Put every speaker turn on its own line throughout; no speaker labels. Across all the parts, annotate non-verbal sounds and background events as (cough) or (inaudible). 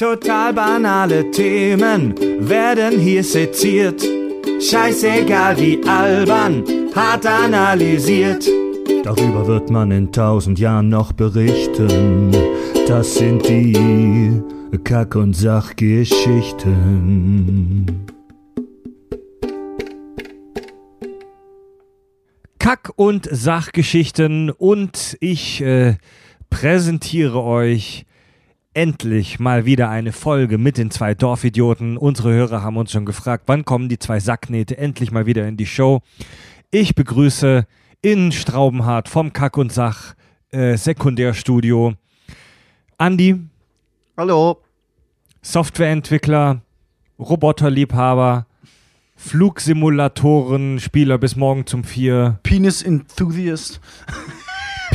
Total banale Themen werden hier seziert. Scheißegal wie albern, hart analysiert. Darüber wird man in tausend Jahren noch berichten. Das sind die Kack- und Sachgeschichten. Kack- und Sachgeschichten und ich äh, präsentiere euch endlich mal wieder eine Folge mit den zwei Dorfidioten. Unsere Hörer haben uns schon gefragt, wann kommen die zwei Sacknähte endlich mal wieder in die Show. Ich begrüße in Straubenhardt vom Kack und Sach äh, Sekundärstudio Andi,
Hallo.
Softwareentwickler, Roboterliebhaber, Flugsimulatoren, Spieler bis morgen zum vier.
Penis Enthusiast. (laughs)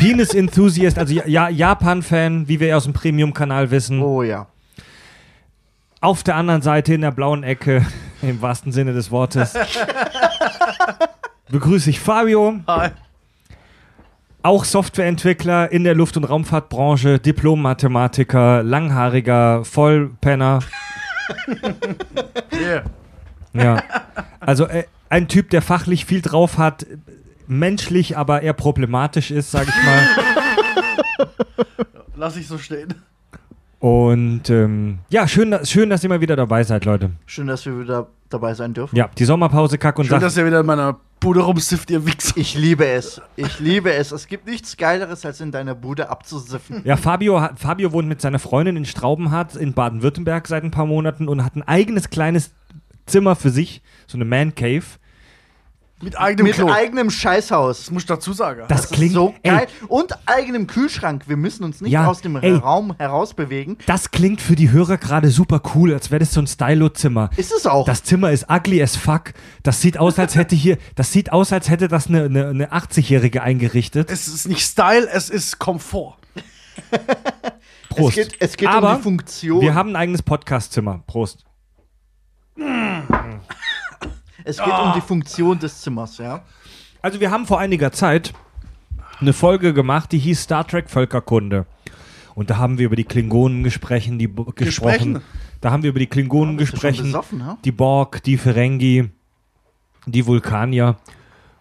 Penis Enthusiast, also ja, Japan-Fan, wie wir aus dem Premium-Kanal wissen.
Oh ja.
Auf der anderen Seite in der blauen Ecke, (laughs) im wahrsten Sinne des Wortes, (laughs) begrüße ich Fabio,
Hi.
auch Softwareentwickler in der Luft- und Raumfahrtbranche, Diplom-Mathematiker, langhaariger Vollpenner. (laughs)
Yeah.
Ja. Also äh, ein Typ, der fachlich viel drauf hat, menschlich aber eher problematisch ist, sag ich mal.
Lass ich so stehen.
Und ähm, ja, schön, dass- schön, dass ihr mal wieder dabei seid, Leute.
Schön, dass wir wieder dabei sein dürfen.
Ja, die Sommerpause Kack und
Schön,
Sach.
dass ihr wieder in meiner Bude rumsifft, ihr Wichser.
Ich liebe es. Ich liebe es. Es gibt nichts Geileres, als in deiner Bude abzusiffen.
Ja, Fabio, hat, Fabio wohnt mit seiner Freundin in Straubenhardt in Baden-Württemberg seit ein paar Monaten und hat ein eigenes kleines Zimmer für sich, so eine Man Cave.
Mit eigenem
Mit
Klo.
eigenem Scheißhaus.
das muss ich dazu sagen.
Das,
Das
klingt
ist so
ey,
geil. Und eigenem Kühlschrank. Wir müssen uns nicht
Ja,
aus dem
ey.
Raum herausbewegen.
Das klingt für die Hörer gerade super cool, als wäre das so ein Stylo-Zimmer.
Ist es auch.
Das Zimmer ist ugly as fuck. Das sieht aus, als hätte hier, das sieht aus, als hätte das eine, eine, eine 80-Jährige eingerichtet.
es ist nicht Style, es ist Komfort.
Prost. (laughs)
Es geht, es geht
Aber
um die Funktion.
Wir haben ein eigenes Podcast-Zimmer. Prost.
Es geht um die Funktion des Zimmers, ja.
Also wir haben vor einiger Zeit eine Folge gemacht, die hieß Star Trek Völkerkunde. Und da haben wir über die Klingonen gesprochen, die Bo- gesprochen.
Gesprochen?
Da haben wir über die Klingonen
schon
gesprochen,
ha?
die Borg, die Ferengi, die Vulkanier.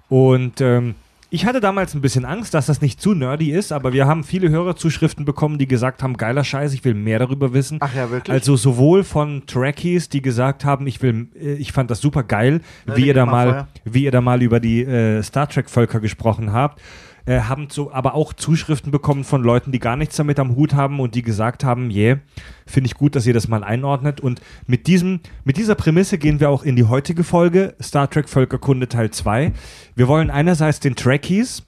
Und ähm, ich hatte damals ein bisschen Angst, dass das nicht zu nerdy ist, aber wir haben viele Hörerzuschriften bekommen, die gesagt haben, geiler Scheiß, ich will mehr darüber wissen.
Ach ja, wirklich?
Also sowohl von Trekkies, die gesagt haben, ich will, äh, ich fand das super geil,
Ja,
wie ihr da
mal
wie ihr da mal über die äh, Star Trek Völker gesprochen habt, äh, haben so, aber auch Zuschriften bekommen von Leuten, die gar nichts damit am Hut haben und die gesagt haben, yeah, finde ich gut, dass ihr das mal einordnet. Und mit diesem, mit dieser Prämisse gehen wir auch in die heutige Folge Star Trek Völkerkunde Teil 2. Wir wollen einerseits den Trekkies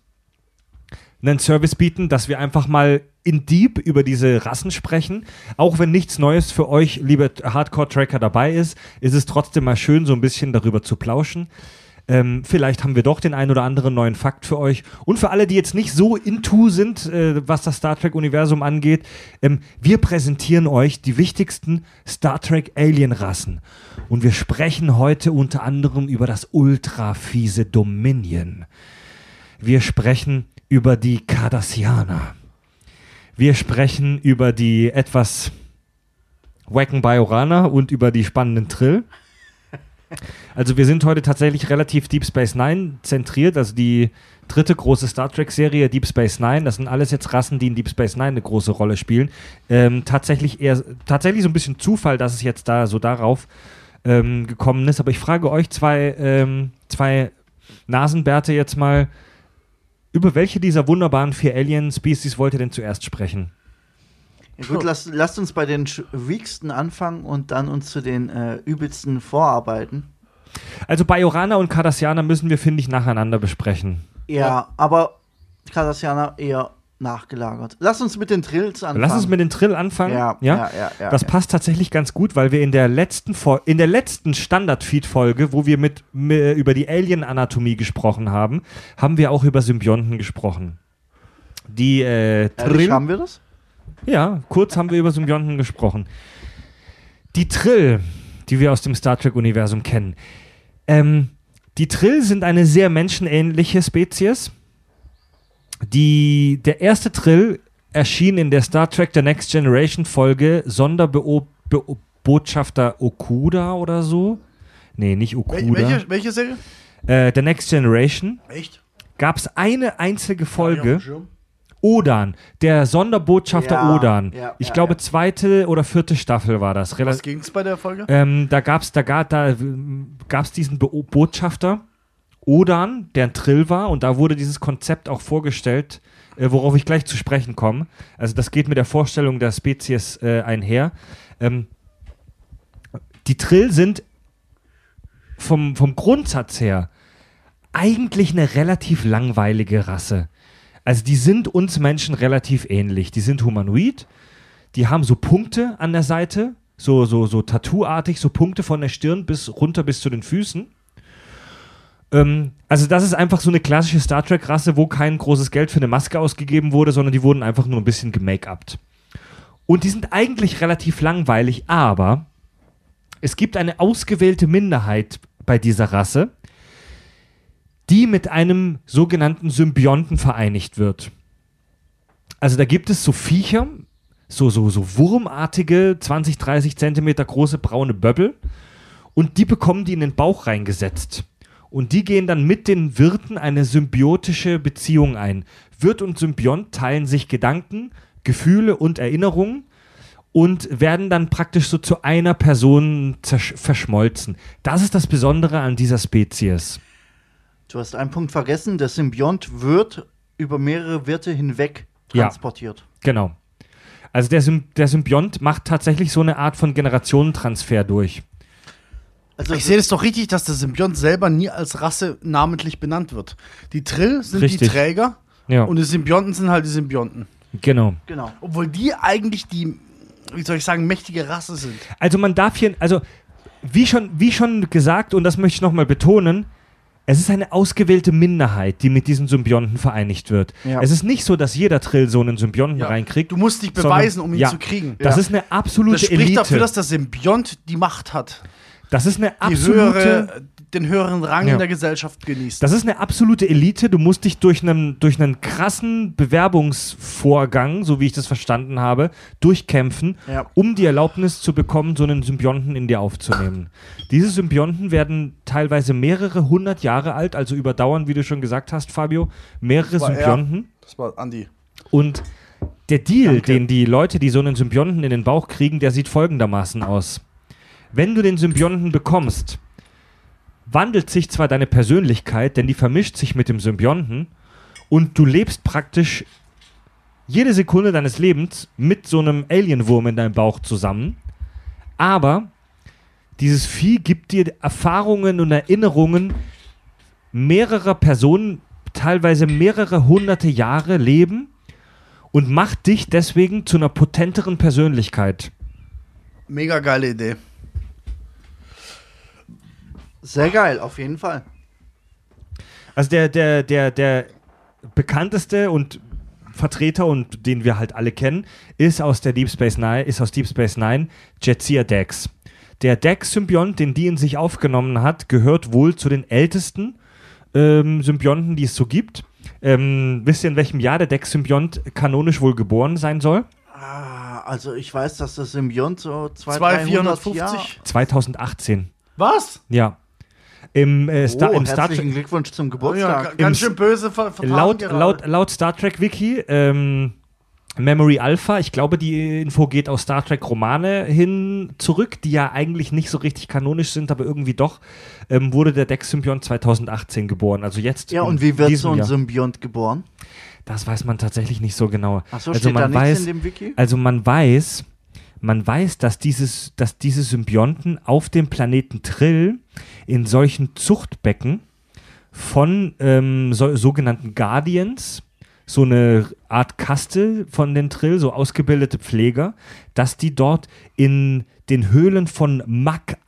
einen Service bieten, dass wir einfach mal in Deep über diese Rassen sprechen. Auch wenn nichts Neues für euch, liebe Hardcore-Tracker, dabei ist, ist es trotzdem mal schön, so ein bisschen darüber zu plauschen. Ähm, vielleicht haben wir doch den ein oder anderen neuen Fakt für euch. Und für alle, die jetzt nicht so into sind, äh, was das Star Trek-Universum angeht, ähm, wir präsentieren euch die wichtigsten Star Trek-Alien-Rassen. Und wir sprechen heute unter anderem über das ultra-fiese Dominion. Wir sprechen über die Cardassianer. Wir sprechen über die etwas wacken Bajoraner und über die spannenden Trill. Also wir sind heute tatsächlich relativ Deep Space Nine zentriert, also die dritte große Star Trek Serie Deep Space Nine. Das sind alles jetzt Rassen, die in Deep Space Nine eine große Rolle spielen. Ähm, tatsächlich eher tatsächlich so ein bisschen Zufall, dass es jetzt da so darauf ähm, gekommen ist. Aber ich frage euch zwei ähm, zwei Nasenbärte jetzt mal, über welche dieser wunderbaren vier Alien-Species wollt ihr denn zuerst sprechen?
Ja, gut, (laughs) lasst, lasst uns bei den weaksten anfangen und dann uns zu den äh, übelsten vorarbeiten.
Also Bajoraner und Cardassianer müssen wir, finde ich, nacheinander besprechen.
Ja, aber Cardassianer eher nachgelagert. Lass uns mit den Trills anfangen.
Lass uns mit den Trill anfangen.
ja, ja, ja, ja,
Das
ja.
passt tatsächlich ganz gut, weil wir in der letzten Fol in der letzten Standard-Feed-Folge, wo wir mit, mi- über die Alien-Anatomie gesprochen haben, haben wir auch über Symbionten gesprochen. Die äh,
Ehrlich,
Trill,
haben wir das?
Ja, kurz haben wir über Symbionten gesprochen. Die Trill, die wir aus dem Star Trek-Universum kennen. Ähm, die Trill sind eine sehr menschenähnliche Spezies. Die, der erste Trill erschien in der Star Trek The Next Generation Folge Sonderbeo Be Botschafter Okuda oder so. Nee, nicht Okuda.
welche, welche Serie?
Äh, The Next Generation.
Echt?
Gab es eine einzige
Ja,
Folge.
Schirm.
Odan, der Sonderbotschafter
Ja,
Odan.
ja,
ich
ja,
glaube, zweite oder vierte Staffel war das.
Was ging's bei der Folge?
ähm, da gab es da, da, ähm, gab's diesen Be Botschafter Odan, der ein Trill war, und da wurde dieses Konzept auch vorgestellt, äh, worauf ich gleich zu sprechen komme. Also das geht mit der Vorstellung der Spezies äh, einher. Ähm, die Trill sind vom, vom Grundsatz her eigentlich eine relativ langweilige Rasse. Also die sind uns Menschen relativ ähnlich. Die sind humanoid, die haben so Punkte an der Seite, so, so, so Tattoo-artig, so Punkte von der Stirn bis runter bis zu den Füßen. Ähm, also das ist einfach so eine klassische Star Trek-Rasse, wo kein großes Geld für eine Maske ausgegeben wurde, sondern die wurden einfach nur ein bisschen gemake-upt. Und die sind eigentlich relativ langweilig, aber es gibt eine ausgewählte Minderheit bei dieser Rasse, die mit einem sogenannten Symbionten vereinigt wird. Also da gibt es so Viecher, so, so, so wurmartige, 20, 30 Zentimeter große braune Böbbel und die bekommen die in den Bauch reingesetzt. Und die gehen dann mit den Wirten eine symbiotische Beziehung ein. Wirt und Symbiont teilen sich Gedanken, Gefühle und Erinnerungen und werden dann praktisch so zu einer Person verschmolzen. Das ist das Besondere an dieser Spezies.
Du hast einen Punkt vergessen, der Symbiont wird über mehrere Wirte hinweg
Ja.
transportiert.
Genau. Also der, Sym der Symbiont macht tatsächlich so eine Art von Generationentransfer durch.
Also
Ich sehe das doch richtig, dass der Symbiont selber nie als Rasse namentlich benannt wird. Die Trill sind die
Richtig.
Träger
Ja,
und die Symbionten sind halt die Symbionten.
genau.
genau.
Obwohl die eigentlich die, wie soll ich sagen, mächtige Rasse sind.
Also man darf hier, also wie schon, wie schon gesagt, und das möchte ich nochmal betonen, es ist eine ausgewählte Minderheit, die mit diesen Symbionten vereinigt wird.
Ja.
Es ist nicht so, dass jeder Trill so einen Symbionten
Ja.
reinkriegt.
Du musst dich
Sondern-
beweisen, um ihn
ja.
zu kriegen.
Das ist eine absolute
Das spricht
Elite.
dafür, dass der Symbiont die Macht hat.
das ist eine absolute
den höheren Rang
Ja.
in der Gesellschaft genießt.
Das ist eine absolute Elite. Du musst dich durch einen, durch einen krassen Bewerbungsvorgang, so wie ich das verstanden habe, durchkämpfen,
Ja.
um die Erlaubnis zu bekommen, so einen Symbionten in dir aufzunehmen. Diese Symbionten werden teilweise mehrere hundert Jahre alt, also überdauern, wie du schon gesagt hast, Fabio, mehrere
er.
Symbionten.
Das war Andi.
Und der Deal,
Danke.
den die Leute, die so einen Symbionten in den Bauch kriegen, der sieht folgendermaßen aus. Wenn du den Symbionten bekommst, wandelt sich zwar deine Persönlichkeit, denn die vermischt sich mit dem Symbionten und du lebst praktisch jede Sekunde deines Lebens mit so einem Alienwurm in deinem Bauch zusammen, aber dieses Vieh gibt dir Erfahrungen und Erinnerungen mehrerer Personen, teilweise mehrere hunderte Jahre leben und macht dich deswegen zu einer potenteren Persönlichkeit.
Mega geile Idee.
Sehr geil, auf jeden Fall.
Also der, der, der, der bekannteste und Vertreter und den wir halt alle kennen, ist aus der Deep Space Nine, ist aus Deep Space Nine Jetsia Dex. Der Dex-Symbiont, den die in sich aufgenommen hat, gehört wohl zu den ältesten ähm, Symbionten, die es so gibt. Ähm, wisst ihr, in welchem Jahr der Dex-Symbiont kanonisch wohl geboren sein soll?
Ah, also ich weiß, dass das Symbiont so 200, 300 Jahre...
2450.
2018.
Was?
Ja. Im, äh, Star,
oh,
im Star
herzlichen
Trek.
Glückwunsch zum
Ja,
Geburtstag.
ga- ganz
Im-
schön böse ver
Laut, laut, laut Star Trek Wiki, ähm, Memory Alpha, ich glaube, die Info geht aus Star Trek Romane hin zurück, die ja eigentlich nicht so richtig kanonisch sind, aber irgendwie doch, ähm, wurde der Dex-Symbiont 2018 geboren. Also jetzt.
ja, und wie wird so ein
Jahr.
Symbiont geboren?
Das weiß man tatsächlich nicht so genau.
Achso,
also
steht da
man
nichts
weiß,
in dem Wiki?
also man weiß, man weiß, dass dieses, dass diese Symbionten auf dem Planeten Trill in solchen Zuchtbecken von ähm, so, sogenannten Guardians, so eine Art Kaste von den Trill, so ausgebildete Pfleger, dass die dort in den Höhlen von Mak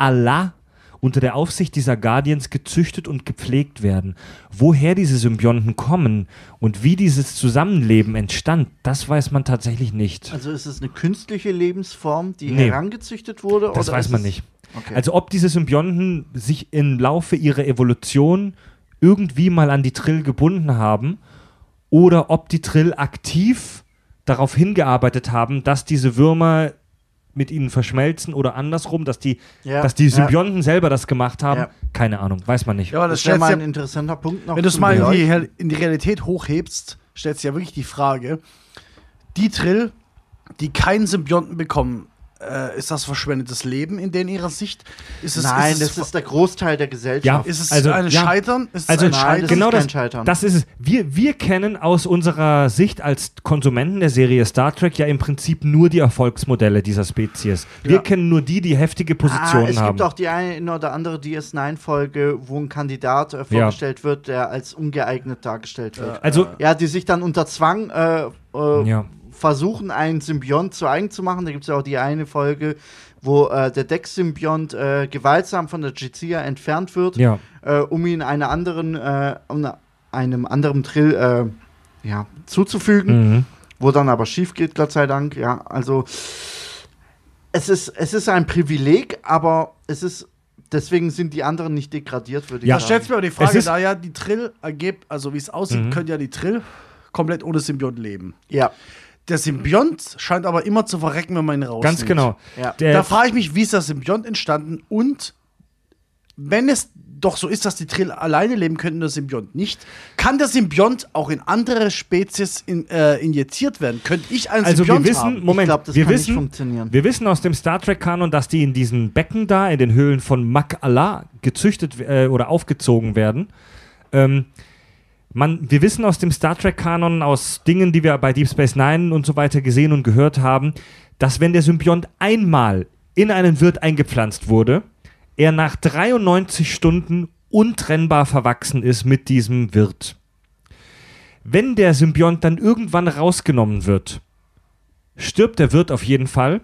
unter der Aufsicht dieser Guardians gezüchtet und gepflegt werden. Woher diese Symbionten kommen und wie dieses Zusammenleben entstand, das weiß man tatsächlich nicht.
Also ist es eine künstliche Lebensform, die
Nee.
herangezüchtet wurde?
Das weiß man nicht.
Okay.
Also ob diese Symbionten sich im Laufe ihrer Evolution irgendwie mal an die Trill gebunden haben oder ob die Trill aktiv darauf hingearbeitet haben, dass diese Würmer mit ihnen verschmelzen oder andersrum, dass die,
Ja,
dass die
ja.
Symbionten selber das gemacht haben.
Ja.
Keine Ahnung, weiß man nicht.
Ja, aber das,
Das wäre mal
ja
ein interessanter Punkt noch.
Wenn du es mal in die, in die Realität hochhebst, stellt sich ja wirklich die Frage, die Trill, die keinen Symbionten bekommen, äh, ist das verschwendetes Leben in denen ihrer Sicht? Ist es,
Nein,
ist es,
das ist der Großteil der Gesellschaft.
Ja,
ist es
Also,
ein
ja.
Scheitern? Ist es
Also
ein
Nein,
Scheitern?
das
genau
ist kein
das,
Scheitern.
das ist es. Wir, wir kennen aus unserer Sicht als Konsumenten der Serie Star Trek ja im Prinzip nur die Erfolgsmodelle dieser Spezies. Wir
Ja.
kennen nur die, die heftige
Ah,
Positionen
es
haben.
gibt auch die eine oder andere DS9-Folge, wo ein Kandidat äh, vorgestellt wird, der als ungeeignet dargestellt wird.
also,
Ja, die sich dann unter Zwang äh, äh,
ja.
Versuchen, einen Symbiont zu eigen zu machen. Da gibt es ja auch die eine Folge, wo äh, der Dex-Symbiont äh, gewaltsam von der Jizia entfernt wird,
Ja.
äh, um ihn einer anderen, äh, um einem anderen Trill äh, ja, zuzufügen,
Mhm.
wo dann aber schief geht, Gott sei Dank. Ja, also es ist, es ist ein Privileg, aber es ist deswegen sind die anderen nicht degradiert, würde ich
Ja.
Stellt
sagen.
sich mir aber die Frage, da ja die Trill ergibt, also wie es aussieht,
Mhm.
können ja die Trill komplett ohne Symbiont leben.
Ja,
Der Symbiont scheint aber immer zu verrecken, wenn man ihn rausnimmt.
Ganz genau.
ja.
Da frage ich mich, wie ist der Symbiont entstanden und wenn es doch so ist, dass die Trill alleine leben können und der Symbiont nicht, kann der Symbiont auch in andere Spezies in, äh, injiziert werden? Könnte ich einen
also wir
Symbiont
wissen,
haben?
Moment,
das
wir wissen,
nicht funktionieren.
Wir wissen aus dem Star Trek-Kanon, dass die in diesen Becken da, in den Höhlen von Mak Allah, gezüchtet äh, oder aufgezogen werden. Ähm, man, wir wissen aus dem Star Trek-Kanon, aus Dingen, die wir bei Deep Space Nine und so weiter gesehen und gehört haben, dass wenn der Symbiont einmal in einen Wirt eingepflanzt wurde, er nach 93 Stunden untrennbar verwachsen ist mit diesem Wirt. Wenn der Symbiont dann irgendwann rausgenommen wird, stirbt der Wirt auf jeden Fall.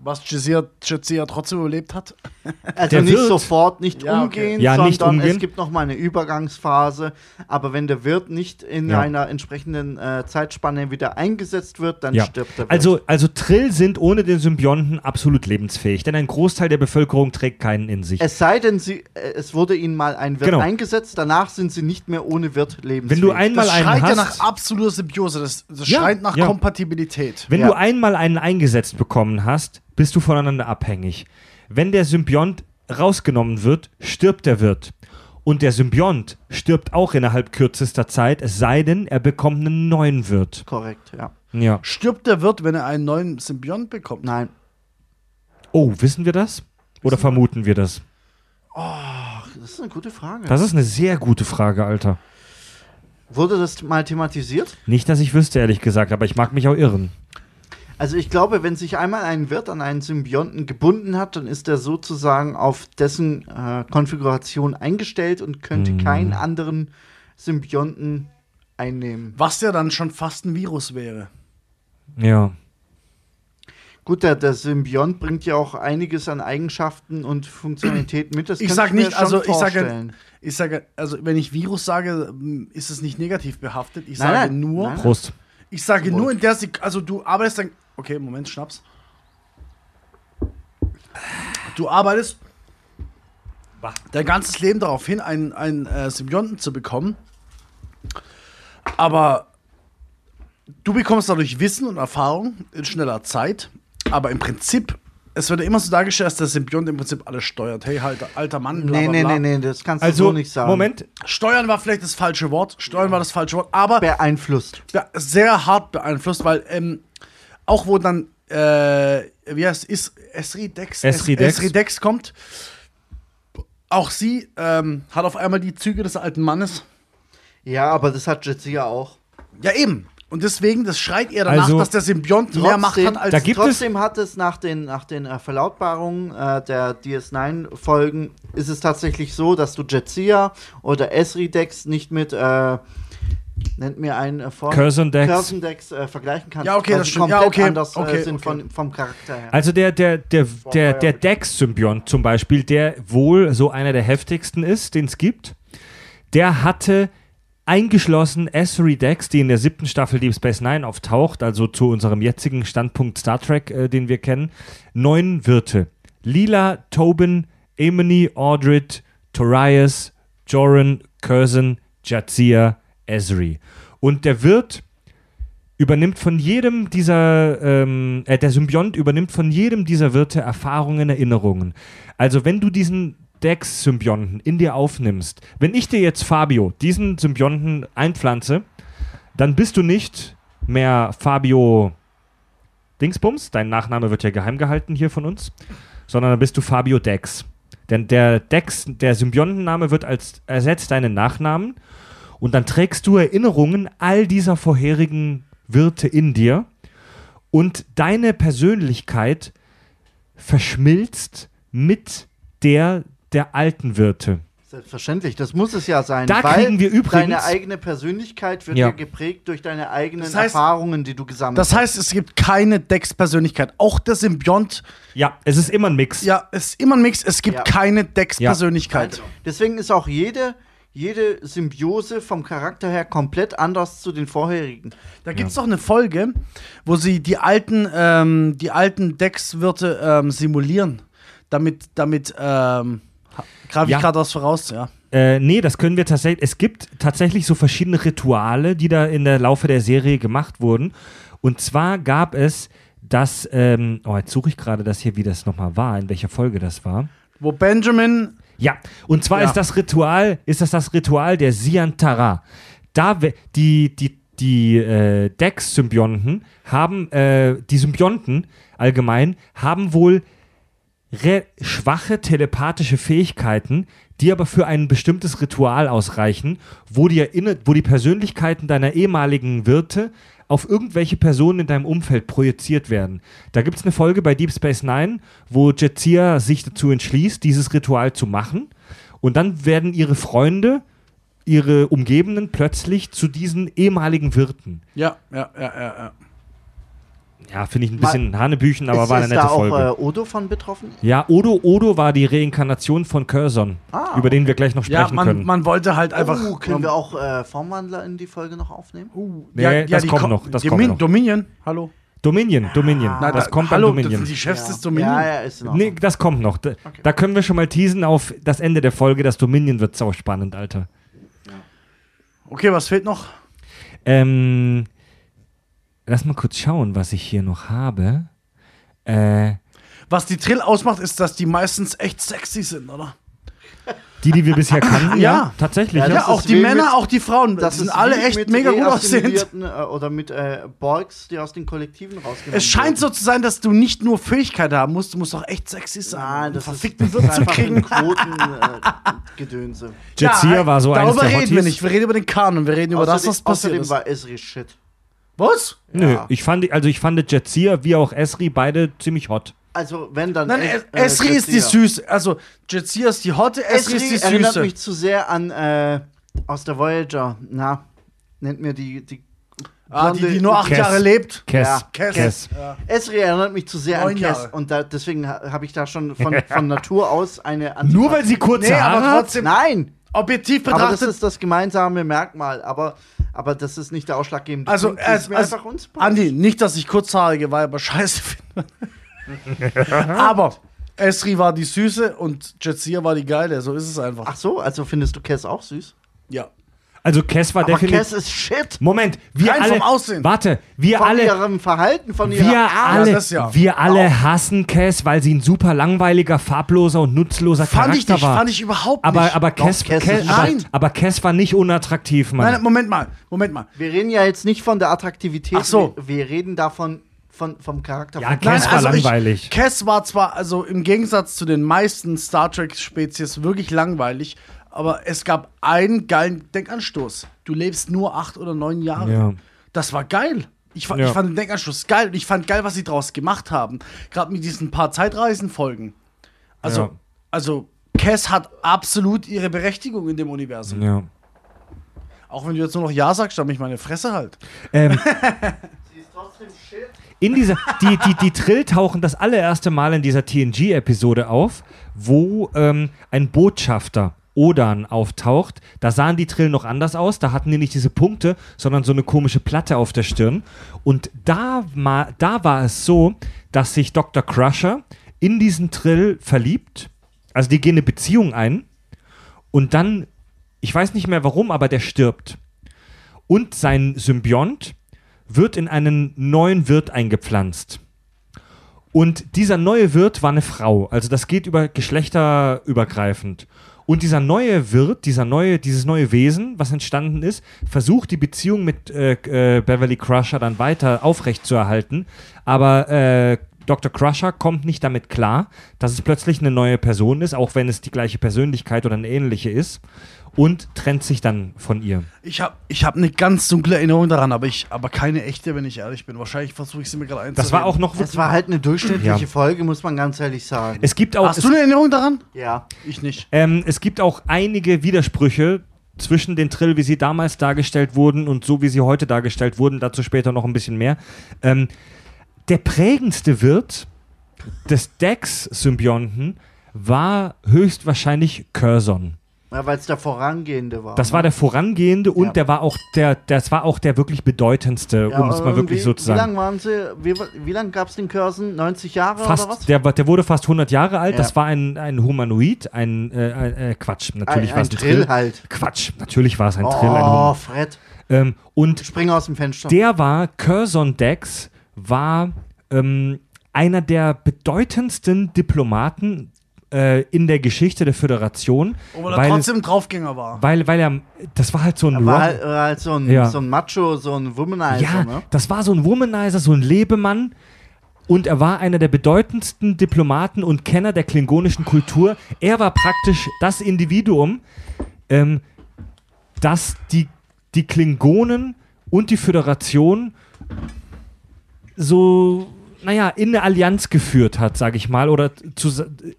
Was Jazia trotzdem überlebt hat? (laughs)
Also
Der
nicht
wird-
sofort, nicht
Ja, okay.
umgehen,
Ja, nicht
sondern
umgehen.
es gibt noch mal eine Übergangsphase. Aber wenn der Wirt nicht in
Ja.
einer entsprechenden äh, Zeitspanne wieder eingesetzt wird, dann
Ja.
stirbt der Wirt.
Also, also Trill sind ohne den Symbionten absolut lebensfähig, denn ein Großteil der Bevölkerung trägt keinen in sich.
es sei denn, sie, äh, es wurde ihnen mal ein Wirt
Genau.
eingesetzt, danach sind sie nicht mehr ohne Wirt lebensfähig.
Wenn du einmal
Das
einen
schreit ja nach absoluter Symbiose. Das, das
Ja,
schreit nach
ja.
Kompatibilität.
wenn
Ja.
du einmal einen eingesetzt bekommen hast, bist du voneinander abhängig. Wenn der Symbiont rausgenommen wird, stirbt der Wirt. Und der Symbiont stirbt auch innerhalb kürzester Zeit, es sei denn, er bekommt einen neuen Wirt.
Korrekt, ja.
Ja.
Stirbt der Wirt, wenn er einen neuen Symbiont bekommt?
Nein.
Oh, wissen wir das? Oder vermuten wir das?
Ach, das ist eine gute Frage.
Das ist eine sehr gute Frage, Alter.
wurde das mal thematisiert?
Nicht, dass ich wüsste, ehrlich gesagt, aber ich mag mich auch irren.
Also ich glaube, wenn sich einmal ein Wirt an einen Symbionten gebunden hat, dann ist er sozusagen auf dessen äh, Konfiguration eingestellt und könnte
Mhm.
keinen anderen Symbionten einnehmen.
Was ja dann schon fast ein Virus wäre.
Ja.
Gut, der, der Symbiont bringt ja auch einiges an Eigenschaften und Funktionalitäten mit. Das
Ich
könnte
sag
mir
nicht,
schon
also ich sage, ich sage, also wenn ich Virus sage, m, ist es nicht negativ behaftet. Ich
Nein,
sage
nein,
nur,
nein.
Prost.
ich sage
Wohl.
nur in der Sek also du arbeitest dann, okay, Moment, Schnaps. Du arbeitest
Bah.
dein ganzes Leben darauf hin, einen, einen äh, Symbionten zu bekommen. Aber du bekommst dadurch Wissen und Erfahrung in schneller Zeit. Aber im Prinzip, es wird ja immer so dargestellt, dass der Symbiont im Prinzip alles steuert. Hey, halt, alter Mann, bla,
Nee,
bla,
nee,
bla.
nee, nee, das kannst du
Also,
so nicht sagen.
Moment.
Steuern war vielleicht das falsche Wort. Steuern war das falsche Wort. Aber
Beeinflusst.
be- sehr hart beeinflusst, weil ähm, auch wo dann, äh, wie heißt es, Esri Dex,
Esri Dex.
Esri Dex kommt, auch sie ähm, hat auf einmal die Züge des alten Mannes.
Ja, aber das hat Jetsia auch.
Ja, eben. Und deswegen, das schreit eher danach,
Also,
dass der Symbiont mehr Macht hat als
da gibt es-
trotzdem hat es nach den, nach den äh, Verlautbarungen äh, der DS9-Folgen, ist es tatsächlich so, dass du Jetsia oder Esri-Dex nicht mit, äh, nennt mir einen äh, Vor
Curzon-Dex.
Curzon-Dex, äh, vergleichen kannst.
Ja, okay, das
sie
stimmt. Ja, okay.
anders äh,
Okay,
sind
okay.
Von, vom Charakter her.
Also der, der, der, der, der Dex-Symbiont zum Beispiel, der wohl so einer der heftigsten ist, den es gibt, der hatte eingeschlossen Esri Dex, die in der siebten Staffel Deep Space Nine auftaucht, also zu unserem jetzigen Standpunkt Star Trek, äh, den wir kennen, neun Wirte. Lila, Tobin, Emony, Aldred, Torias, Joran, Curzon, Jadzia, Esri. Und der Wirt übernimmt von jedem dieser, ähm, äh, der Symbiont übernimmt von jedem dieser Wirte Erfahrungen, Erinnerungen. Also wenn du diesen Dex-Symbionten in dir aufnimmst, wenn ich dir jetzt Fabio, diesen Symbionten einpflanze, dann bist du nicht mehr Fabio Dingsbums, dein Nachname wird ja geheim gehalten hier von uns, sondern dann bist du Fabio Dex. Denn der Dex, der Symbiontenname wird als ersetzt deinen Nachnamen und dann trägst du Erinnerungen all dieser vorherigen Wirte in dir und deine Persönlichkeit verschmilzt mit der der alten Wirte.
Selbstverständlich, das muss es ja sein.
Da
weil
kriegen wir übrigens-
Deine eigene Persönlichkeit wird
Ja.
ja, geprägt durch deine eigenen
Das heißt-
Erfahrungen, die du gesammelt
Das heißt, es gibt keine Dex-Persönlichkeit. Auch der Symbiont,
Ja, es ist immer ein Mix.
ja, es ist immer ein Mix. Es gibt
Ja.
keine Dex-Persönlichkeit.
hast. Deswegen ist auch jede, jede Symbiose vom Charakter her komplett anders zu den vorherigen.
Da gibt es doch eine Folge, wo sie die alten, ähm, die alten Dex-Wirte ähm, simulieren. Damit, damit, ähm, greife
Ja.
ich gerade was voraus, ja.
Äh, nee, das können wir tatsächlich. Es gibt tatsächlich so verschiedene Rituale, die da in der Laufe der Serie gemacht wurden. Und zwar gab es das, ähm, oh, jetzt suche ich gerade das hier, wie das nochmal war, in welcher Folge das war.
Wo Benjamin,
Ja, und zwar
Ja.
ist das Ritual, ist das das Ritual der Siantara. Da die, die, die äh, Dex-Symbionten haben, äh, die Symbionten allgemein, haben wohl schwache telepathische Fähigkeiten, die aber für ein bestimmtes Ritual ausreichen, wo die, Erinner wo die Persönlichkeiten deiner ehemaligen Wirte auf irgendwelche Personen in deinem Umfeld projiziert werden. Da gibt es eine Folge bei Deep Space Nine, wo Jetsia sich dazu entschließt, dieses Ritual zu machen. Und dann werden ihre Freunde, ihre Umgebenden plötzlich zu diesen ehemaligen Wirten.
ja, ja, ja, ja, ja.
Ja, finde ich ein bisschen Hanebüchen, aber
ist,
war eine
ist
nette
da auch
Folge.
äh, Odo von betroffen?
Ja, Odo Odo war die Reinkarnation von Curzon,
Ah,
über den wir gleich noch
Ja,
sprechen
man,
können.
man wollte halt einfach.
oh, können wir auch äh, Formwandler in die Folge noch aufnehmen?
Nee, das
die
kommt
ko-
noch, das
Domin-
kommt noch.
Dominion, hallo.
Dominion, Dominion.
Nein,
das
da-
kommt
hallo,
beim Dominion.
Die Chefs
ja.
des Dominion.
Ja, ja, ist Ordnung.
Nee, das kommt noch. Da, da können wir schon mal teasen auf das Ende der Folge. Das Dominion wird sau spannend, Alter.
Okay, was fehlt noch?
Ähm, lass mal kurz schauen, was ich hier noch habe. Äh,
Was die Trill ausmacht, ist, dass die meistens echt sexy sind, oder?
die, die wir bisher kannten, ja,
Ja.
tatsächlich.
Ja,
Ja,
Ja, auch die Männer,
mit-
auch die Frauen.
Das
die sind alle echt
mit
mega gut aussehend.
äh, Oder mit äh, Borgs, die aus den Kollektiven rausgenommen
Es scheint so zu sein, dass du nicht nur Fähigkeit haben musst, du musst auch echt sexy sein.
Nein, das ist,
verfickten Wirt zu
einfach
kriegen.
ein Quotengedönse. (laughs)
Jetsia war so eines
Darüber reden wir nicht. Wir reden über den Kanon. Wir reden über das, was passiert
außerdem
ist.
war Esri shit.
Was?
Nö,
Ja.
ich fand, also ich fand Jetsia wie auch Esri beide ziemlich hot.
Also, wenn dann.
Nein,
Es-
Es- Esri ist die süße. Also, Jetsia ist die Hotte, Esri
Esri
ist die
erinnert
süße.
mich zu sehr an äh, aus der Voyager. Na, nennt mir die. die
Ah, die, die nur acht
Cass.
Jahre lebt.
Cass.
Ja,
Cass.
Cass.
Ja.
Esri erinnert mich zu sehr
Neun
an Cass.
Jahre.
Und da, deswegen ha- habe ich da schon von, von (laughs) Natur aus eine
Nur weil sie kurze
Nee,
Haare
aber
hat?
trotzdem,
Nein!
objektiv
Aber das
betrachtet,
ist das gemeinsame Merkmal. Aber, aber das ist nicht der ausschlaggebende
also,
Punkt. Das ist
als,
mir
als,
einfach unsympathisch.
Andi, nicht, dass ich kurzhaarige Weiber scheiße finde. (laughs) aber Esri war die Süße und Jetsia war die Geile. So ist es einfach.
Ach so, also findest du Cass auch süß?
ja.
Also Cass war definitiv.
Cass ist shit.
Moment, wir
Rein
alle.
vom Aussehen.
Warte, wir
Von
alle.
ihrem Verhalten, von ihrer
Wir
Art.
alle,
das ja.
wir alle hassen Cass, weil sie ein super langweiliger, farbloser und nutzloser
Fand ich
Charakter
nicht,
war.
fand ich überhaupt
aber,
nicht.
aber, Cass,
Cass
Cass,
ist-
aber,
Nein.
aber Cass war nicht unattraktiv, Mann.
Nein, nein, Moment mal, Moment mal.
Wir reden ja jetzt nicht von der Attraktivität.
Ach so.
Wir, wir reden davon von, vom Charakter.
Ja,
von
Cass war
also
langweilig.
Ich, Cass war zwar, also im Gegensatz zu den meisten Star Trek-Spezies, wirklich langweilig, aber es gab einen geilen Denkanstoß. Du lebst nur acht oder neun Jahre.
Ja.
Das war geil. Ich,
Ja.
ich fand den Denkanstoß geil und ich fand geil, was sie draus gemacht haben. Gerade mit diesen paar Zeitreisenfolgen. Also,
Ja.
also Cass hat absolut ihre Berechtigung in dem Universum.
Ja.
Auch wenn du jetzt nur noch Ja sagst, dann mich meine Fresse halt.
Ähm, (laughs)
Sie ist trotzdem shit.
in dieser, die, die, die Trill tauchen das allererste Mal in dieser TNG-Episode auf, wo ähm, ein Botschafter Odan auftaucht. Da sahen die Trill noch anders aus. Da hatten die nicht diese Punkte, sondern so eine komische Platte auf der Stirn. Und da, da war es so, dass sich Dr. Crusher in diesen Trill verliebt. Also die gehen eine Beziehung ein. Und dann, ich weiß nicht mehr warum, aber der stirbt. Und sein Symbiont wird in einen neuen Wirt eingepflanzt. Und dieser neue Wirt war eine Frau. Also das geht über geschlechterübergreifend. Und dieser neue Wirt, dieser neue, dieses neue Wesen, was entstanden ist, versucht die Beziehung mit äh, äh, Beverly Crusher dann weiter aufrechtzuerhalten. Aber äh, Dr. Crusher kommt nicht damit klar, dass es plötzlich eine neue Person ist, auch wenn es die gleiche Persönlichkeit oder eine ähnliche ist. Und trennt sich dann von ihr.
Ich habe ich hab eine ganz dunkle Erinnerung daran, aber, ich, aber keine echte, wenn ich ehrlich bin. Wahrscheinlich versuche ich sie mir gerade einzureden.
Das war auch noch
Das war halt eine durchschnittliche
Ja.
Folge, muss man ganz ehrlich sagen.
Es gibt auch.
Hast
es,
du eine Erinnerung daran?
ja.
Ich nicht.
Ähm, es gibt auch einige Widersprüche zwischen den Trill, wie sie damals dargestellt wurden und so, wie sie heute dargestellt wurden. Dazu später noch ein bisschen mehr. Ähm, der prägendste Wirt des Dex-Symbionten war höchstwahrscheinlich Curzon.
ja Weil es der Vorangehende war.
Das
ne?
war der vorangehende und
Ja.
der war auch der, das war auch der wirklich bedeutendste,
Ja,
um es mal wirklich so zu
Wie
sagen.
lange waren sie? Wie, wie lange gab es den Cursen? 90 Jahre oder was?
Fast, der, der wurde fast 100 Jahre alt. Das war ein, ein Humanoid, ein äh, ein- äh, Quatsch. Natürlich
ein,
war
ein
es ein
Trill
Trill.
halt.
Quatsch, natürlich war es ein Trill. Ein
Oh, Fred.
ähm, und
Spring aus dem Fenster.
der war, Curzon Dex, war ähm, einer der bedeutendsten Diplomaten äh, in der Geschichte der Föderation.
Obwohl er trotzdem Draufgänger war.
weil, weil er, das war halt so ein
Er war halt, war halt so, ein,
Ja.
so ein Macho, so ein Womanizer,
Ja,
ne?
das war so ein Womanizer, so ein Lebemann. Und er war einer der bedeutendsten Diplomaten und Kenner der klingonischen Kultur. Er war praktisch das Individuum, ähm, das die, die Klingonen und die Föderation so, naja, in eine Allianz geführt hat, sage ich mal, oder zu,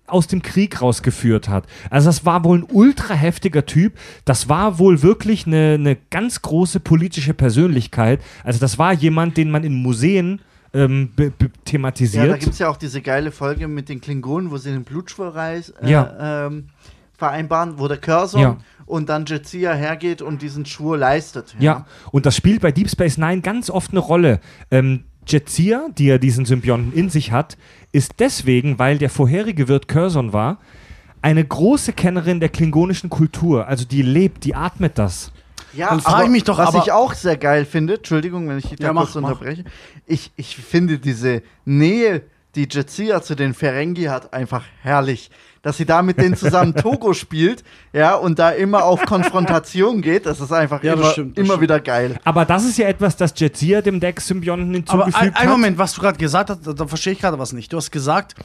aus dem Krieg rausgeführt hat. Also das war wohl ein ultra heftiger Typ. Das war wohl wirklich eine, eine ganz große politische Persönlichkeit. Also das war jemand, den man in Museen ähm, be,
Ja, da
thematisiert.
gibt es ja auch diese geile Folge mit den Klingonen, wo sie den Blutschwurreis äh,
Ja.
ähm, vereinbaren, wo der Cursor
Ja.
und dann Jetsia hergeht und diesen Schwur leistet.
Ja, und das spielt bei Deep Space Nine ganz oft eine Rolle. Ähm, Jetsia, die ja diesen Symbionten in sich hat, ist deswegen, weil der vorherige Wirt Curzon war, eine große Kennerin der klingonischen Kultur. Also die lebt, die atmet das.
Ja,
Dann frag
aber
ich mich doch,
was
aber-
ich auch sehr geil finde, Entschuldigung, wenn ich dich da
Ja,
kurz
mach, mach.
unterbreche, ich, ich finde diese Nähe, die Jetsia zu den Ferengi hat, einfach herrlich. Dass sie da mit denen zusammen (laughs) Togo spielt, ja, und da immer auf Konfrontation geht, das ist einfach
Ja, das
immer,
stimmt, das
immer wieder geil.
Aber das ist ja etwas, das Jetsia dem Dex-Symbionten
Aber
hinzugefügt
ein, ein
hat.
Moment, was du gerade gesagt hast, da, da verstehe ich gerade was nicht. Du hast gesagt,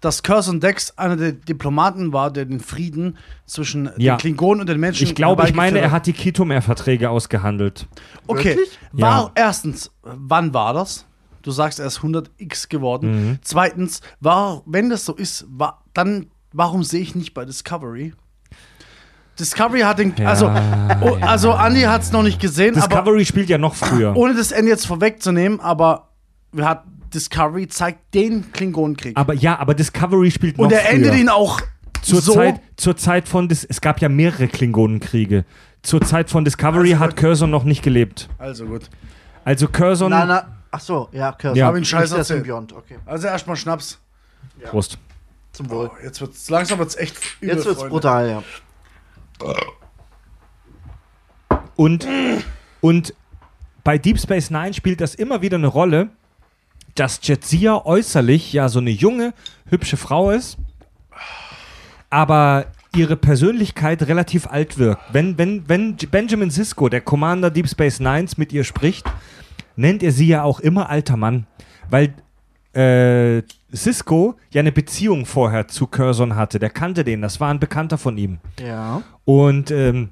dass Curzon Dex einer der Diplomaten war, der den Frieden zwischen
Ja.
den Klingonen und den Menschen
Ich glaube, ich meine, er hat die Kitomer-Verträge ausgehandelt.
Okay,
Wirklich?
Ja.
war, erstens, wann war das? Du sagst, er ist 100x geworden.
Mhm.
Zweitens, war, wenn das so ist, war, dann warum sehe ich nicht bei Discovery? Discovery hat den,
Ja,
also, oh, also Andy hat es noch nicht gesehen, aber
Discovery spielt ja noch früher.
ohne das Ende jetzt vorwegzunehmen, aber wir hat Discovery zeigt den Klingonenkrieg.
Aber ja, aber Discovery spielt noch
und er endet ihn auch
zur
so.
Zeit, zur Zeit von Dis es gab ja mehrere Klingonenkriege. Zur Zeit von Discovery
Also
hat. Curzon noch nicht gelebt.
Also gut.
Also Curzon
Na, na, ach so, ja, Cursor.
Ja.
Hab ihn scheiße
der. Symbiont, okay.
Also erstmal Schnaps.
Prost.
Zum Wohl.
Oh, jetzt wird's langsam wird's echt übel,
Jetzt wird's
Freunde.
brutal, ja.
Und, und bei Deep Space Nine spielt das immer wieder eine Rolle, dass Jetsia äußerlich ja so eine junge, hübsche Frau ist, aber ihre Persönlichkeit relativ alt wirkt. Wenn, wenn, wenn Benjamin Sisko, der Commander Deep Space Nines, mit ihr spricht, nennt er sie ja auch immer alter Mann, weil äh, Sisko ja eine Beziehung vorher zu Curzon hatte. Der kannte den, das war ein Bekannter von ihm.
Ja.
Und ähm,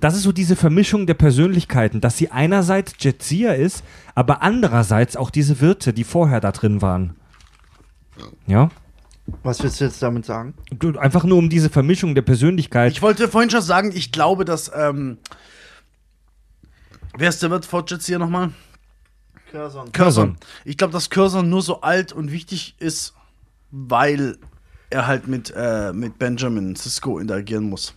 das ist so diese Vermischung der Persönlichkeiten, dass sie einerseits Jetsia ist, aber andererseits auch diese Wirte, die vorher da drin waren. Ja?
Was willst du jetzt damit sagen?
Einfach nur um diese Vermischung der Persönlichkeit.
Ich wollte vorhin schon sagen, ich glaube, dass ähm, wer ist der Wirt vor Jetsia nochmal?
Cursor.
Curzon.
Ich glaube, dass Curzon nur so alt und wichtig ist, weil er halt mit, äh, mit Benjamin Sisko interagieren muss.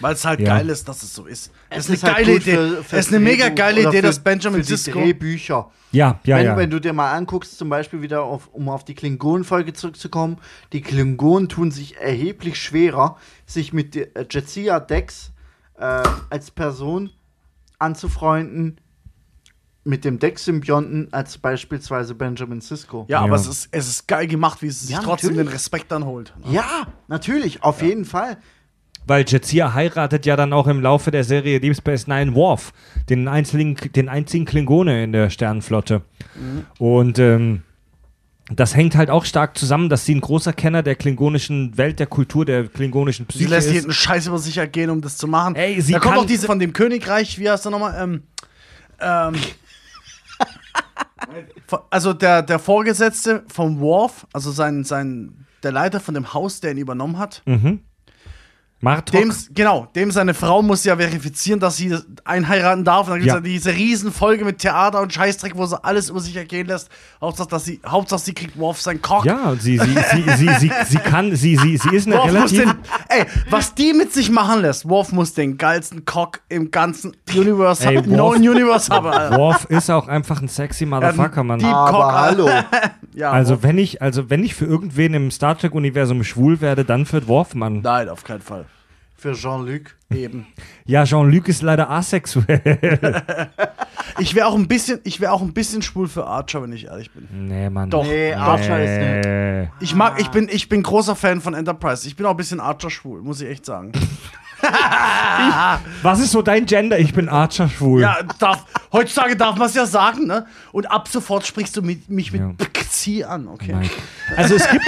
Weil es halt
Ja.
geil ist, dass es so ist. Es
Es
ist eine
halt
geile Idee.
für-
Es
fürs
ist eine mega geile Idee,
für-
dass Benjamin
für die
Sisko.
Drehbücher.
Ja, ja,
wenn,
ja.
wenn du dir mal anguckst, zum Beispiel wieder auf, um auf die Klingonen-Folge zurückzukommen, die Klingonen tun sich erheblich schwerer, sich mit der- äh, Jetsia Dex äh, als Person anzufreunden, mit dem Deck-Symbionten als beispielsweise Benjamin Sisko.
Ja,
Ja.
aber es ist, es ist geil gemacht, wie es sich
Ja,
trotzdem
natürlich.
den Respekt dann holt.
Ja, natürlich, auf jeden Fall.
Weil Jetsia heiratet ja dann auch im Laufe der Serie Deep Space Nine Worf, den einzigen, den einzigen Klingone in der Sternenflotte. Und ähm, das hängt halt auch stark zusammen, dass sie ein großer Kenner der klingonischen Welt, der Kultur, der klingonischen
Sie
Psyche
lässt
ist.
jeden Scheiß über sich ergehen, um das zu machen.
Ey, sie
da kommt auch diese von dem Königreich, wie heißt er nochmal? Ähm, ähm, also der, der Vorgesetzte vom Worf, also sein, sein, der Leiter von dem Haus, der ihn übernommen hat,
Mhm. Martok.
dem, genau, dem seine Frau muss ja verifizieren, dass sie einheiraten darf. Und dann gibt es
Ja.
diese Riesenfolge mit Theater und Scheißdreck, wo sie alles über sich ergehen lässt. Hauptsache, dass sie, Hauptsache, sie kriegt Worf sein Cock.
ja, sie, sie, sie, sie, sie, sie kann, sie, sie, sie ist eine
Worf
relativ.
den, ey, was die mit sich machen lässt, Worf muss den geilsten Cock im ganzen Universe
Ey,
haben,
Worf-
neuen Universe haben. Alter.
Worf ist auch einfach ein sexy Motherfucker, Mann.
die- Cock,
Aber hallo. (laughs)
Ja,
Also
Worf-
wenn ich, also wenn ich für irgendwen im Star Trek Universum schwul werde, dann für Worf, Mann.
Nein, auf keinen Fall.
Für Jean-Luc.
Eben. (laughs)
Ja, Jean-Luc ist leider asexuell. (laughs)
Ich wäre auch ein bisschen, ich wäre auch ein bisschen schwul für Archer, wenn ich ehrlich bin.
nee, Mann.
Doch.
Nee, Archer ist nicht.
Ich mag, ich bin, ich bin großer Fan von Enterprise. Ich bin auch ein bisschen Archer schwul, muss ich echt sagen. (laughs)
Was ist so dein Gender? Ich bin Archer schwul.
Ja, darf, heutzutage darf man es ja sagen, ne? Und ab sofort sprichst du mit, mich mit
Ja.
Pxi an, okay?
Nein. Also es gibt,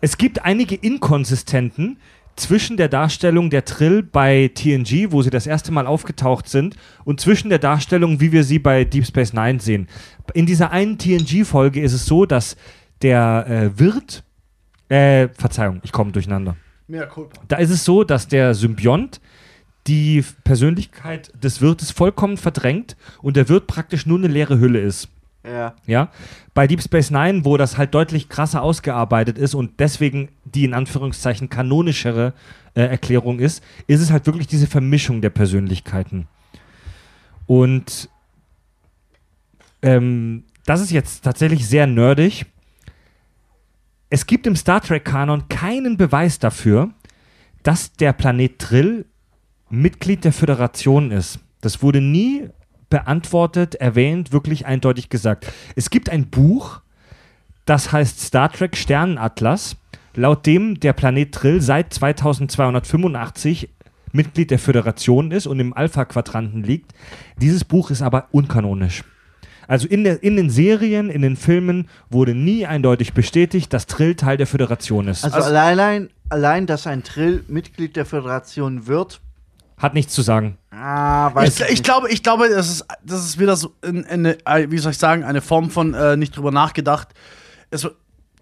es gibt einige Inkonsistenten zwischen der Darstellung der Trill bei TNG, wo sie das erste Mal aufgetaucht sind, und zwischen der Darstellung, wie wir sie bei Deep Space Nine sehen. In dieser einen TNG-Folge ist es so, dass der äh, Wirt, äh, Verzeihung, ich komme durcheinander.
Mehr Culpa.
Da ist es so, dass der Symbiont die Persönlichkeit des Wirtes vollkommen verdrängt und der Wirt praktisch nur eine leere Hülle ist.
Ja.
Ja, bei Deep Space Nine, wo das halt deutlich krasser ausgearbeitet ist und deswegen die in Anführungszeichen kanonischere äh, Erklärung ist, ist es halt wirklich diese Vermischung der Persönlichkeiten. Und ähm, das ist jetzt tatsächlich sehr nerdig. Es gibt im Star Trek-Kanon keinen Beweis dafür, dass der Planet Trill Mitglied der Föderation ist. Das wurde nie beantwortet, erwähnt, wirklich eindeutig gesagt. Es gibt ein Buch, das heißt Star Trek Sternenatlas, laut dem der Planet Trill seit 2285 Mitglied der Föderation ist und im Alpha-Quadranten liegt. Dieses Buch ist aber unkanonisch. Also in, der, in den Serien, in den Filmen wurde nie eindeutig bestätigt, dass Trill Teil der Föderation ist.
Also,
Also-
allein, allein, dass ein Trill Mitglied der Föderation wird,
Hat nichts zu sagen.
ah, weiß
Ich,
ich,
ich glaube, ich glaube, das ist, das ist wieder so in- eine, äh, wie soll ich sagen, eine Form von äh, nicht drüber nachgedacht. Es, wird-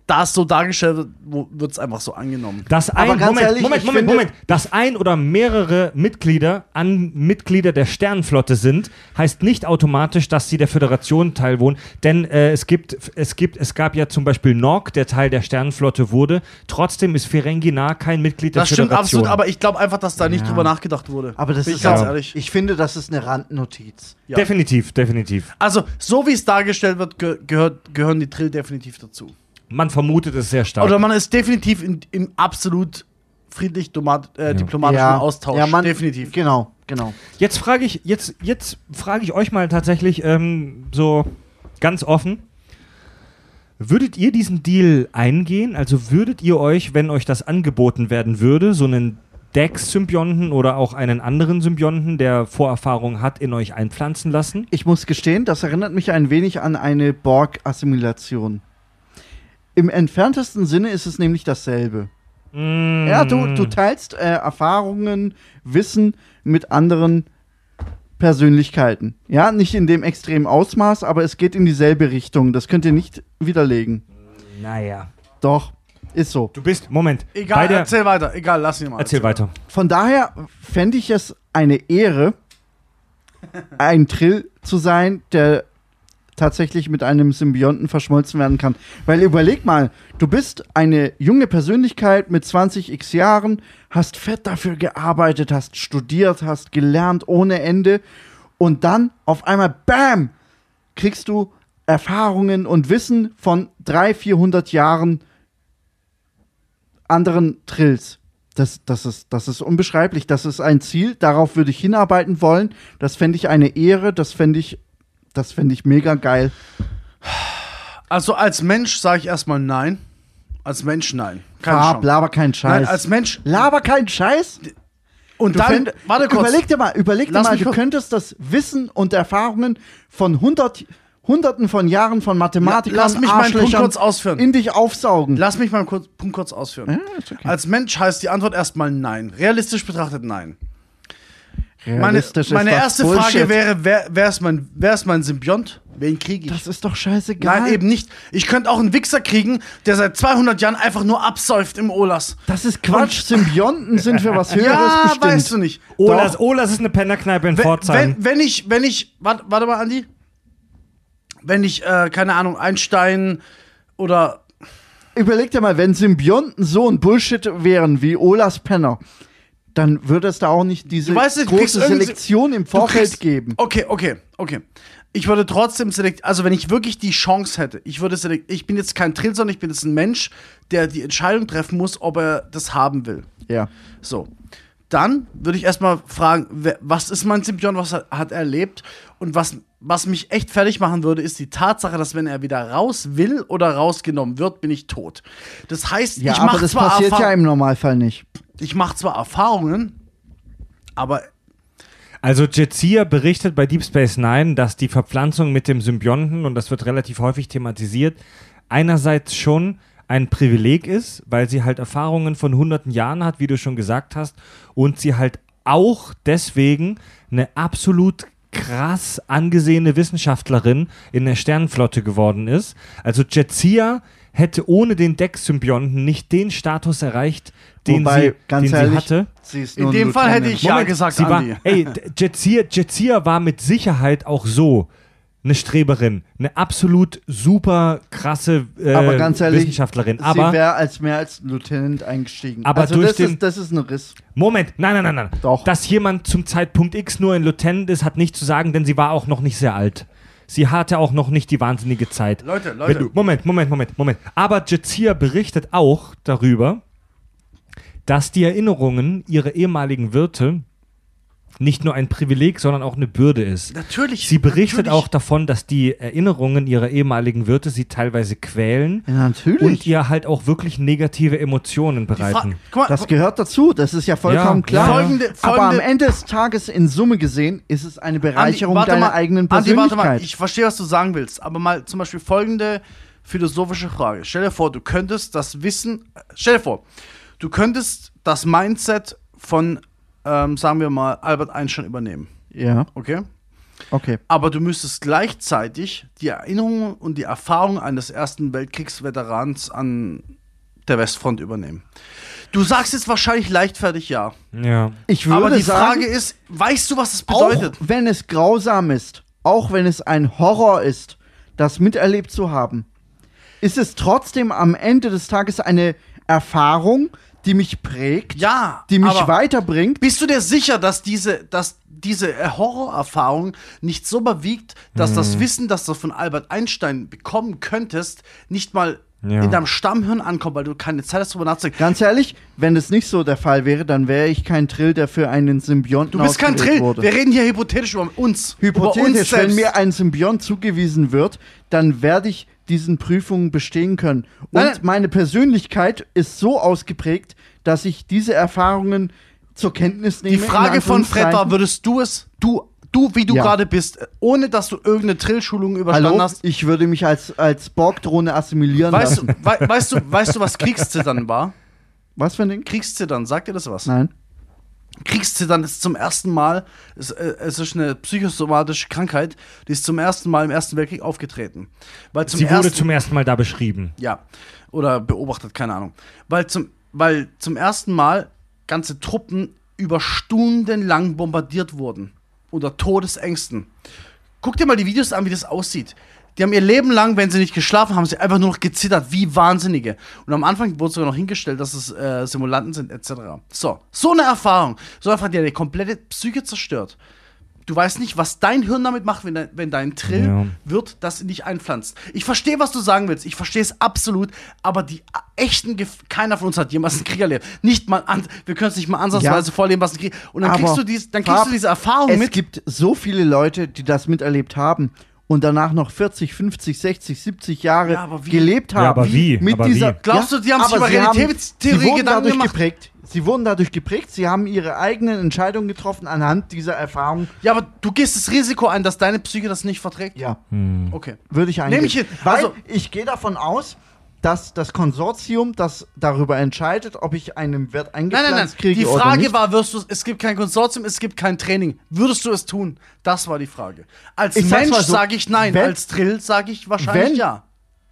da es so dargestellt wird, wird es einfach so angenommen.
Dass
Aber
ein,
ganz
Moment,
ehrlich,
Moment, Moment, Moment, dass ein oder mehrere Mitglieder an Mitglieder der Sternenflotte sind, heißt nicht automatisch, dass sie der Föderation teilwohnen, denn äh, es gibt, es gibt, es gab ja zum Beispiel Nog, der Teil der Sternenflotte wurde, trotzdem ist Ferenginar kein Mitglied der
Das stimmt
Föderation.
absolut, aber ich glaube einfach, dass da nicht
Ja.
drüber nachgedacht wurde.
Aber das
Bin
ist
ich ganz
auch,
ehrlich.
ich finde, das ist eine Randnotiz.
Ja.
Definitiv, definitiv.
Also, so wie es dargestellt wird, ge gehört, gehören die Trill definitiv dazu.
Man vermutet es sehr stark.
Oder man ist definitiv in, im absolut friedlich äh, diplomatischen Austausch.
ja, man,
definitiv.
Genau, genau.
Jetzt frage ich, jetzt, jetzt frage ich euch mal tatsächlich ähm, so ganz offen. Würdet ihr diesen Deal eingehen? Also würdet ihr euch, wenn euch das angeboten werden würde, so einen Dex-Symbionten oder auch einen anderen Symbionten, der Vorerfahrung hat, in euch einpflanzen lassen?
Ich muss gestehen, das erinnert mich ein wenig an eine Borg-Assimilation. Im entferntesten Sinne ist es nämlich dasselbe. Ja, du, du teilst äh, Erfahrungen, Wissen mit anderen Persönlichkeiten. Ja, nicht in dem extremen Ausmaß, aber es geht in dieselbe Richtung. Das könnt ihr nicht widerlegen.
Naja.
Doch, ist so.
Du bist, Moment.
Egal,
der,
erzähl weiter. Egal, lass ihn mal.
erzähl weiter.
Von daher fände ich es eine Ehre, (laughs) ein Trill zu sein, der tatsächlich mit einem Symbionten verschmolzen werden kann. Weil überleg mal, du bist eine junge Persönlichkeit mit 20 x Jahren, hast fett dafür gearbeitet, hast studiert, hast gelernt ohne Ende und dann auf einmal, bam, kriegst du Erfahrungen und Wissen von 300, 400 Jahren anderen Trills. Das, das, ist, das ist unbeschreiblich. Das ist ein Ziel, darauf würde ich hinarbeiten wollen. Das fände ich eine Ehre, das fände ich Das finde ich mega geil.
Also als Mensch sage ich erstmal nein. Als Mensch nein. Keine
Farb,
Chance.
laber keinen Scheiß.
Nein, als Mensch.
laber keinen Scheiß.
Und
Du
dann, warte kurz.
Überleg dir mal, überleg dir mal, du könntest das Wissen und Erfahrungen von hundert, hunderten von Jahren von Mathematikern,
La- lass mich meinen Punkt kurz ausführen.
in dich aufsaugen.
Lass mich mal einen kurz, Punkt kurz ausführen.
Ja, okay.
Als Mensch heißt die Antwort erstmal nein. Realistisch betrachtet nein. Meine,
ist
meine erste
Bullshit.
Frage wäre, wer, wer, ist mein, wer ist mein Symbiont? Wen kriege ich?
Das ist doch scheißegal.
Nein, eben nicht. Ich könnte auch einen Wichser kriegen, der seit 200 Jahren einfach nur absäuft im Olas.
Das ist Quatsch. Symbionten sind für was (laughs) Höheres
Ja,
bestimmt.
weißt du nicht.
Olas,
Doch.
Olas ist eine Pennerkneipe in
Wenn,
Pforzheim.
wenn, wenn ich, wenn ich, warte, warte mal, Andi. Wenn ich, äh, keine Ahnung, Einstein oder
Überleg dir mal, wenn Symbionten so ein Bullshit wären wie Olas Penner, dann würde es da auch nicht diese
weißt
große Selektion im Vorfeld
kriegst-
geben.
Okay, okay, okay. Ich würde trotzdem selekt, also wenn ich wirklich die Chance hätte, ich würde selekt, ich bin jetzt kein Trill, sondern ich bin jetzt ein Mensch, der die Entscheidung treffen muss, ob er das haben will.
Ja.
So. Dann würde ich erstmal fragen, wer, was ist mein Symbiont, was hat, hat er erlebt? Und was, was mich echt fertig machen würde, ist die Tatsache, dass wenn er wieder raus will oder rausgenommen wird, bin ich tot. Das heißt,
Ja,
ich
aber
mache
das
zwar,
passiert ja
Erfahr
im Normalfall nicht.
Ich mach zwar Erfahrungen, aber
Also Jetsia berichtet bei Deep Space Nine, dass die Verpflanzung mit dem Symbionten, und das wird relativ häufig thematisiert, einerseits schon ein Privileg ist, weil sie halt Erfahrungen von hunderten Jahren hat, wie du schon gesagt hast, und sie halt auch deswegen eine absolut krass angesehene Wissenschaftlerin in der Sternenflotte geworden ist. Also Jetsia hätte ohne den Deck-Symbionten nicht den Status erreicht, den,
Wobei,
sie,
ganz
den
ehrlich,
sie hatte.
sie ist
in dem Fall hätte ich ja gesagt,
sie war,
Andi.
ey, D- Jetsia, Jetsia war mit Sicherheit auch so eine Streberin, eine absolut super krasse äh,
aber ganz ehrlich,
Wissenschaftlerin.
sie
Aber
wäre als mehr als Lieutenant eingestiegen.
Aber
also
durch
das,
den-
ist, das ist ein Riss.
Moment, nein, nein, nein, nein.
Doch.
Dass jemand zum Zeitpunkt X nur ein Lieutenant ist, hat nicht zu sagen, denn sie war auch noch nicht sehr alt. Sie hatte auch noch nicht die wahnsinnige Zeit.
Leute, Leute.
Du, Moment, Moment, Moment, Moment. Aber Jetsia berichtet auch darüber, dass die Erinnerungen ihrer ehemaligen Wirte nicht nur ein Privileg, sondern auch eine Bürde ist.
natürlich.
Sie berichtet
natürlich.
auch davon, dass die Erinnerungen ihrer ehemaligen Wirte sie teilweise quälen
Ja, natürlich.
und ihr halt auch wirklich negative Emotionen bereiten.
Mal,
das gehört dazu, das ist ja vollkommen
Ja,
klar.
ja.
Folgende-
Aber am
folgende-
Ende des Tages in Summe gesehen ist es eine Bereicherung
warte
deiner
mal,
eigenen
Andi,
Persönlichkeit.
warte mal, ich verstehe, was du sagen willst, aber mal zum Beispiel folgende philosophische Frage. Stell dir vor, du könntest das Wissen, äh, stell dir vor, du könntest das Mindset von, ähm, sagen wir mal, Albert Einstein übernehmen,
ja,
okay?
okay.
Aber du müsstest gleichzeitig die Erinnerungen und die Erfahrung eines Ersten Weltkriegsveterans an der Westfront übernehmen. Du sagst jetzt wahrscheinlich leichtfertig ja.
Ja.
Ich würde
Aber die
sagen,
Frage ist, weißt du, was es
auch
bedeutet?
wenn es grausam ist, auch wenn es ein Horror ist, das miterlebt zu haben, ist es trotzdem am Ende des Tages eine Erfahrung, die mich prägt,
Ja,
die mich weiterbringt.
Bist du dir sicher, dass diese, dass diese äh, Horrorerfahrung nicht so überwiegt, dass das Wissen, das du von Albert Einstein bekommen könntest, nicht mal
Ja.
in deinem Stammhirn ankommt, weil du keine Zeit hast, darüber nachzudenken?
Ganz ehrlich, wenn es nicht so der Fall wäre, dann wäre ich kein Trill, der für einen Symbionten
Du bist kein Drill.
wurde.
Wir reden hier hypothetisch über uns. über uns
Hypothetisch, wenn mir ein Symbiont zugewiesen wird, dann werde ich diesen Prüfungen bestehen können. Und
Nein, nein.
meine Persönlichkeit ist so ausgeprägt, dass ich diese Erfahrungen zur Kenntnis nehme.
Die Frage von Fred war, würdest du es, du, du wie du
Ja.
gerade bist, ohne dass du irgendeine Trillschulung überstanden
Hallo,
hast,
ich würde mich als, als Borg-Drohne assimilieren
weißt du,
lassen.
wei weißt, du, weißt du, was Kriegszittern war?
Was für ein Ding?
Kriegszittern, sagt dir das was?
Nein.
Kriegszittern ist zum ersten Mal, es, äh, es ist eine psychosomatische Krankheit, die ist zum ersten Mal im Ersten Weltkrieg aufgetreten. Weil zum
Sie wurde
ersten,
zum ersten Mal da beschrieben.
ja, oder beobachtet, keine Ahnung. Weil zum, weil zum ersten Mal ganze Truppen über Stunden lang bombardiert wurden. Unter Todesängsten. Guck dir mal die Videos an, wie das aussieht. Die haben ihr Leben lang, wenn sie nicht geschlafen haben, sie einfach nur noch gezittert, wie Wahnsinnige. Und am Anfang wurde sogar noch hingestellt, dass es äh, Simulanten sind, etc. So, so eine Erfahrung. So einfach, die die komplette Psyche zerstört. Du weißt nicht, was dein Hirn damit macht, wenn dein, wenn dein Trill
Ja.
wird, das in dich einpflanzt. Ich verstehe, was du sagen willst. Ich verstehe es absolut. Aber die echten, Gef keiner von uns hat jemals einen Krieg erlebt. Nicht mal, an, wir können es nicht mal ansatzweise
Ja.
vorleben, was ein Krieg. Und dann
Aber
kriegst du, dies, dann kriegst
Fab,
du diese Erfahrung
es
mit.
gibt so viele Leute, die das miterlebt haben. Und danach noch 40, 50, 60, 70 Jahre
Ja, aber wie?
gelebt haben.
Ja, aber wie?
Mit
Aber
dieser,
wie?
Glaubst du, die haben sich über
sie haben-
Realitätstheorie
sie wurden
Gedanken
dadurch
gemacht?
geprägt. Sie wurden dadurch geprägt, sie haben ihre eigenen Entscheidungen getroffen anhand dieser Erfahrung.
Ja, aber du gehst das Risiko ein, dass deine Psyche das nicht verträgt?
Ja,
Okay.
würde ich eingehen.
Nehm ich hin.
Weil
Also-
ich gehe davon aus, dass das Konsortium, das darüber entscheidet, ob ich einen Wert
Nein,
eingepflanzt
nein, nein.
kriege
Die Frage
nicht.
war, wirst du, es gibt kein Konsortium, es gibt kein Training. Würdest du es tun? Das war die Frage. Als
Ich
Mensch
mal so,
sage ich nein,
wenn-
als Drill sage ich wahrscheinlich
wenn-
ja.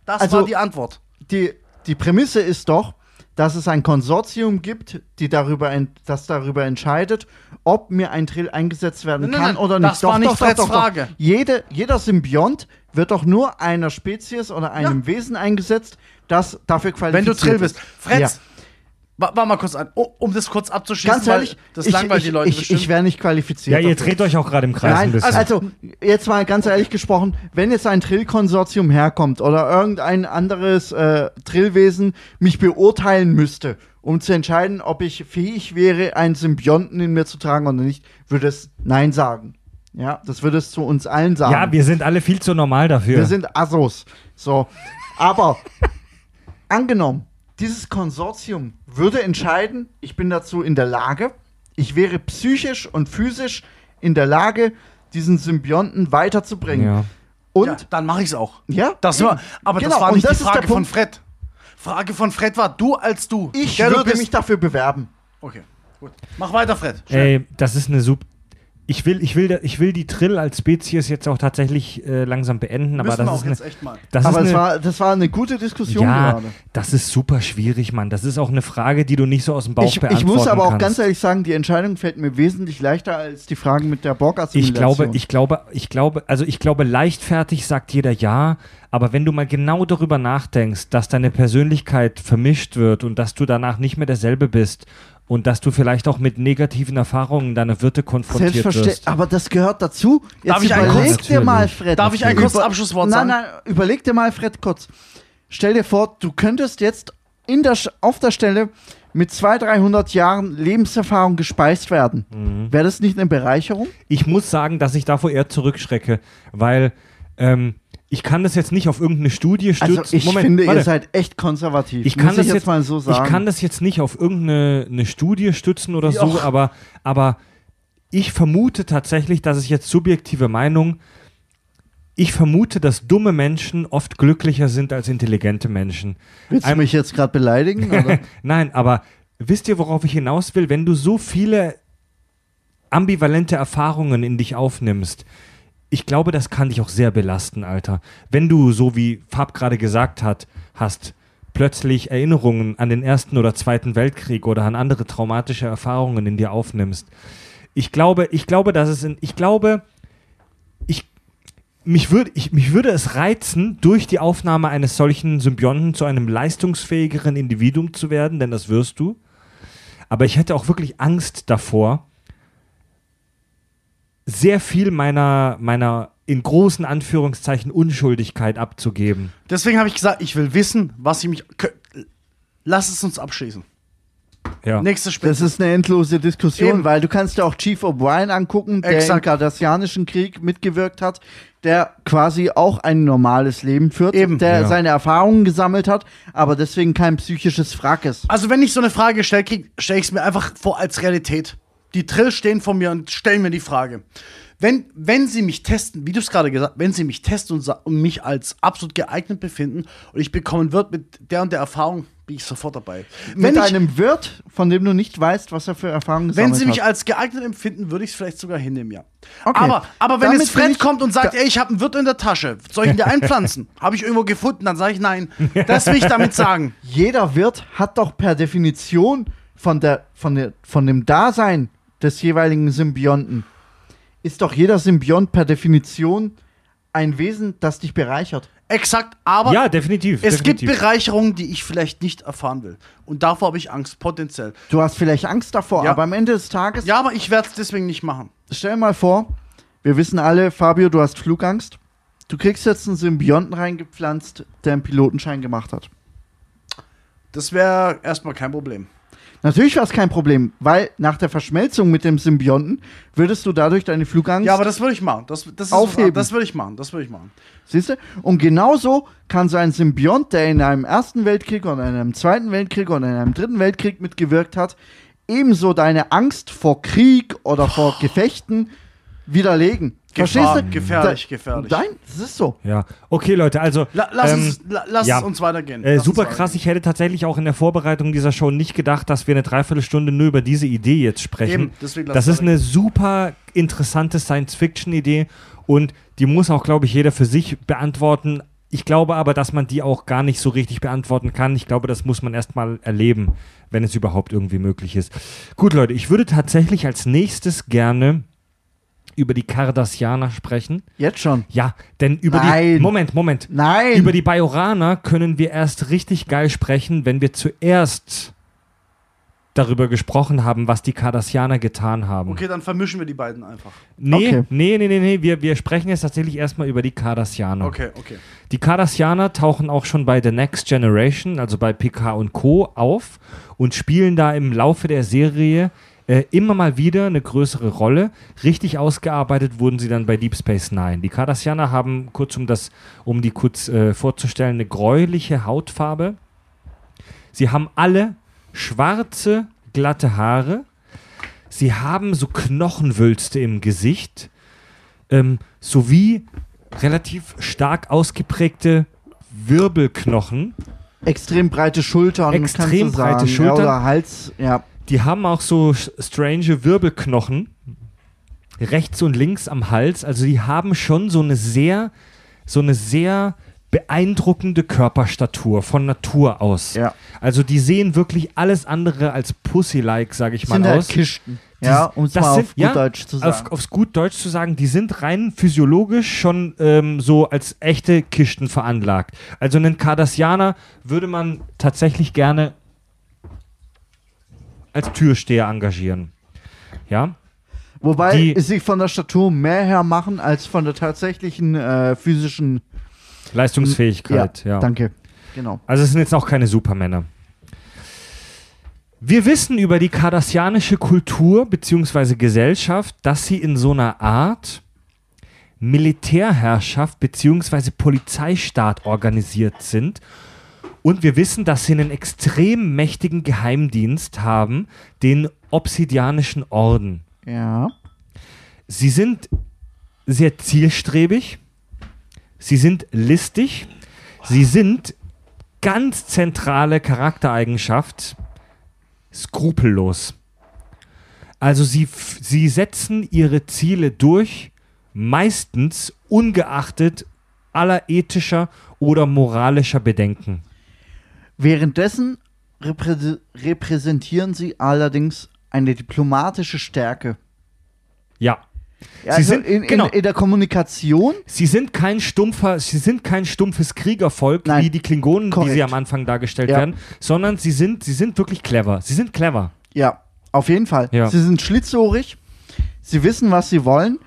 Das
Also-
war die Antwort.
die, die Prämisse ist doch, dass es ein Konsortium gibt, die darüber das darüber entscheidet, ob mir ein Drill eingesetzt werden
Nein, nein,
kann
nein,
oder
das
nicht.
war nicht Freds Frage.
Jede, jeder Symbiont wird doch nur einer Spezies oder einem
Ja.
Wesen eingesetzt, das dafür
Wenn
qualifiziert
du Drill bist.
ist.
Fretz,
Ja.
wa- warte mal kurz an, oh, um das kurz abzuschließen,
Ganz ehrlich,
weil das
ich,
langweilt
ich,
die Leute
ich,
bestimmt.
ich wäre nicht qualifiziert.
Ja, ihr dreht euch auch gerade im Kreis ein
Nein,
bisschen.
also jetzt mal ganz ehrlich gesprochen, wenn jetzt ein Trill-Konsortium herkommt oder irgendein anderes äh, Trillwesen mich beurteilen müsste, um zu entscheiden, ob ich fähig wäre, einen Symbionten in mir zu tragen oder nicht, würde es Nein sagen. Ja, das würde es zu uns allen sagen.
ja, wir sind alle viel zu normal dafür.
Wir sind Assos. So. Aber angenommen, dieses Konsortium würde entscheiden, ich bin dazu in der Lage, ich wäre psychisch und physisch in der Lage, diesen Symbionten weiterzubringen.
ja.
Und
ja, dann mache ich es auch.
ja,
Das war, aber
Genau,
das war nicht
das
die
ist der
Frage von
Punkt.
Fred. Frage von Fred war, du als du.
Ich
der du
würde mich dafür bewerben.
Okay, gut. Mach weiter, Fred. Schnell.
Ey, das ist eine super. Ich will, ich, will, ich will die Trill als Spezies jetzt auch tatsächlich äh, langsam beenden, aber
Müssen
das
auch
ist eine,
jetzt echt mal.
das
Aber
ist
es
eine,
war, das war eine gute Diskussion
ja,
gerade.
das ist super schwierig, Mann. Das ist auch eine Frage, die du nicht so aus dem Bauch
Ich,
beantworten
ich muss aber auch
kannst.
ganz ehrlich sagen, die Entscheidung fällt mir wesentlich leichter als die Fragen mit der Borg-Assimilation.
Ich glaube, ich glaube, ich glaube, also ich glaube, leichtfertig sagt jeder ja, aber wenn du mal genau darüber nachdenkst, dass deine Persönlichkeit vermischt wird und dass du danach nicht mehr derselbe bist und dass du vielleicht auch mit negativen Erfahrungen deiner Wirte konfrontiert
Selbstverständlich,
wirst.
aber das gehört dazu. Jetzt
Darf ich ein
überleg
kurzes-
dir mal. Fred.
Darf ich ein kurzes Abschlusswort
nein,
sagen?
Nein, überleg dir mal, Fred, kurz. Stell dir vor, du könntest jetzt in der, auf der Stelle mit 200, 300 Jahren Lebenserfahrung gespeist werden.
Mhm.
Wäre das nicht eine Bereicherung?
Ich muss sagen, dass ich davor eher zurückschrecke, weil ähm, ich kann das jetzt nicht auf irgendeine Studie stützen.
Also ich
Moment,
finde,
warte.
ihr seid echt konservativ.
ich kann
muss
das
ich
jetzt,
mal so sagen.
Ich kann das jetzt nicht auf irgendeine eine Studie stützen oder so,
Joch.
aber, aber ich vermute tatsächlich, dass es jetzt subjektive Meinung, ich vermute, dass dumme Menschen oft glücklicher sind als intelligente Menschen.
Willst du mich jetzt gerade beleidigen? (laughs)
Nein, aber wisst ihr, worauf ich hinaus will? Wenn du so viele ambivalente Erfahrungen in dich aufnimmst, ich glaube, das kann dich auch sehr belasten, Alter. Wenn du, so wie Fab gerade gesagt hat, hast, plötzlich Erinnerungen an den Ersten oder Zweiten Weltkrieg oder an andere traumatische Erfahrungen in dir aufnimmst. Ich glaube, ich glaube, dass es in, ich glaube, ich, mich, würd, ich, mich würde es reizen, durch die Aufnahme eines solchen Symbionten zu einem leistungsfähigeren Individuum zu werden, denn das wirst du. Aber ich hätte auch wirklich Angst davor, sehr viel meiner, meiner in großen Anführungszeichen Unschuldigkeit abzugeben.
Deswegen habe ich gesagt, ich will wissen, was ich mich. Lass es uns abschließen.
Ja.
Nächste Spiel.
Das ist eine endlose Diskussion,
Eben.
weil du kannst dir auch Chief O'Brien angucken, der
Exakt.
im Cardassianischen Krieg mitgewirkt hat, der quasi auch ein normales Leben führt,
Eben.
der
Ja.
seine Erfahrungen gesammelt hat, aber deswegen kein psychisches Wrack ist.
Also, wenn ich so eine Frage kriege, stelle ich es mir einfach vor als Realität. Die Trill stehen vor mir und stellen mir die Frage. Wenn, wenn sie mich testen, wie du es gerade gesagt hast, wenn sie mich testen und, und mich als absolut geeignet befinden und ich bekommen wird mit der und der Erfahrung, bin ich sofort dabei. Wenn,
Mit
ich,
einem Wirt, von dem du nicht weißt, was er für Erfahrungen
wenn
gesammelt
sie mich
hat.
als geeignet empfinden, würde ich es vielleicht sogar hinnehmen, ja.
Okay.
Aber, aber wenn
Damit
jetzt
bin
Fred
ich-
kommt und sagt, ey, ich habe einen Wirt in der Tasche, soll ich ihn dir einpflanzen? (laughs) habe ich irgendwo gefunden, dann sage ich nein. Das will ich damit sagen.
Jeder Wirt hat doch per Definition von, der, von, der, von dem Dasein des jeweiligen Symbionten, ist doch jeder Symbiont per Definition ein Wesen, das dich bereichert.
Exakt, aber
ja, definitiv.
Es
definitiv.
gibt Bereicherungen, die ich vielleicht nicht erfahren will. Und davor habe ich Angst, potenziell.
Du hast vielleicht Angst davor,
Ja.
aber am Ende des Tages,
Ja, aber ich werde es deswegen nicht machen.
stell dir mal vor, wir wissen alle, Fabio, du hast Flugangst. Du kriegst jetzt einen Symbionten reingepflanzt, der einen Pilotenschein gemacht hat.
Das wäre erstmal kein Problem.
Natürlich war es kein Problem, weil nach der Verschmelzung mit dem Symbionten würdest du dadurch deine Flugangst
Ja, aber das würde ich machen. Das, das, das würde ich machen. Das würde ich machen.
Siehst du? Und genauso kann so ein Symbiont, der in einem Ersten Weltkrieg oder in einem Zweiten Weltkrieg oder in einem Dritten Weltkrieg mitgewirkt hat, ebenso deine Angst vor Krieg oder vor Gefechten widerlegen.
Gefahr,
Verstehst du?
gefährlich,
Da-
gefährlich.
Nein, das ist so.
Ja. Okay, Leute, also.
La, lass
ähm,
uns, la, lass
ja.
es uns weitergehen.
Äh,
Lass
super
uns
krass.
weitergehen.
Ich hätte tatsächlich auch in der Vorbereitung dieser Show nicht gedacht, dass wir eine Dreiviertelstunde nur über diese Idee jetzt sprechen.
Eben, deswegen
das
es
ist eine super interessante Science-Fiction-Idee und die muss auch, glaube ich, jeder für sich beantworten. Ich glaube aber, dass man die auch gar nicht so richtig beantworten kann. Ich glaube, das muss man erstmal erleben, wenn es überhaupt irgendwie möglich ist. Gut, Leute, ich würde tatsächlich als nächstes gerne über die Cardassianer sprechen.
Jetzt schon.
Ja, denn über die.
Nein.
Moment, Moment.
Nein.
Über die Bajoraner können wir erst richtig geil sprechen, wenn wir zuerst darüber gesprochen haben, was die Cardassianer getan haben.
Okay, dann vermischen wir die beiden einfach.
Nee,
Okay.
nee, nee, nee, nee. Wir, wir sprechen jetzt tatsächlich erstmal über die Cardassianer.
Okay, okay.
Die Cardassianer tauchen auch schon bei The Next Generation, also bei PK und Co. auf und spielen da im Laufe der Serie äh, immer mal wieder eine größere Rolle. Richtig ausgearbeitet wurden sie dann bei Deep Space Nine. Die Cardassianer haben, kurz um das, um die kurz äh, vorzustellen, eine gräuliche Hautfarbe. Sie haben alle schwarze, glatte Haare. Sie haben so Knochenwülste im Gesicht ähm, sowie relativ stark ausgeprägte Wirbelknochen.
Extrem breite Schultern.
Extrem breite
sagen.
Schultern.
Ja, oder Hals, ja.
Die haben auch so strange Wirbelknochen rechts und links am Hals. Also die haben schon so eine sehr, so eine sehr beeindruckende Körperstatur von Natur aus.
Ja.
Also die sehen wirklich alles andere als Pussy-like, sage ich mal
Sind
aus.
halt Kisten. Ja, um es
das
mal
sind-
auf gut
ja,
Deutsch zu sagen.
Auf, aufs gut Deutsch zu sagen, die sind rein physiologisch schon ähm, so als echte Kisten veranlagt. Also einen Cardassianer würde man tatsächlich gerne als Türsteher engagieren. Ja,
Wobei
die-
sie von der Statur mehr her machen als von der tatsächlichen äh, physischen.
Leistungsfähigkeit. Ja,
Danke. Genau.
Also es sind jetzt auch keine Supermänner. Wir wissen über die kardassianische Kultur bzw. Gesellschaft, dass sie in so einer Art Militärherrschaft bzw. Polizeistaat organisiert sind. Und wir wissen, dass sie einen extrem mächtigen Geheimdienst haben, den Obsidianischen Orden.
Ja.
Sie sind sehr zielstrebig, sie sind listig, sie sind ganz zentrale Charaktereigenschaft skrupellos. Also sie, sie setzen ihre Ziele durch, meistens ungeachtet aller ethischer oder moralischer Bedenken.
Währenddessen reprä repräsentieren sie allerdings eine diplomatische Stärke.
Ja. Sie
also
sind-
in, in,
genau.
in der Kommunikation.
Sie sind kein stumpfer, sie sind kein stumpfes Kriegervolk
Nein.
wie die Klingonen,
Korrekt.
die sie am Anfang dargestellt
Ja.
werden, sondern sie sind, sie sind wirklich clever. Sie sind clever.
Ja, auf jeden Fall.
Ja.
Sie sind schlitzohrig. Sie wissen, was sie wollen.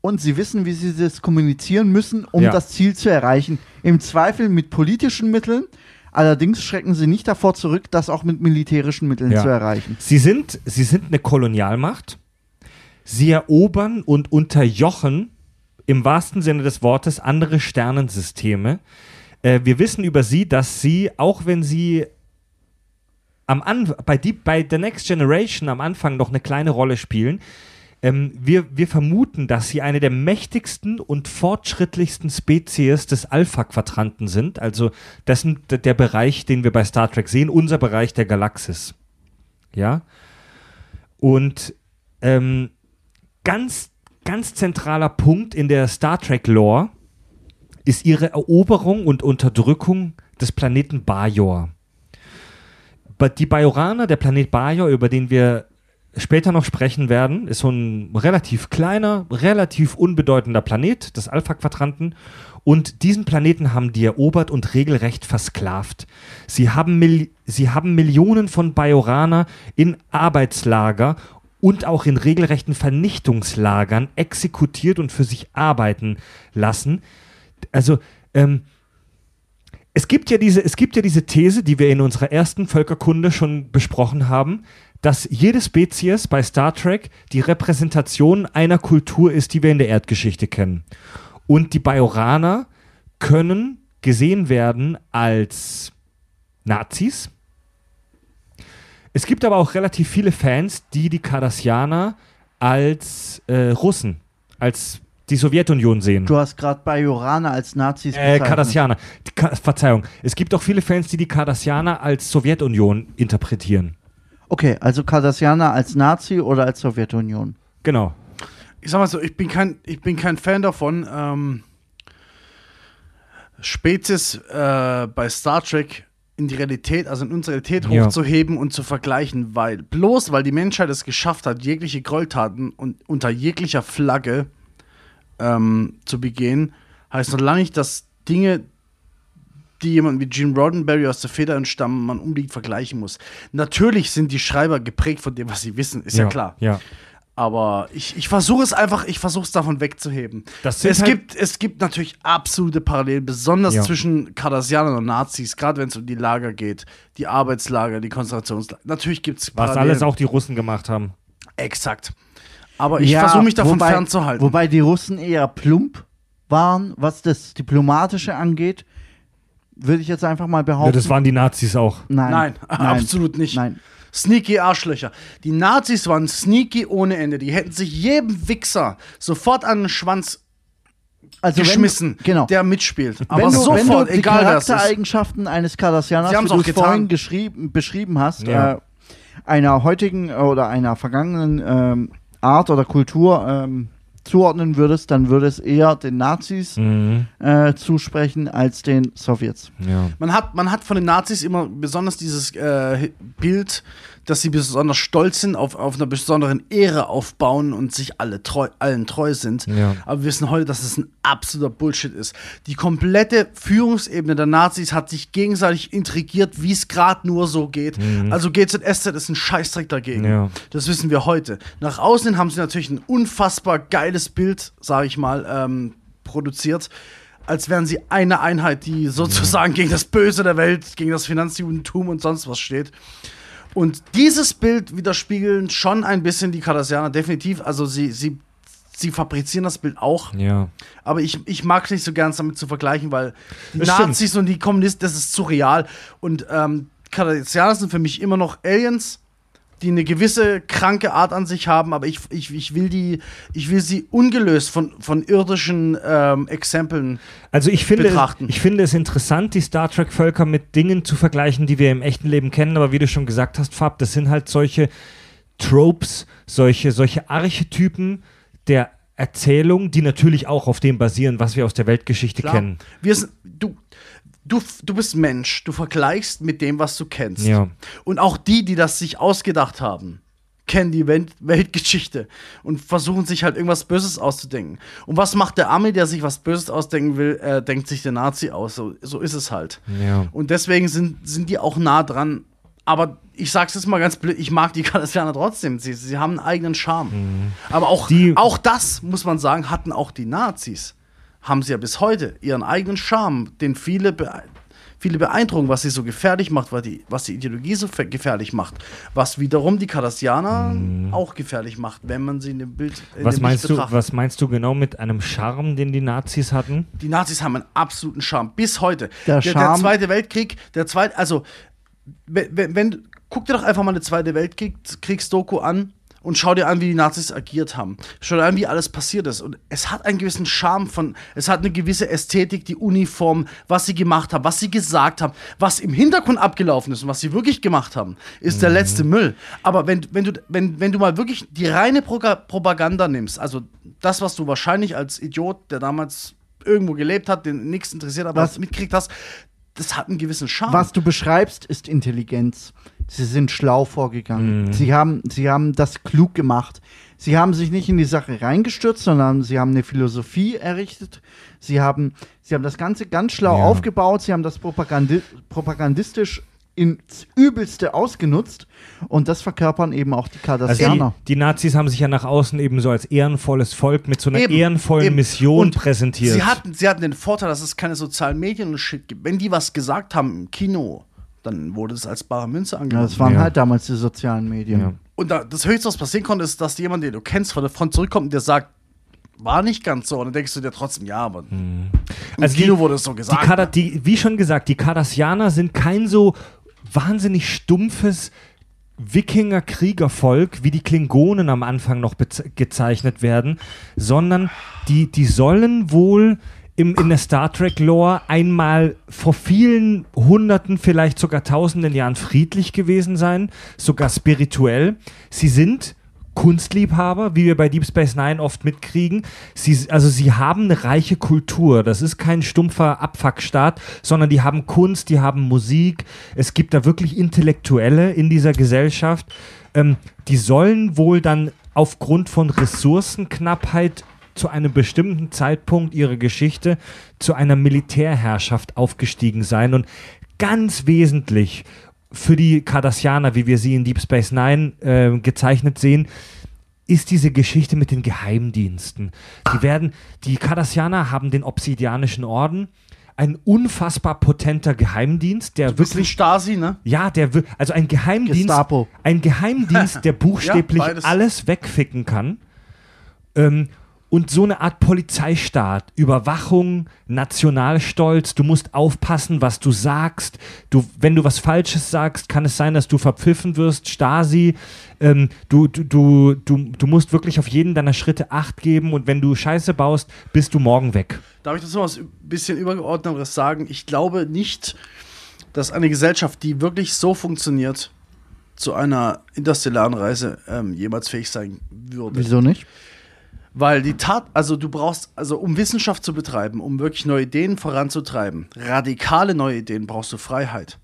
Und sie wissen, wie sie das kommunizieren müssen, um
Ja.
das Ziel zu erreichen. Im Zweifel mit politischen Mitteln. Allerdings schrecken sie nicht davor zurück, das auch mit militärischen Mitteln
Ja.
zu erreichen.
Sie sind, sie sind eine Kolonialmacht. Sie erobern und unterjochen im wahrsten Sinne des Wortes andere Sternensysteme. Äh, wir wissen über sie, dass sie, auch wenn sie am An bei, die, bei The Next Generation am Anfang noch eine kleine Rolle spielen, ähm, wir, wir vermuten, dass sie eine der mächtigsten und fortschrittlichsten Spezies des Alpha-Quadranten sind. Also das ist der Bereich, den wir bei Star Trek sehen, unser Bereich der Galaxis. Ja. Und ähm, ganz, ganz zentraler Punkt in der Star Trek-Lore ist ihre Eroberung und Unterdrückung des Planeten Bajor. Ba- Die Bajoraner, der Planet Bajor, über den wir später noch sprechen werden, ist so ein relativ kleiner, relativ unbedeutender Planet des Alpha-Quadranten. Und diesen Planeten haben die erobert und regelrecht versklavt. Sie haben, Mil sie haben Millionen von Bajoraner in Arbeitslager und auch in regelrechten Vernichtungslagern exekutiert und für sich arbeiten lassen. Also, ähm, es gibt ja diese, es gibt ja diese These, die wir in unserer ersten Völkerkunde schon besprochen haben, dass jede Spezies bei Star Trek die Repräsentation einer Kultur ist, die wir in der Erdgeschichte kennen. Und die Bajoraner können gesehen werden als Nazis. Es gibt aber auch relativ viele Fans, die die Cardassianer als äh, Russen, als die Sowjetunion sehen.
Du hast gerade Bajoraner als Nazis
Äh,
bezeichnet.
Cardassianer. Ka Verzeihung. Es gibt auch viele Fans, die die Cardassianer als Sowjetunion interpretieren.
Okay, also Cardassianer als Nazi oder als Sowjetunion?
Genau.
ich sag mal so, ich bin kein, ich bin kein Fan davon, ähm, Spezies äh, bei Star Trek in die Realität, also in unsere Realität
Ja.
hochzuheben und zu vergleichen, weil bloß weil die Menschheit es geschafft hat, jegliche Gräueltaten und unter jeglicher Flagge ähm, zu begehen, heißt noch lange nicht, dass Dinge, die jemand wie Gene Roddenberry aus der Feder entstammen, man unbedingt vergleichen muss. Natürlich sind die Schreiber geprägt von dem, was sie wissen, ist ja, klar.
Ja.
Aber ich, ich versuche es einfach, ich versuche es davon wegzuheben. Es,
halt-
gibt, es gibt natürlich absolute Parallelen, besonders
Ja.
zwischen Cardassianern und Nazis, gerade wenn es um die Lager geht, die Arbeitslager, die Konzentrationslager. Natürlich gibt es
Was alles auch die Russen gemacht haben.
Exakt. Aber ich
Ja,
versuche mich davon
wobei,
fernzuhalten.
Wobei die Russen eher plump waren, was das Diplomatische angeht, würde ich jetzt einfach mal
Ja,
behaupten.
das waren die Nazis auch.
nein,
Nein, absolut nicht.
Nein.
Sneaky Arschlöcher. Die Nazis waren sneaky ohne Ende. Die hätten sich jedem Wichser sofort an den Schwanz
Also
geschmissen,
Wenn, genau.
der mitspielt. Aber
wenn du,
sofort,
wenn du die
egal.
Charaktereigenschaften eines wie
auch
du vorhin geschrieben, beschrieben hast,
Ja.
äh, einer heutigen oder einer vergangenen ähm, Art oder Kultur ähm, zuordnen würdest, dann würde es eher den Nazis
Mhm.
äh, zusprechen als den Sowjets.
Ja.
Man hat, man hat von den Nazis immer besonders dieses äh, Bild, dass sie besonders stolz sind, auf, auf einer besonderen Ehre aufbauen und sich alle treu, allen treu sind.
Ja.
Aber wir wissen heute, dass es ein absoluter Bullshit ist. Die komplette Führungsebene der Nazis hat sich gegenseitig intrigiert, wie es gerade nur so geht. Also GZSZ ist ein Scheißdreck dagegen.
Mhm. Ja.
Das wissen wir heute. Nach außen haben sie natürlich ein unfassbar geiles Bild, sage ich mal, ähm, produziert. Als wären sie eine Einheit, die sozusagen gegen das Böse der Welt, gegen das Finanzjudentum und sonst was steht. Und dieses Bild widerspiegeln schon ein bisschen die Cardassianer, definitiv. Also sie, sie, sie fabrizieren das Bild auch.
Ja.
Aber ich, ich mag es nicht so gern damit zu vergleichen, weil die
Das stimmt.
Nazis und die Kommunisten, das ist zu real. Und ähm, Cardassianer sind für mich immer noch Aliens, die eine gewisse kranke Art an sich haben, aber ich, ich, ich, will, die, ich will sie ungelöst von, von irdischen ähm, Exempeln.
Also ich finde,
betrachten.
ich finde es interessant, die Star Trek-Völker mit Dingen zu vergleichen, die wir im echten Leben kennen, aber wie du schon gesagt hast, Fab, das sind halt solche Tropes, solche, solche Archetypen der Erzählung, die natürlich auch auf dem basieren, was wir aus der Weltgeschichte
Klar.
kennen.
Wir sind, du, du, du bist Mensch, du vergleichst mit dem, was du kennst.
Ja.
Und auch die, die das sich ausgedacht haben, kennen die Welt Weltgeschichte und versuchen sich halt irgendwas Böses auszudenken. Und was macht der Ami, der sich was Böses ausdenken will, äh, denkt sich der Nazi aus. So, so ist es halt.
Ja.
Und deswegen sind, sind die auch nah dran. Aber ich sag's jetzt mal ganz blöd, ich mag die (laughs) Cardassianer trotzdem. Sie, sie haben einen eigenen Charme. Aber auch,
Die-
auch das, muss man sagen, hatten auch die Nazis. Haben sie ja bis heute ihren eigenen Charme, den viele, bee viele beeindrucken, was sie so gefährlich macht, was die, was die Ideologie so gefährlich macht. Was wiederum die Cardassianer auch gefährlich macht, wenn man sie in dem Bild in
Mhm. Was
dem
meinst,
Licht
du, was meinst du genau mit einem Charme, den die Nazis hatten?
Die Nazis haben einen absoluten Charme bis heute.
Der
der,
Charme-
Zweite Weltkrieg, der zweite, also wenn, wenn guck dir doch einfach mal eine Zweite Weltkriegsdoku an und schau dir an, wie die Nazis agiert haben. Schau dir an, wie alles passiert ist. Und es hat einen gewissen Charme von, es hat eine gewisse Ästhetik, die Uniform, was sie gemacht haben, was sie gesagt haben, was im Hintergrund abgelaufen ist und was sie wirklich gemacht haben, ist der letzte Müll. Aber wenn, wenn, du, wenn, wenn du mal wirklich die reine Proga Propaganda nimmst, also das, was du wahrscheinlich als Idiot, der damals irgendwo gelebt hat, den nichts interessiert, aber
Was-
was mitgekriegt hast, das hat einen gewissen Charme.
Was du beschreibst, ist Intelligenz. Sie sind schlau vorgegangen. Sie, haben, sie haben das klug gemacht. Sie haben sich nicht in die Sache reingestürzt, sondern sie haben eine Philosophie errichtet. Sie haben, sie haben das Ganze ganz schlau
Ja.
aufgebaut. Sie haben das propagandi propagandistisch ins Übelste ausgenutzt. Und das verkörpern eben auch die
Also
Cardassianer.
die, die Nazis haben sich ja nach außen eben so als ehrenvolles Volk mit so einer
Eben,
ehrenvollen
eben.
Mission
Und
präsentiert.
Sie hatten, sie hatten den Vorteil, dass es keine sozialen Medien und Shit gibt. Wenn die was gesagt haben im Kino, dann wurde es als bare Münze
ja,
angenommen.
das waren
Ja.
halt damals die sozialen Medien.
Ja.
und da, das Höchste, was passieren konnte, ist, dass jemand, den du kennst, von der Front zurückkommt und der sagt, war nicht ganz so. Und dann denkst du dir trotzdem, ja, aber im
Also
Kino
die-
wurde es so
Die
gesagt.
Kada, die, wie schon gesagt, die Kardassianer sind kein so wahnsinnig stumpfes Wikinger-Kriegervolk, wie die Klingonen am Anfang noch gezeichnet werden, sondern die, die sollen wohl im, in der Star Trek-Lore einmal vor vielen Hunderten, vielleicht sogar Tausenden Jahren friedlich gewesen sein, sogar spirituell. Sie sind Kunstliebhaber, wie wir bei Deep Space Nine oft mitkriegen. Sie, also sie haben eine reiche Kultur. Das ist kein stumpfer Abfuckstaat, sondern die haben Kunst, die haben Musik. Es gibt da wirklich Intellektuelle in dieser Gesellschaft. Ähm, die sollen wohl dann aufgrund von Ressourcenknappheit zu einem bestimmten Zeitpunkt ihrer Geschichte zu einer Militärherrschaft aufgestiegen sein. Und ganz wesentlich für die Cardassianer, wie wir sie in Deep Space Nine äh, gezeichnet sehen, ist diese Geschichte mit den Geheimdiensten. Die werden, die Cardassianer haben den Obsidianischen Orden, ein unfassbar potenter Geheimdienst, der
Bisschen
wirklich
Stasi, ne?
ja, der also ein Geheimdienst,
Gestapo.
ein Geheimdienst, der (laughs) buchstäblich
beides.
alles wegficken kann. Ähm, und so eine Art Polizeistaat, Überwachung, Nationalstolz, du musst aufpassen, was du sagst. Du, wenn du was Falsches sagst, kann es sein, dass du verpfiffen wirst, Stasi. Ähm, du, du, du, du, du musst wirklich auf jeden deiner Schritte Acht geben und wenn du Scheiße baust, bist du morgen weg.
Darf ich das noch was ein bisschen übergeordneteres sagen? Ich glaube nicht, dass eine Gesellschaft, die wirklich so funktioniert, zu einer interstellaren Reise ähm, jemals fähig sein würde.
Wieso nicht?
Weil die Tat, also du brauchst, also um Wissenschaft zu betreiben, um wirklich neue Ideen voranzutreiben, radikale neue Ideen, brauchst du Freiheit.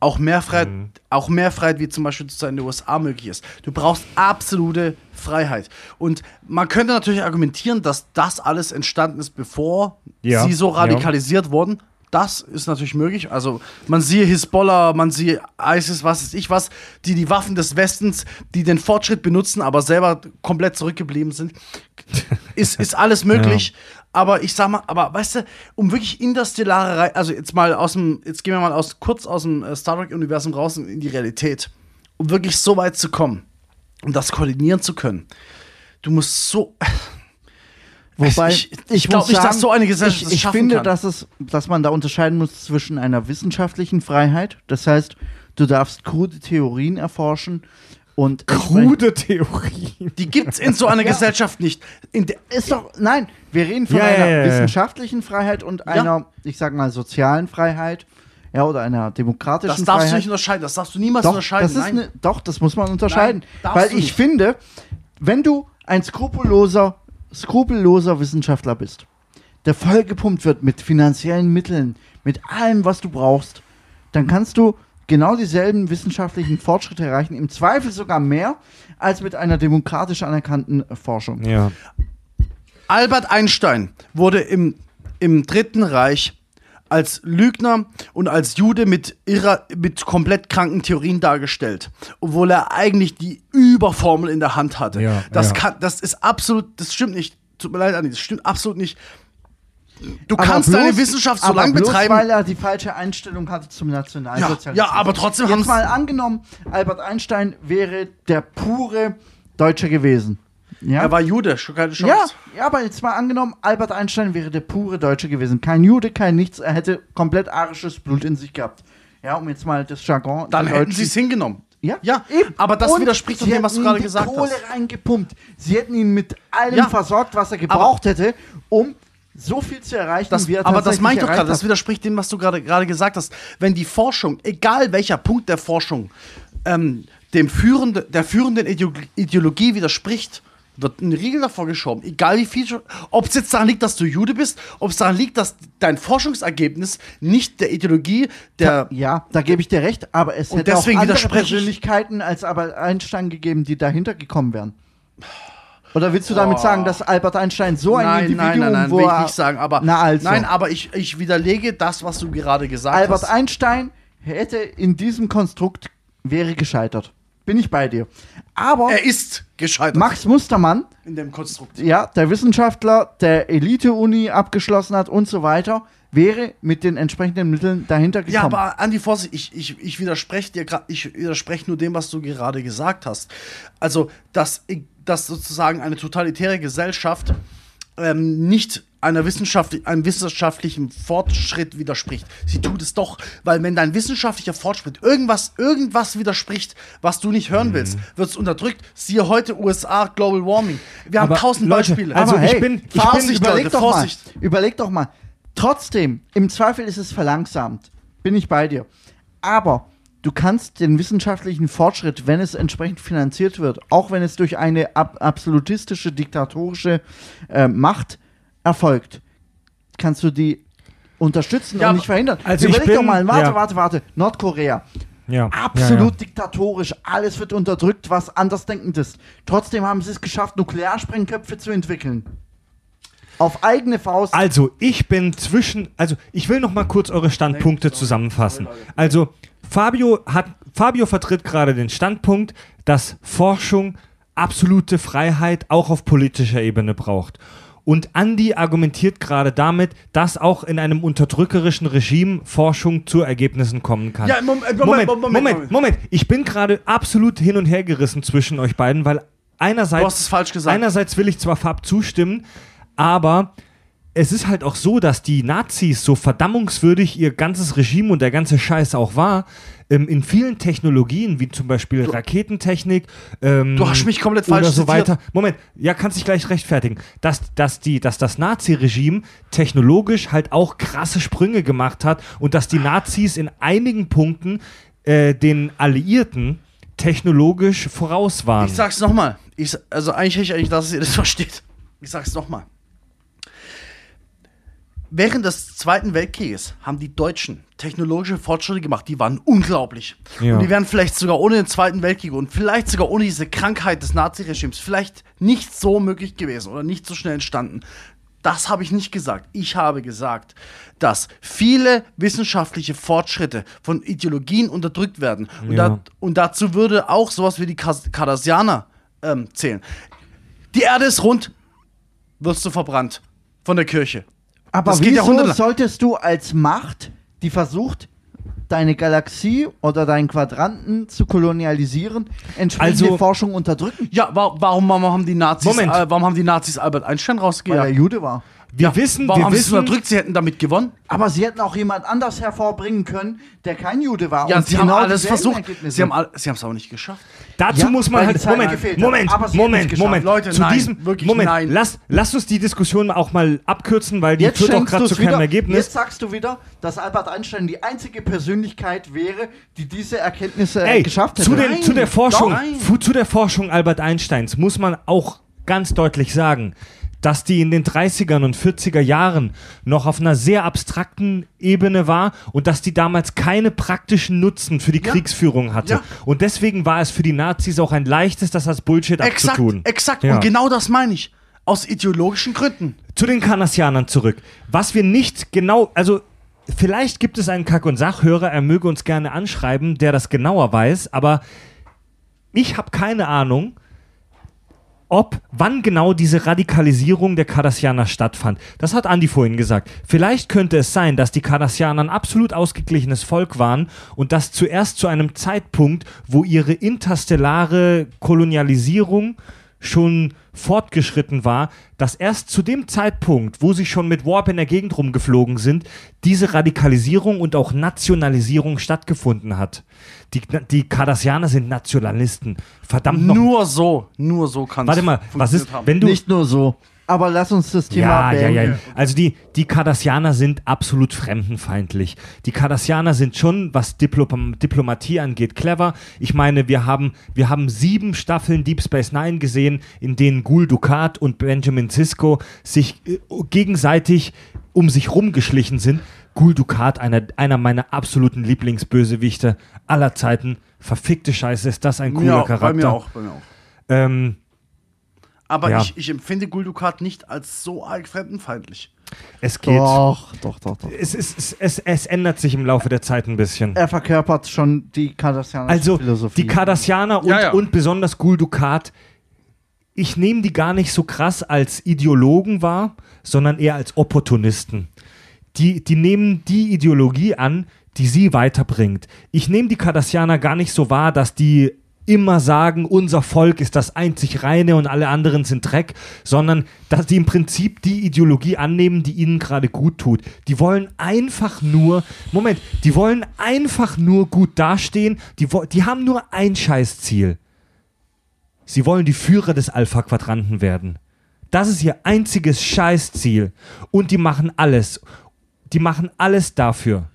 Auch mehr Freiheit, auch mehr Freiheit, wie zum Beispiel in den USA möglich ist. Du brauchst absolute Freiheit. Und man könnte natürlich argumentieren, dass das alles entstanden ist, bevor
Ja,
sie so
ja.
radikalisiert wurden. Das ist natürlich möglich. Also man siehe Hisbollah, man siehe ISIS, was weiß ich was, die die Waffen des Westens, die den Fortschritt benutzen, aber selber komplett zurückgeblieben sind. Ist, ist alles (laughs) möglich. Aber ich sag mal, aber weißt du, um wirklich interstellare Rei also jetzt mal aus dem, jetzt gehen wir mal aus, kurz aus dem äh, Star Trek-Universum raus in die Realität. Um wirklich so weit zu kommen, um das koordinieren zu können. Du musst so.
Wobei,
ich, ich glaube nicht, dass
sagen,
so eine Gesellschaft
ich, ich finde,
kann.
dass, es, dass man da unterscheiden muss zwischen einer wissenschaftlichen Freiheit, das heißt, du darfst krude Theorien erforschen und
Krude Theorie.
Die gibt's in so einer (laughs) Gesellschaft nicht. Der,
Ist doch, nein, wir reden von
Ja,
einer
ja, ja, ja.
wissenschaftlichen Freiheit und einer, ich sag mal, sozialen Freiheit, ja, oder einer demokratischen
das darfst du
Freiheit.
nicht unterscheiden. Das darfst du niemals
doch,
unterscheiden.
das ne, doch, das muss man unterscheiden.
Nein,
weil
du
ich finde, wenn du ein skrupelloser, skrupelloser Wissenschaftler bist, der vollgepumpt wird mit finanziellen Mitteln, mit allem, was du brauchst, dann kannst du genau dieselben wissenschaftlichen Fortschritte erreichen, im Zweifel sogar mehr als mit einer demokratisch anerkannten Forschung.
Ja.
Albert Einstein wurde im, im Dritten Reich als Lügner und als Jude mit, irrer, mit komplett kranken Theorien dargestellt, obwohl er eigentlich die Überformel in der Hand hatte.
Ja,
das,
ja.
Kann, das ist absolut, das stimmt nicht. Tut mir leid, Andi, das stimmt absolut nicht. Du
Aber
kannst
bloß-
deine Wissenschaft so lange betreiben.
weil er die falsche Einstellung hatte zum Nationalsozialismus.
Ja, ja, aber trotzdem
Jetzt
haben's-
mal angenommen, Albert Einstein wäre der pure Deutsche gewesen. Ja,
er war Jude, schon keine Chance.
ja, ja, aber jetzt mal angenommen, Albert Einstein wäre der pure Deutsche gewesen. Kein Jude, kein nichts. Er hätte komplett arisches Blut in sich gehabt. Ja, um jetzt mal das Jargon
Dann hätten
Deutschen-
sie es hingenommen.
Ja,
ja
eben.
aber das
Und
widerspricht doch
sie
dem, was du
hätten
gerade gesagt
Kohle
hast.
reingepumpt. Sie hätten ihn mit allem
Ja.
versorgt, was er gebraucht hätte, um so viel zu erreichen,
Das,
wie er
aber das meine ich doch gerade, das widerspricht dem, was du gerade gesagt hast. Wenn die Forschung, egal welcher Punkt der Forschung, ähm, dem führende, der führenden Ideo- Ideologie widerspricht, wird ein Riegel davor geschoben. Egal wie viel, ob es jetzt daran liegt, dass du Jude bist, ob es daran liegt, dass dein Forschungsergebnis nicht der Ideologie der
Ja, da gebe ich dir recht, aber es hätte
deswegen
auch andere Persönlichkeiten als Albert Einstein gegeben, die dahinter gekommen wären. Oder willst du damit sagen, dass Albert Einstein so ein
nein,
Individuum,
nein, nein, nein, will ich nicht sagen, aber
Na also.
nein, aber ich, ich widerlege das, was du gerade gesagt
Albert
hast.
Einstein hätte in diesem Konstrukt wäre gescheitert. Bin ich bei dir. Aber
Er ist gescheitert
Max Mustermann,
in dem Konstrukt.
ja, der Wissenschaftler, der Elite-Uni abgeschlossen hat und so weiter, wäre mit den entsprechenden Mitteln dahinter gekommen.
Ja, aber Andi, Vorsicht, ich, ich, ich widerspreche dir gra- ich widerspreche nur dem, was du gerade gesagt hast. Also, dass, dass sozusagen eine totalitäre Gesellschaft ähm, nicht einer wissenschaftlich, einem wissenschaftlichen Fortschritt widerspricht. Sie tut es doch, weil wenn dein wissenschaftlicher Fortschritt irgendwas, irgendwas widerspricht, was du nicht hören willst, wird es unterdrückt. Siehe heute USA Global Warming. Wir haben
Aber
tausend
Leute,
Beispiele.
also
Aber
ich
hey,
bin- ich bin-
Vorsicht,
überleg
Leute,
doch
Vorsicht.
mal. Überleg doch mal. Trotzdem, im Zweifel ist es verlangsamt. Bin ich bei dir. Aber du kannst den wissenschaftlichen Fortschritt, wenn es entsprechend finanziert wird, auch wenn es durch eine ab absolutistische, diktatorische äh, Macht erfolgt, kannst du die unterstützen
Ja,
und nicht verhindern.
also ich
Überleg
bin-
doch mal, warte,
ja.
warte, warte. Nordkorea.
Ja.
Absolut
Ja,
diktatorisch, alles wird unterdrückt, was andersdenkend ist. Trotzdem haben sie es geschafft, Nuklearsprengköpfe zu entwickeln. Auf eigene Faust.
Also, ich bin zwischen. Also, ich will noch mal kurz eure Standpunkte zusammenfassen. Also, Fabio hat. Fabio vertritt gerade den Standpunkt, dass Forschung absolute Freiheit auch auf politischer Ebene braucht. Und Andy argumentiert gerade damit, dass auch in einem unterdrückerischen Regime Forschung zu Ergebnissen kommen kann.
Ja, äh, Moment,
Moment,
Moment,
Moment,
Moment.
Moment. Ich bin gerade absolut hin und her gerissen zwischen euch beiden, weil einerseits,
Du hast es falsch gesagt.
einerseits will ich zwar Fab zustimmen, aber es ist halt auch so, dass die Nazis, so verdammungswürdig ihr ganzes Regime und der ganze Scheiß auch war, ähm, in vielen Technologien, wie zum Beispiel Raketentechnik, ähm,
Du hast mich komplett falsch
oder so
zitiert.
weiter. Moment, ja, kannst dich gleich rechtfertigen, dass, dass, die, dass das Nazi-Regime technologisch halt auch krasse Sprünge gemacht hat und dass die Nazis in einigen Punkten äh, den Alliierten technologisch voraus waren.
Ich sag's nochmal. Also eigentlich hätte ich eigentlich, dass ihr das (laughs) versteht. Ich sag's nochmal. Während des Zweiten Weltkrieges haben die Deutschen technologische Fortschritte gemacht, die waren unglaublich.
Ja.
Und die wären vielleicht sogar ohne den Zweiten Weltkrieg und vielleicht sogar ohne diese Krankheit des Naziregimes vielleicht nicht so möglich gewesen oder nicht so schnell entstanden. Das habe ich nicht gesagt. Ich habe gesagt, dass viele wissenschaftliche Fortschritte von Ideologien unterdrückt werden. Und,
Ja.
da, und dazu würde auch sowas wie die Cardassianer ähm, zählen. Die Erde ist rund, wirst du verbrannt von der Kirche.
Aber
das geht
wieso solltest du als Macht, die versucht, deine Galaxie oder deinen Quadranten zu kolonialisieren, entsprechende
Also-
Forschung unterdrücken?
Ja, wa warum, warum haben die Nazis,
Moment.
äh, warum haben die Nazis Albert Einstein
Weil er? Jude war.
Wir wissen,
Warum
wir
haben
wissen,
unterdrückt? Sie hätten damit gewonnen.
Aber sie hätten auch jemand anders hervorbringen können, der kein Jude war.
Ja,
und
sie
genau
haben alles versucht.
Ergebnisse.
Sie haben all- sie haben es aber nicht geschafft.
Dazu
Ja,
muss man halt. Moment. Moment,
es
Moment,
geschafft.
Moment.
Leute,
zu
nein,
diesem
wirklich
Moment.
nein.
Lass, lass uns die Diskussion auch mal abkürzen, weil die
Jetzt
führt auch gerade zu keinem
wieder,
Ergebnis.
Jetzt sagst du wieder, dass Albert Einstein die einzige Persönlichkeit wäre, die diese Erkenntnisse äh,
Ey,
geschafft hätte.
zu, den,
Nein,
zu, der Forschung,
doch,
zu der Forschung Albert Einsteins muss man auch ganz deutlich sagen, dass die in den 30er und 40er Jahren noch auf einer sehr abstrakten Ebene war und dass die damals keine praktischen Nutzen für die
Ja.
Kriegsführung hatte.
Ja.
Und deswegen war es für die Nazis auch ein leichtes, das als Bullshit
Exakt,
abzutun.
exakt.
Ja.
Und genau das meine ich. Aus ideologischen Gründen.
Zu den Karnassianern zurück. Was wir nicht genau, also vielleicht gibt es einen Kack- und Sachhörer, er möge uns gerne anschreiben, der das genauer weiß, aber ich habe keine Ahnung, ob, wann genau diese Radikalisierung der Kardassianer stattfand. Das hat Andi vorhin gesagt. Vielleicht könnte es sein, dass die Kardassianer ein absolut ausgeglichenes Volk waren und das zuerst zu einem Zeitpunkt, wo ihre interstellare Kolonialisierung schon fortgeschritten war, dass erst zu dem Zeitpunkt, wo sie schon mit Warp in der Gegend rumgeflogen sind, diese Radikalisierung und auch Nationalisierung stattgefunden hat. Die, die Kardassianer sind Nationalisten. Verdammt noch.
Nur so, nur so kann
Warte
es
mal, was ist, wenn du.
Nicht nur so. Aber lass uns das Thema
ja, ja, ja. Also die, die Kardassianer sind absolut fremdenfeindlich. Die Kardassianer sind schon, was Diplom Diplomatie angeht, clever. Ich meine, wir haben, wir haben sieben Staffeln Deep Space Nine gesehen, in denen Gul Dukat und Benjamin Sisko sich äh, gegenseitig um sich rumgeschlichen sind. Gul Dukat, einer, einer meiner absoluten Lieblingsbösewichte aller Zeiten. Verfickte Scheiße, ist das ein cooler
ja,
Charakter.
bei mir auch, bei mir auch.
Ähm,
Aber
Ja.
ich, ich empfinde Guldukat nicht als so arg fremdenfeindlich.
Es geht.
Doch, doch, doch, doch.
Es, es, es, es ändert sich im Laufe der Zeit ein bisschen.
Er verkörpert schon die Cardassianische
Also
Philosophie.
die Cardassianer und,
Ja, ja.
und besonders Gul Dukat, ich nehme die gar nicht so krass als Ideologen wahr, sondern eher als Opportunisten. Die, die nehmen die Ideologie an, die sie weiterbringt. Ich nehme die Cardassianer gar nicht so wahr, dass die immer sagen, unser Volk ist das einzig reine und alle anderen sind Dreck, sondern dass die im Prinzip die Ideologie annehmen, die ihnen gerade gut tut. Die wollen einfach nur, Moment, die wollen einfach nur gut dastehen, die, die haben nur ein Scheißziel. Sie wollen die Führer des Alpha-Quadranten werden. Das ist ihr einziges Scheißziel. Und die machen alles. Die machen alles dafür.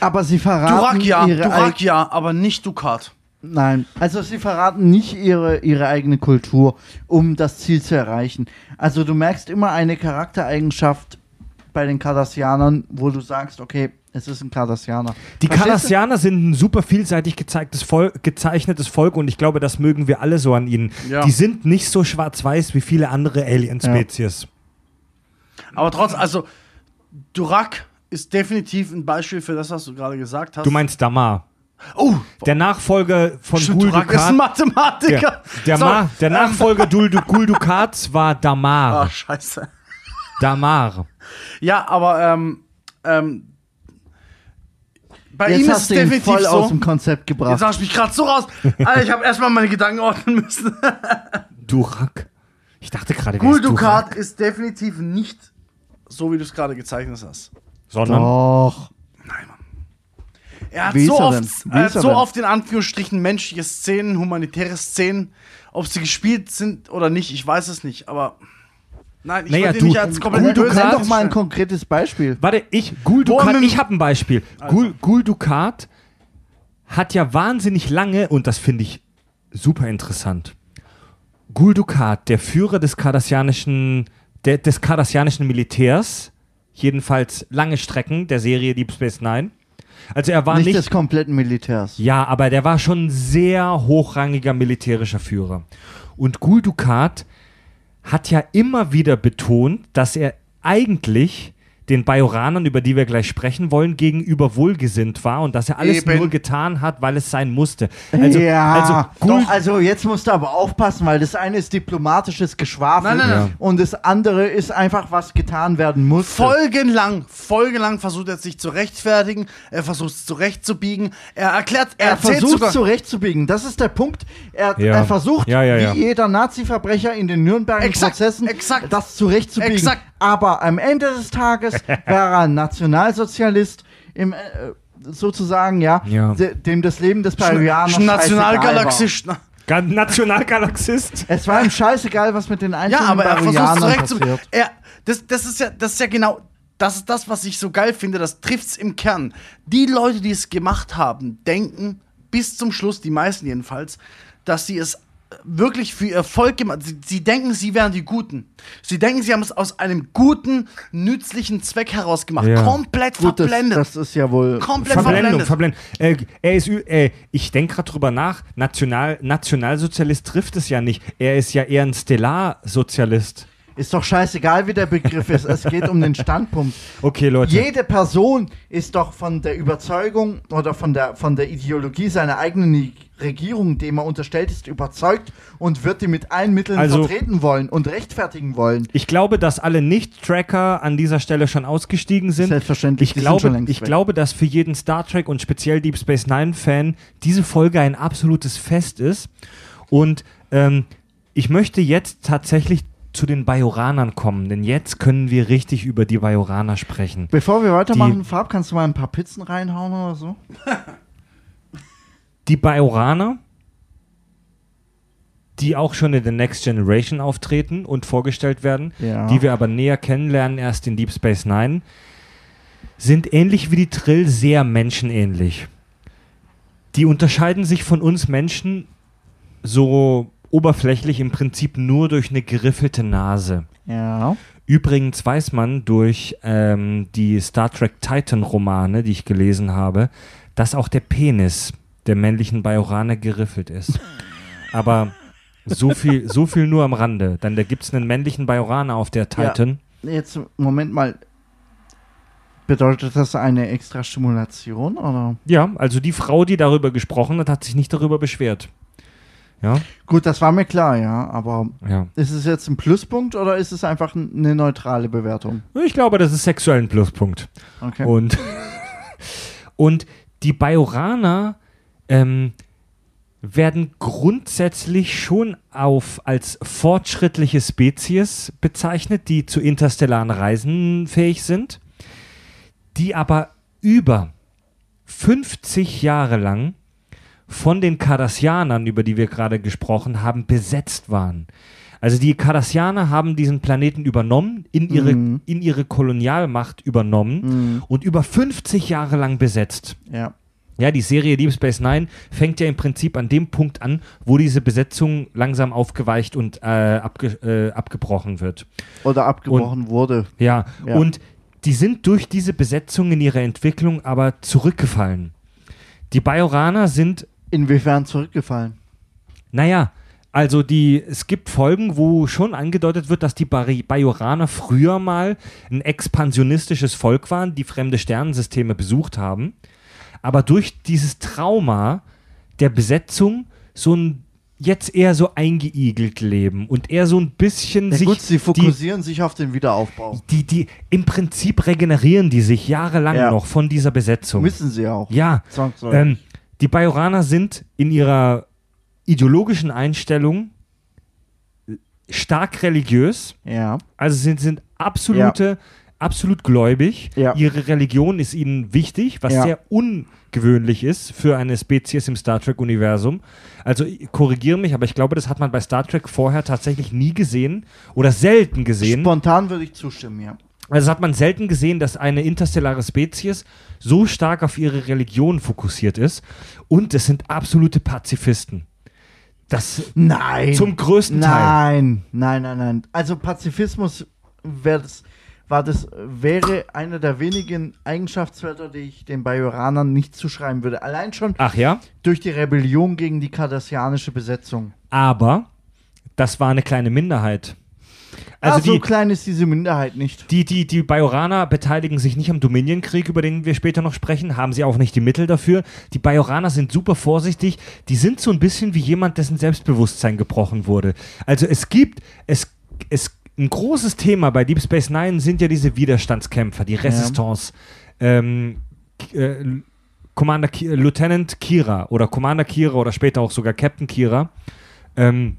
Aber sie verraten
Durak ja,
ihre
Durak
eig-
ja, aber nicht Dukat.
Nein, also sie verraten nicht ihre, ihre eigene Kultur, um das Ziel zu erreichen. Also du merkst immer eine Charaktereigenschaft bei den Cardassianern, wo du sagst, okay, es ist ein Cardassianer.
Die? Cardassianer sind ein super vielseitig Volk, gezeichnetes Volk und ich glaube, das mögen wir alle so an ihnen.
Ja.
Die sind nicht so schwarz-weiß wie viele andere Alien-Spezies.
Aber trotzdem, also Durak ist definitiv ein Beispiel für das, was du gerade gesagt hast.
Du meinst Damar.
Oh,
Der Nachfolger von
stimmt,
Gul
Durak ist ein. Mathematiker.
Der, der, Ma, der Nachfolger Dul- Du- Gul Dukats war
Ah,
Damar.
scheiße.
Damar.
Ja, aber ähm, ähm, bei
Jetzt
ihm ist
hast
es
du ihn
definitiv
voll aus
so.
dem Konzept
Jetzt
gebracht.
hast du mich gerade so raus. Alter, ich habe erstmal meine Gedanken ordnen müssen. (laughs)
Durak. Ich dachte gerade, wer
Gul
ist Durak?
Dukat ist definitiv nicht so, wie du es gerade gezeichnet hast.
Sondern
Doch.
Er hat so
er
oft, er
er
so oft in Anführungsstrichen menschliche Szenen, humanitäre Szenen, ob sie gespielt sind oder nicht, ich weiß es nicht, aber nein, ich
Naja, du-
nicht als komplett
Gul
Du
böse
nenn doch mal ein konkretes Beispiel.
Warte, ich, Gul Dukat, ich habe ein Beispiel.
Also.
Gul, Gul Dukat hat ja wahnsinnig lange, und das finde ich super interessant, Gul Dukat, der Führer des kardassianischen, der, des kardassianischen Militärs, jedenfalls lange Strecken der Serie Deep Space Nine. Also er war
nicht,
nicht,
des kompletten Militärs.
ja, aber der war schon ein sehr hochrangiger militärischer Führer. Und Gul Dukat hat ja immer wieder betont, dass er eigentlich den Bajoranern, über die wir gleich sprechen wollen, gegenüber wohlgesinnt war und dass er alles
Eben.
nur getan hat, weil es sein musste. Also,
ja,
also Gul,
doch, also jetzt musst du aber aufpassen, weil das eine ist diplomatisches Geschwafel
Nein, nein, nein.
und das andere ist einfach, was getan werden muss.
Folgenlang, folgenlang versucht er sich zu rechtfertigen, er versucht es zurechtzubiegen, er erklärt, er,
Er
erzählt
versucht
sogar,
zurechtzubiegen, das ist der Punkt. Er,
Ja.
er versucht,
Ja, ja, ja.
wie jeder Nazi-Verbrecher in den Nürnberger
Exakt,
Prozessen,
exakt.
das zurechtzubiegen.
Exakt.
Aber am Ende des Tages (laughs) wäre er ein Nationalsozialist, im, äh, sozusagen, ja,
Ja.
de- dem das Leben des war.
Nationalgalaxist.
Ga- Nationalgalaxist.
Es war ihm scheißegal, was mit den einzelnen
Ja, aber er versucht zurecht zu. Er, das, das, ist ja, das ist ja genau. Das ist das, was ich so geil finde. Das trifft's im Kern. Die Leute, die es gemacht haben, denken bis zum Schluss, die meisten jedenfalls, dass sie es wirklich für ihr Volk gemacht sie, sie denken, sie wären die Guten. Sie denken, sie haben es aus einem guten, nützlichen Zweck heraus gemacht.
Ja.
Komplett
Gut, das,
verblendet.
das ist ja wohl.
Komplett
Verblendung,
verblendet.
verblendet. Äh, er ist, äh, ich denke gerade drüber nach, National, Nationalsozialist trifft es ja nicht. Er ist ja eher ein Stellarsozialist.
Ist doch scheißegal, wie der Begriff ist. Es geht um den Standpunkt.
Okay, Leute.
Jede Person ist doch von der Überzeugung oder von der, von der Ideologie seiner eigenen Regierung, dem er unterstellt ist, überzeugt und wird die mit allen Mitteln
Also-
vertreten wollen und rechtfertigen wollen.
Ich glaube, dass alle Nicht-Tracker an dieser Stelle schon ausgestiegen sind.
Selbstverständlich,
Ich glaube, ich
weg.
glaube, dass für jeden Star Trek und speziell Deep Space Nine-Fan diese Folge ein absolutes Fest ist. Und ähm, ich möchte jetzt tatsächlich zu den Bajoranern kommen, denn jetzt können wir richtig über die Bajoraner sprechen.
Bevor wir weitermachen, Farb, kannst du mal ein paar Pizzen reinhauen oder so?
Die Bajoraner, die auch schon in The Next Generation auftreten und vorgestellt werden,
Ja.
die wir aber näher kennenlernen erst in Deep Space Nine, sind ähnlich wie die Trill sehr menschenähnlich. Die unterscheiden sich von uns Menschen so oberflächlich im Prinzip nur durch eine geriffelte Nase.
Ja.
Übrigens weiß man durch ähm, die Star Trek Titan-Romane, die ich gelesen habe, dass auch der Penis der männlichen Bajoraner geriffelt ist. Aber so viel, so viel nur am Rande. Dann da gibt es einen männlichen Bajoraner auf der Titan.
jetzt, Moment mal. Bedeutet das eine extra Stimulation oder?
Ja, also die Frau, die darüber gesprochen hat, hat sich nicht darüber beschwert. Ja,
Gut, das war mir klar, ja, aber
ja.
ist es jetzt ein Pluspunkt oder ist es einfach eine neutrale Bewertung?
Ich glaube, das ist sexuell ein Pluspunkt.
Okay.
Und, (laughs) und die Bajoraner ähm, werden grundsätzlich schon auf als fortschrittliche Spezies bezeichnet, die zu interstellaren Reisen fähig sind, die aber über 50 Jahre lang von den Cardassianern, über die wir gerade gesprochen haben, besetzt waren. Also die Cardassianer haben diesen Planeten übernommen, in ihre,
Mhm.
in ihre Kolonialmacht übernommen
Mhm.
und über 50 Jahre lang besetzt.
Ja.
Ja, die Serie Deep Space Nine fängt ja im Prinzip an dem Punkt an, wo diese Besetzung langsam aufgeweicht und äh, abge äh, abgebrochen wird.
Oder abgebrochen wurde.
Ja,
Ja.
und die sind durch diese Besetzung in ihrer Entwicklung aber zurückgefallen. Die Bajoraner sind
Inwiefern zurückgefallen?
Naja, also die, es gibt Folgen, wo schon angedeutet wird, dass die Bajoraner früher mal ein expansionistisches Volk waren, die fremde Sternensysteme besucht haben, aber durch dieses Trauma der Besetzung so ein jetzt eher so eingeigelt leben und eher so ein bisschen
Ja,
sich
gut, sie
die,
fokussieren sich auf den Wiederaufbau.
die, die im Prinzip regenerieren die sich jahrelang
Ja.
noch von dieser Besetzung.
Müssen sie auch.
Ja, ähm, die Bajoraner sind in ihrer ideologischen Einstellung stark religiös,
ja.
also sind, sind absolute, absolut gläubig.
Ja.
Ihre Religion ist ihnen wichtig, was
Ja.
sehr ungewöhnlich ist für eine Spezies im Star Trek-Universum. Also korrigiere mich, aber ich glaube, das hat man bei Star Trek vorher tatsächlich nie gesehen oder selten gesehen.
Spontan würde ich zustimmen, ja.
Also hat man selten gesehen, dass eine interstellare Spezies so stark auf ihre Religion fokussiert ist. Und es sind absolute Pazifisten. Das
Nein.
zum größten Teil.
Nein, nein, nein, nein. Also Pazifismus das, war das, wäre einer der wenigen Eigenschaftswörter, die ich den Bajoranern nicht zuschreiben würde. Allein schon
Ach ja,
durch die Rebellion gegen die kardassianische Besetzung.
aber das war eine kleine Minderheit. Also
Also so
die,
klein ist diese Minderheit nicht.
die, die, die Bajoraner beteiligen sich nicht am Dominionkrieg, über den wir später noch sprechen, haben sie auch nicht die Mittel dafür. Die Bajoraner sind super vorsichtig, die sind so ein bisschen wie jemand, dessen Selbstbewusstsein gebrochen wurde. Also es gibt, es, es, ein großes Thema bei Deep Space Nine sind ja diese Widerstandskämpfer, die Resistance. Ähm, K- äh, Commander äh, Lieutenant Kira oder Commander Kira oder später auch sogar Captain Kira. Ähm,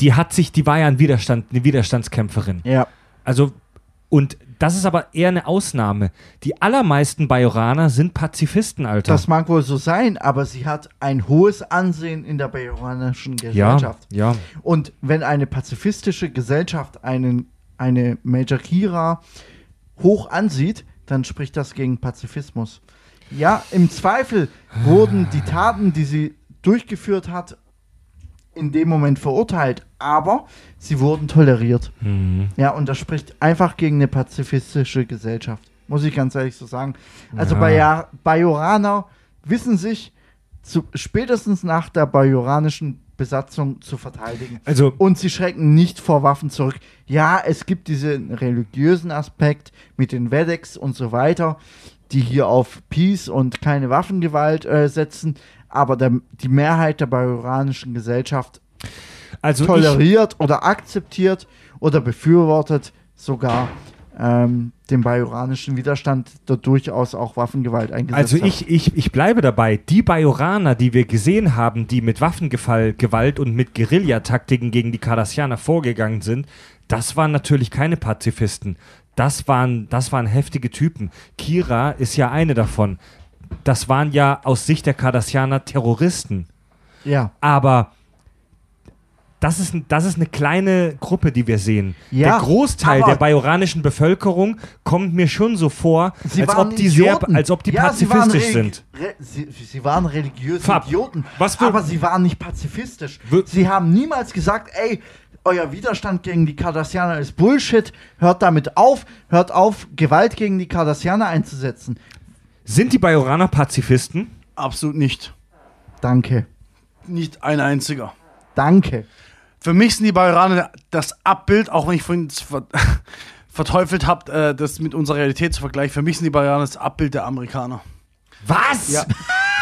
die hat sich, die war ja ein Widerstand, eine Widerstandskämpferin.
Ja.
Also, und das ist aber eher eine Ausnahme. Die allermeisten Bajoraner sind Pazifisten, Alter.
Das mag wohl so sein, aber sie hat ein hohes Ansehen in der bajoranischen
ja,
Gesellschaft.
ja.
Und wenn eine pazifistische Gesellschaft einen, eine Major Kira hoch ansieht, dann spricht das gegen Pazifismus. Ja, im Zweifel wurden die Taten, die sie durchgeführt hat, in dem Moment verurteilt, aber sie wurden toleriert.
Mhm.
Ja, und das spricht einfach gegen eine pazifistische Gesellschaft. Muss ich ganz ehrlich so sagen. Also
Ja.
Baja Bajoraner wissen sich zu, spätestens nach der bajoranischen Besatzung zu verteidigen.
Also,
Und sie schrecken nicht vor Waffen zurück. Ja, es gibt diesen religiösen Aspekt mit den Vedex und so weiter, die hier auf Peace und keine Waffengewalt äh, setzen. Aber der, die Mehrheit der bajoranischen Gesellschaft
also
toleriert oder akzeptiert oder befürwortet sogar ähm, den bajoranischen Widerstand, der durchaus auch Waffengewalt eingesetzt
also
hat.
ich, ich, ich bleibe dabei. Die Bajoraner, die wir gesehen haben, die mit Waffengewalt und mit Guerillataktiken gegen die Cardassianer vorgegangen sind, das waren natürlich keine Pazifisten. Das waren, das waren heftige Typen. Kira ist ja eine davon. Das waren ja aus Sicht der Cardassianer Terroristen.
Ja,
Aber das ist, das ist eine kleine Gruppe, die wir sehen.
Ja,
der Großteil der bajoranischen Bevölkerung kommt mir schon so vor, als ob die, sehr, als ob die
ja,
pazifistisch sind.
Sie, sie waren religiöse
Fab,
Idioten,
was für-
aber sie waren nicht pazifistisch. Sie haben niemals gesagt, ey, euer Widerstand gegen die Cardassianer ist Bullshit, hört damit auf, hört auf, Gewalt gegen die Cardassianer einzusetzen.
Sind die Bajoraner Pazifisten?
Absolut nicht.
Danke,
Nicht ein einziger.
danke.
Für mich sind die Bajoraner das Abbild, auch wenn ich vorhin. (laughs) verteufelt habt, äh, das mit unserer Realität zu vergleichen. Für mich sind die Bajoraner das Abbild der Amerikaner.
Was?
Ja.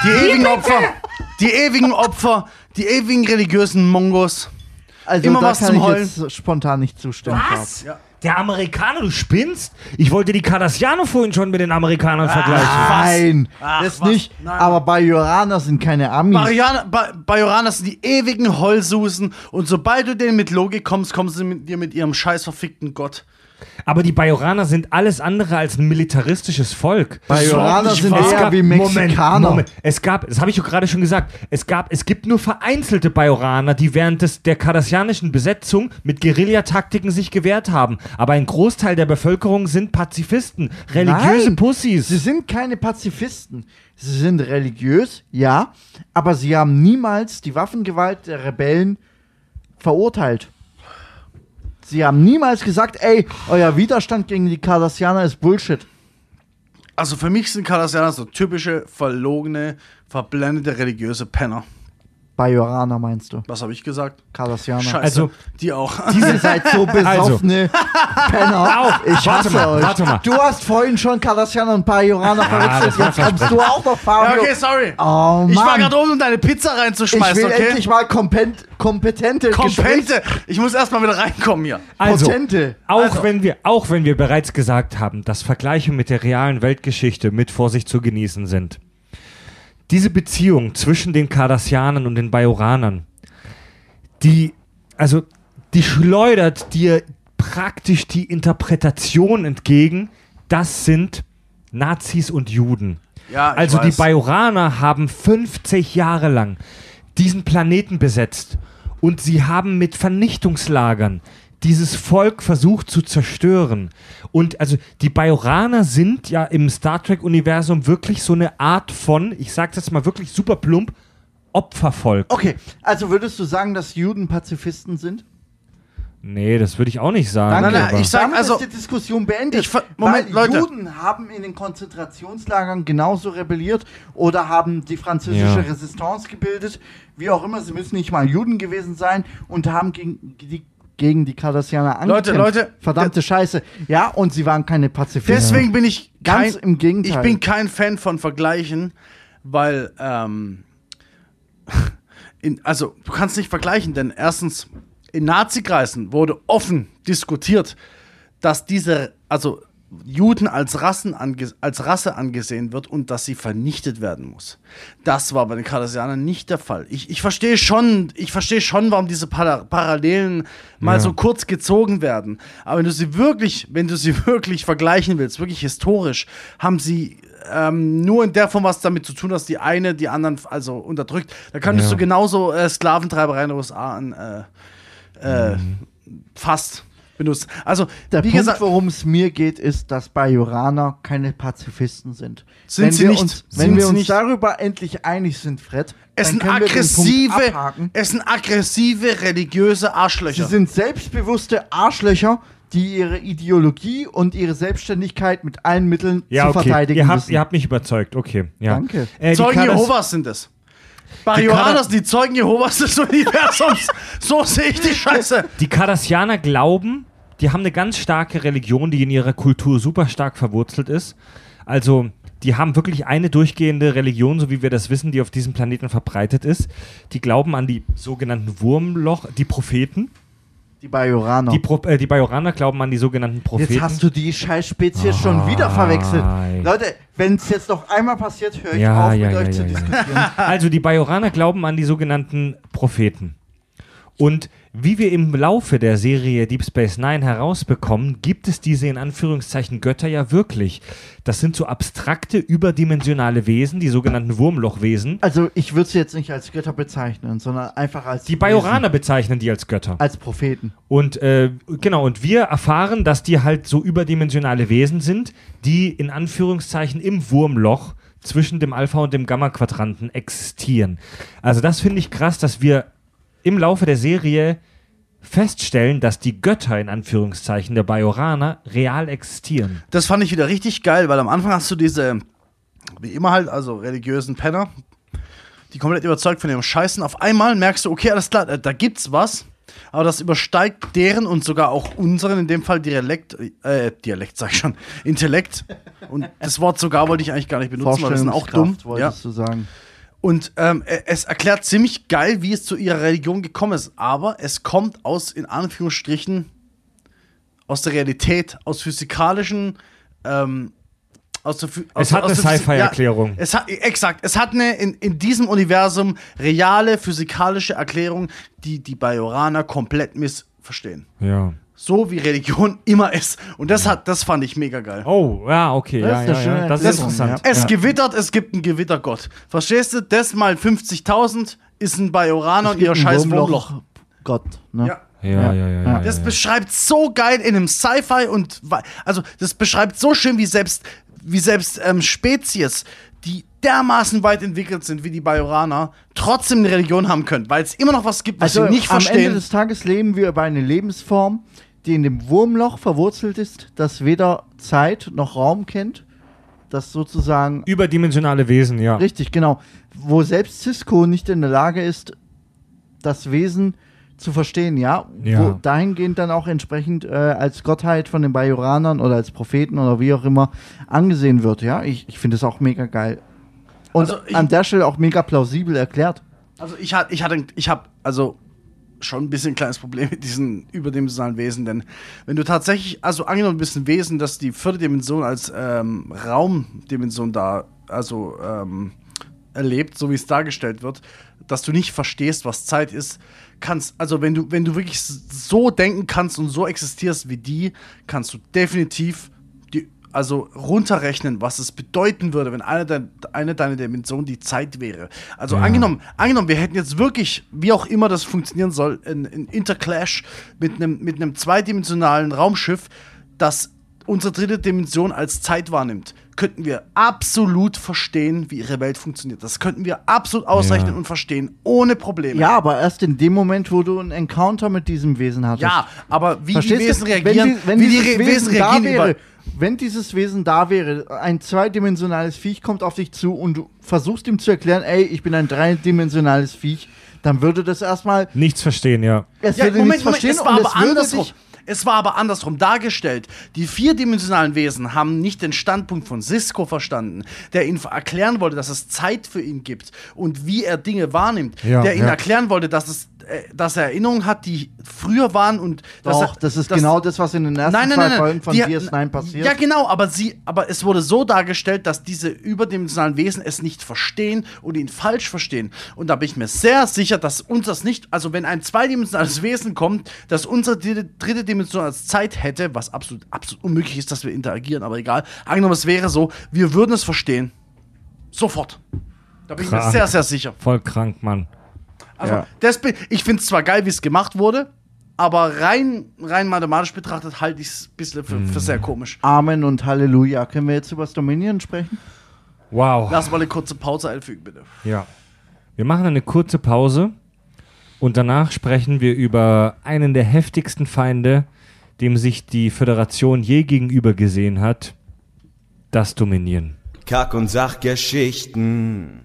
Die ewigen Opfer, die ewigen Opfer, die ewigen religiösen Mongos.
Also
Immer
da
was
kann
zum
ich
Heulen.
jetzt spontan nicht zustimmen.
Was?
Ja.
Der Amerikaner, du spinnst? Ich wollte die Cardassianer vorhin schon mit den Amerikanern vergleichen.
Nein,
Ach,
das
was?
nicht.
Nein.
Aber Bajoraner sind keine Amis.
Bajoraner, ba Bajoraner sind die ewigen Heulsusen und sobald du denen mit Logik kommst, kommen sie mit dir mit ihrem scheiß verfickten Gott.
Aber die Bajoraner sind alles andere als ein militaristisches Volk.
Bajoraner sind
weiß-
eher wie Mexikaner.
Moment, Moment. Es gab, das habe ich doch gerade schon gesagt, es gab, es gibt nur vereinzelte Bajoraner, die während des, der kardassianischen Besetzung mit Guerillataktiken sich gewehrt haben. Aber ein Großteil der Bevölkerung sind Pazifisten, religiöse
Nein,
Pussys.
Sie sind keine Pazifisten. Sie sind religiös, ja, aber sie haben niemals die Waffengewalt der Rebellen verurteilt. Sie haben niemals gesagt, ey, euer Widerstand gegen die Cardassianer ist Bullshit.
Also für mich sind Cardassianer so typische, verlogene, verblendete religiöse Penner.
Bajoraner meinst du?
Was habe ich gesagt?
Cardassianer.
Scheiße.
Also-
die auch. (laughs)
Ihr seid so (laughs) besoffene Penner.
Au,
ich
warte
hasse
mal,
euch.
warte mal.
Du hast vorhin schon Cardassianer und Bajoraner verwechselt.
das war
Jetzt kommst du auch noch,
Ja,
Fabio.
okay, sorry.
Oh,
ich war gerade oben, um deine Pizza
Ich
reinzuschmeißen,
will
okay?
endlich mal kompent kompetente
Kompente. Ich muss erstmal wieder reinkommen hier.
Also,
Potente.
auch,
Also.
wenn wir, auch wenn wir bereits gesagt haben, dass Vergleiche mit der realen Weltgeschichte mit Vorsicht zu genießen sind. Diese Beziehung zwischen den Cardassianern und den Bajoranern, die, also, die schleudert dir praktisch die Interpretation entgegen, das sind Nazis und Juden.
Ja,
Also die. Bajoraner haben 50 Jahre lang diesen Planeten besetzt und sie haben mit Vernichtungslagern dieses Volk versucht zu zerstören. Und also die Bajoraner sind ja im Star Trek-Universum wirklich so eine Art von, ich sag das mal wirklich super plump, Opfervolk.
Okay, also würdest du sagen, dass Juden Pazifisten sind?
Nee, das würde ich auch nicht sagen.
Danke.
Nein, nein, ich sag-
Damit
also-
ist die Diskussion beendet.
Ich Moment,
weil
Leute.
Juden haben in den Konzentrationslagern genauso rebelliert oder haben die französische
Ja.
Resistance gebildet. Wie auch immer, sie müssen nicht mal Juden gewesen sein und haben gegen die, gegen die Cardassianer angekämpft.
Leute, Leute,
Verdammte Scheiße. Ja, und sie waren keine Pazifisten.
Deswegen bin ich kein,
Ganz im Gegenteil.
Ich bin kein Fan von Vergleichen, weil ähm, in, also du kannst nicht vergleichen, denn erstens in Nazikreisen wurde offen diskutiert, dass diese also Juden als, Rassen als Rasse angesehen wird und dass sie vernichtet werden muss. Das war bei den Cardassianern nicht der Fall. Ich, ich verstehe schon, ich verstehe schon, warum diese Para Parallelen mal
Ja.
so kurz gezogen werden. Aber wenn du sie wirklich, wenn du sie (laughs) wirklich vergleichen willst, wirklich historisch, haben sie ähm, nur in der Form was damit zu tun, dass die eine die anderen also unterdrückt. Da könntest
Ja.
du genauso äh, Sklaventreiberei in den USA an äh, äh, fast benutzt. Also,
Der
wie
Punkt,
gesagt,
worum es mir geht, ist, dass Bajoraner keine Pazifisten sind.
Sind
wenn
sie
wir
nicht.
Uns,
Sind
wenn wir
sie
uns
nicht.
darüber endlich einig sind, Fred,
es
dann
sind
können wir den Punkt
aggressive, es sind aggressive religiöse Arschlöcher.
Sie sind selbstbewusste Arschlöcher, die ihre Ideologie und ihre Selbstständigkeit mit allen Mitteln
ja,
zu
okay.
verteidigen
Ihr habt,
müssen.
ihr habt mich überzeugt, okay. Ja.
Danke.
Äh,
Zeugen Jehovas sind es. Bajoraner sind die Zeugen Jehovas des Universums. (laughs) so sehe ich die Scheiße.
Die Cardassianer glauben, die haben eine ganz starke Religion, die in ihrer Kultur super stark verwurzelt ist. Also, die haben wirklich eine durchgehende Religion, so wie wir das wissen, die auf diesem Planeten verbreitet ist. Die glauben an die sogenannten Wurmloch, die Propheten.
Die Bajoraner.
Die, Pro, äh, die Bajoraner glauben an die sogenannten Propheten.
Jetzt hast du die Scheißspezies schon wieder verwechselt.
Ei.
Leute, wenn es jetzt noch einmal passiert, höre ich
Ja,
auf,
ja,
mit
ja,
euch zu diskutieren.
Also die Bajoraner glauben an die sogenannten Propheten. Und wie wir im Laufe der Serie Deep Space Nine herausbekommen, gibt es diese in Anführungszeichen Götter ja wirklich. Das sind so abstrakte, überdimensionale Wesen, die sogenannten Wurmlochwesen.
Also ich würde sie jetzt nicht als Götter bezeichnen, sondern einfach als
Die Bajoraner bezeichnen die als Götter.
als Propheten.
Und äh, genau, und wir erfahren, dass die halt so überdimensionale Wesen sind, die in Anführungszeichen im Wurmloch zwischen dem Alpha und dem Gamma-Quadranten existieren. Also das finde ich krass, dass wir im Laufe der Serie feststellen, dass die Götter in Anführungszeichen der Bajoraner real existieren.
Das fand ich wieder richtig geil, weil am Anfang hast du diese, wie immer halt, also religiösen Penner, die komplett überzeugt von ihrem Scheißen. Auf einmal merkst du, okay, alles klar, da, gibt's was. Aber das übersteigt deren und sogar auch unseren, in dem Fall Dialekt, äh, Dialekt sag ich schon, Intellekt. Und das Wort sogar wollte ich eigentlich gar nicht benutzen, weil das sind auch dumm.
Vorstellungskraft,
Ja.
wolltest du sagen.
Und ähm, e- es erklärt ziemlich geil, wie es zu ihrer Religion gekommen ist. Aber es kommt aus, in Anführungsstrichen, aus der Realität, aus physikalischen, ähm, aus der, aus,
Es hat
aus
eine Sci-Fi-Erklärung.
Ja, es hat, exakt, es hat eine in, in diesem Universum reale physikalische Erklärung, die die Bajoraner komplett missverstehen.
Ja.
So wie Religion (laughs) immer ist. Und das hat, das fand ich mega geil.
Oh, ja, okay.
Das
ja,
ist
ja,
schöne
ja. Das ist interessant.
Es
ja.
gewittert, es gibt einen Gewittergott. Verstehst du? Das mal 50.000 ist ein Bajoraner und ihr scheiß
Wurmloch. Gott, ne?
Ja.
Ja, ja, ja. ja, ja,
Das
ja.
beschreibt so geil in einem Sci-Fi und also das beschreibt so schön, wie selbst wie selbst ähm, Spezies, die dermaßen weit entwickelt sind wie die Bajoraner, trotzdem eine Religion haben können, weil es immer noch was gibt, was
Also
sie nicht
am Ende
verstehen.
des Tages leben wir über eine Lebensform, die in dem Wurmloch verwurzelt ist, das weder Zeit noch Raum kennt. Das sozusagen
Überdimensionale Wesen, ja.
richtig, genau, wo selbst Cisco nicht in der Lage ist, das Wesen zu verstehen, ja,
Ja.
wo dahingehend dann auch entsprechend äh, als Gottheit von den Bajoranern oder als Propheten oder wie auch immer angesehen wird, ja. Ich, ich finde es auch mega geil. Und
Also
an der Stelle auch mega plausibel erklärt.
Also ich hatte, ich hatte, ich habe also schon ein bisschen ein kleines Problem mit diesen überdimensionalen Wesen, denn wenn du tatsächlich, also angenommen, bist ein Wesen, das die vierte Dimension als ähm, Raumdimension da, also ähm, erlebt, so wie es dargestellt wird, dass du nicht verstehst, was Zeit ist, kannst, also wenn du, wenn du wirklich so denken kannst und so existierst wie die, kannst du definitiv also runterrechnen, was es bedeuten würde, wenn eine, dein, eine deiner Dimensionen die Zeit wäre. Also
Ja.
angenommen, angenommen, wir hätten jetzt wirklich, wie auch immer das funktionieren soll, ein, ein Interclash mit einem mit einem zweidimensionalen Raumschiff, das unsere dritte Dimension als Zeit wahrnimmt, könnten wir absolut verstehen, wie ihre Welt funktioniert. Das könnten wir absolut ausrechnen
Ja.
und verstehen, ohne Probleme.
Ja, aber erst in dem Moment, wo du einen Encounter mit diesem Wesen hattest.
Ja, aber wie
Verstehst
die Wesen
du?
reagieren,
wenn, die, wenn
wie die Re
Wesen,
Wesen reagieren
wäre,
über
wenn dieses Wesen da wäre, ein zweidimensionales Viech kommt auf dich zu und du versuchst ihm zu erklären, ey, ich bin ein dreidimensionales Viech, dann würde das erstmal,
Nichts verstehen, ja.
es
Ja,
würde
Moment,
nichts
Moment,
verstehen
es war
und
aber
es
andersrum. Es war aber andersrum dargestellt. Die vierdimensionalen Wesen haben nicht den Standpunkt von Cisco verstanden, der ihnen erklären wollte, dass es Zeit für ihn gibt und wie er Dinge wahrnimmt.
Ja,
der ihnen
ja.
erklären wollte, dass, es, dass er Erinnerungen hat, die früher waren und dass
doch,
er,
das ist
dass-
genau das, was in den ersten
Nein, nein,
zwei
nein, nein.
Folgen von
Die-
DS9 passiert.
Ja, genau, aber sie, aber es wurde so dargestellt, dass diese überdimensionalen Wesen es nicht verstehen und ihn falsch verstehen. Und da bin ich mir sehr sicher, dass uns das nicht, also wenn ein zweidimensionales Wesen kommt, das unsere dritte, Dimension als Zeit hätte, was absolut, absolut unmöglich ist, dass wir interagieren, aber egal. Angenommen, es wäre so, wir würden es verstehen. Sofort. Da bin ich mir
Krank.
sehr, sehr sicher.
Voll krank, Mann.
Also,
Ja.
das, ich finde es zwar geil, wie es gemacht wurde, aber rein, rein mathematisch betrachtet halte ich es ein bisschen für, für sehr komisch.
Amen und Halleluja. Können wir jetzt über das Dominion sprechen?
Wow.
Lass mal eine kurze Pause einfügen, bitte.
Ja. Wir machen eine kurze Pause und danach sprechen wir über einen der heftigsten Feinde, dem sich die Föderation je gegenüber gesehen hat. Das Dominieren.
Kack- und Sachgeschichten.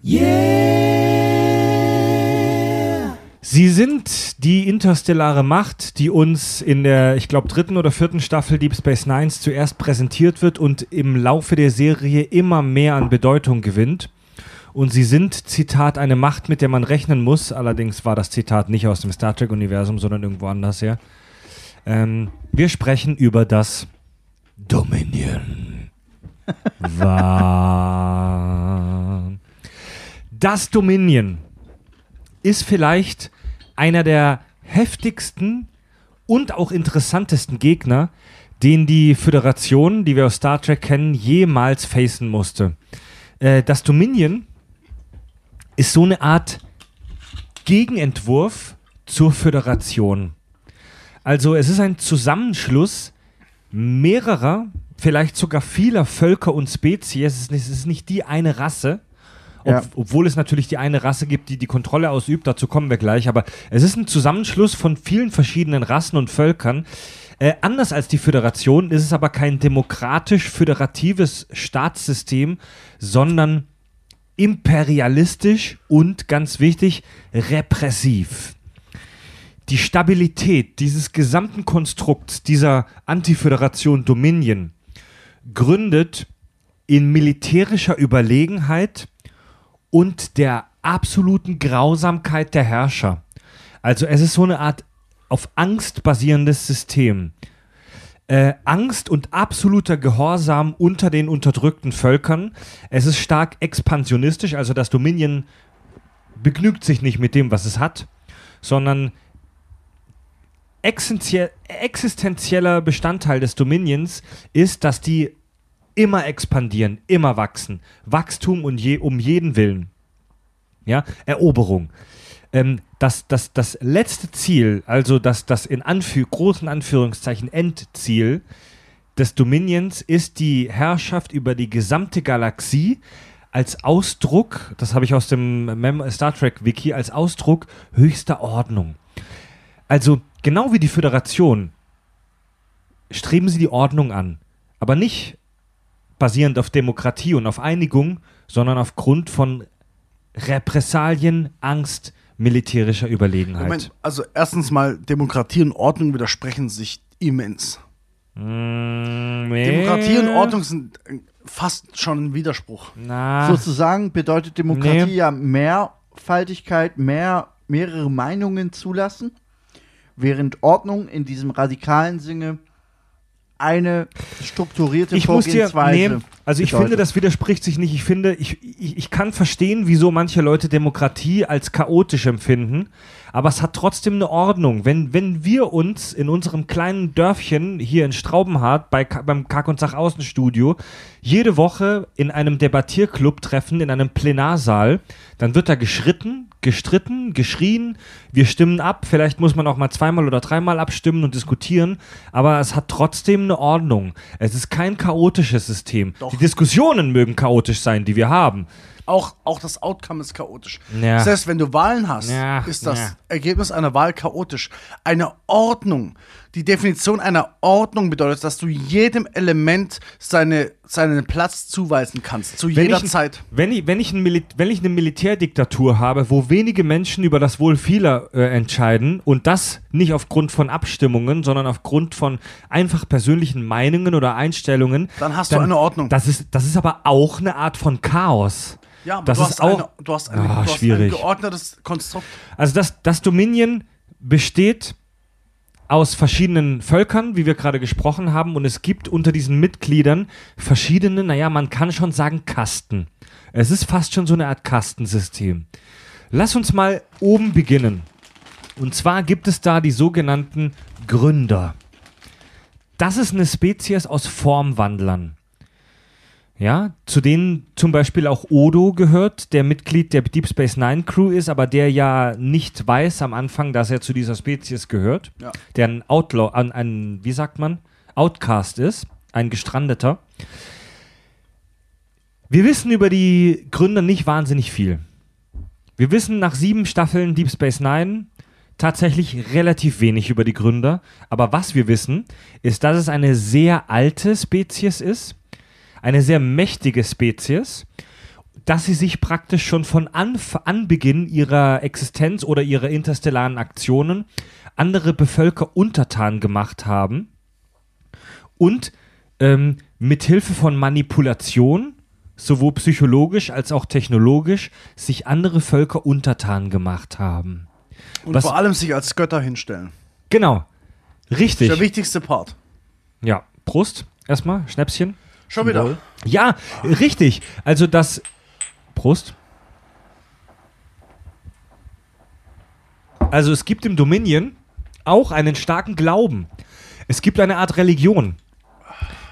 Sie sind die interstellare Macht, die uns in der, ich glaube, dritten oder vierten Staffel Deep Space Nines zuerst präsentiert wird und im Laufe der Serie immer mehr an Bedeutung gewinnt. Und sie sind, Zitat, eine Macht, mit der man rechnen muss. Allerdings war das Zitat nicht aus dem Star Trek-Universum, sondern irgendwo anders her. Ähm, wir sprechen über das Dominion. (laughs) War. Das Dominion ist vielleicht einer der heftigsten und auch interessantesten Gegner, den die Föderation, die wir aus Star Trek kennen, jemals facen musste. Äh, das Dominion ist so eine Art Gegenentwurf zur Föderation. Also es ist ein Zusammenschluss mehrerer, vielleicht sogar vieler Völker und Spezies. Es ist nicht, es ist nicht die eine Rasse, ob,
Ja.
obwohl es natürlich die eine Rasse gibt, die die Kontrolle ausübt. Dazu kommen wir gleich. Aber es ist ein Zusammenschluss von vielen verschiedenen Rassen und Völkern. Äh, anders als die Föderation ist es aber kein demokratisch-föderatives Staatssystem, sondern imperialistisch und ganz wichtig repressiv. die Stabilität dieses gesamten Konstrukts, dieser Antiföderation Dominion, gründet in militärischer Überlegenheit und der absoluten Grausamkeit der Herrscher. Also es ist so eine Art auf Angst basierendes System. Äh, Angst und absoluter Gehorsam unter den unterdrückten Völkern. Es ist stark expansionistisch, also das Dominion begnügt sich nicht mit dem, was es hat, sondern existenzie- existenzieller Bestandteil des Dominions ist, dass die immer expandieren, immer wachsen. Wachstum und je, um jeden Willen. Ja, Eroberung. Ähm, das, das, das letzte Ziel, also das, das in Anführ großen Anführungszeichen Endziel des Dominions ist die Herrschaft über die gesamte Galaxie als Ausdruck, das habe ich aus dem Mem Star Trek Wiki, als Ausdruck höchster Ordnung. Also genau wie die Föderation streben sie die Ordnung an, aber nicht basierend auf Demokratie und auf Einigung, sondern aufgrund von Repressalien, Angst, militärischer Überlegenheit.
Moment, also erstens mal, Demokratie und Ordnung widersprechen sich immens.
Mm, nee.
Demokratie und Ordnung sind äh, fast schon ein Widerspruch.
Na,
Sozusagen bedeutet Demokratie
Nee.
ja Mehrfaltigkeit, mehr, mehrere Meinungen zulassen, während Ordnung in diesem radikalen Sinne eine strukturierte
ich muss dir,
Vorgehensweise
nee, also ich
bedeutet.
finde, das widerspricht sich nicht. Ich finde, ich, ich, ich kann verstehen, wieso manche Leute Demokratie als chaotisch empfinden, aber es hat trotzdem eine Ordnung. Wenn, wenn wir uns in unserem kleinen Dörfchen hier in Straubenhardt bei, beim Kack- und Sach-Außenstudio jede Woche in einem Debattierclub treffen, in einem Plenarsaal, dann wird da geschritten, gestritten, geschrien, wir stimmen ab, vielleicht muss man auch mal zweimal oder dreimal abstimmen und diskutieren, aber es hat trotzdem eine Ordnung. Es ist kein chaotisches System.
Doch.
Die Diskussionen mögen chaotisch sein, die wir haben.
Auch, auch das Outcome ist chaotisch.
Ja.
Das heißt, wenn du Wahlen hast,
Ja,
ist das
ja.
Ergebnis einer Wahl chaotisch. Eine Ordnung, die Definition einer Ordnung bedeutet, dass du jedem Element seine, seinen Platz zuweisen kannst. Zu jeder
ich,
Zeit.
Wenn ich, wenn, ich wenn ich eine Militärdiktatur habe, wo wenige Menschen über das Wohl vieler äh, entscheiden und das nicht aufgrund von Abstimmungen, sondern aufgrund von einfach persönlichen Meinungen oder Einstellungen,
Dann hast du eine Ordnung.
Das ist, das ist aber auch eine Art von Chaos.
Ja, aber
das
du,
ist
hast
auch.
eine, du hast, eine,
Ah,
du hast ein geordnetes Konstrukt.
Also das, das Dominion besteht aus verschiedenen Völkern, wie wir gerade gesprochen haben, und es gibt unter diesen Mitgliedern verschiedene, naja, man kann schon sagen Kasten. Es ist fast schon so eine Art Kastensystem. Lass uns mal oben beginnen. Und zwar gibt es da die sogenannten Gründer. Das ist eine Spezies aus Formwandlern. Ja, zu denen zum Beispiel auch Odo gehört, der Mitglied der Deep Space Nine Crew ist, aber der ja nicht weiß am Anfang, dass er zu dieser Spezies gehört.
Ja.
Der ein Outlaw, ein, ein, wie sagt man, Outcast ist, ein Gestrandeter. Wir wissen über die Gründer nicht wahnsinnig viel. Wir wissen nach sieben Staffeln Deep Space Nine tatsächlich relativ wenig über die Gründer. Aber was wir wissen, ist, dass es eine sehr alte Spezies ist, eine sehr mächtige Spezies, dass sie sich praktisch schon von Anf Anbeginn ihrer Existenz oder ihrer interstellaren Aktionen andere Bevölker untertan gemacht haben und ähm, mithilfe von Manipulation, sowohl psychologisch als auch technologisch, sich andere Völker untertan gemacht haben.
Und
Was-
vor allem sich als Götter hinstellen.
Genau.
Das
Richtig.
ist der wichtigste Part.
Ja. Prost. Erstmal. Schnäpschen.
Schon wieder.
Ja, richtig. Also das. Prost. Also es gibt im Dominion auch einen starken Glauben. Es gibt eine Art Religion.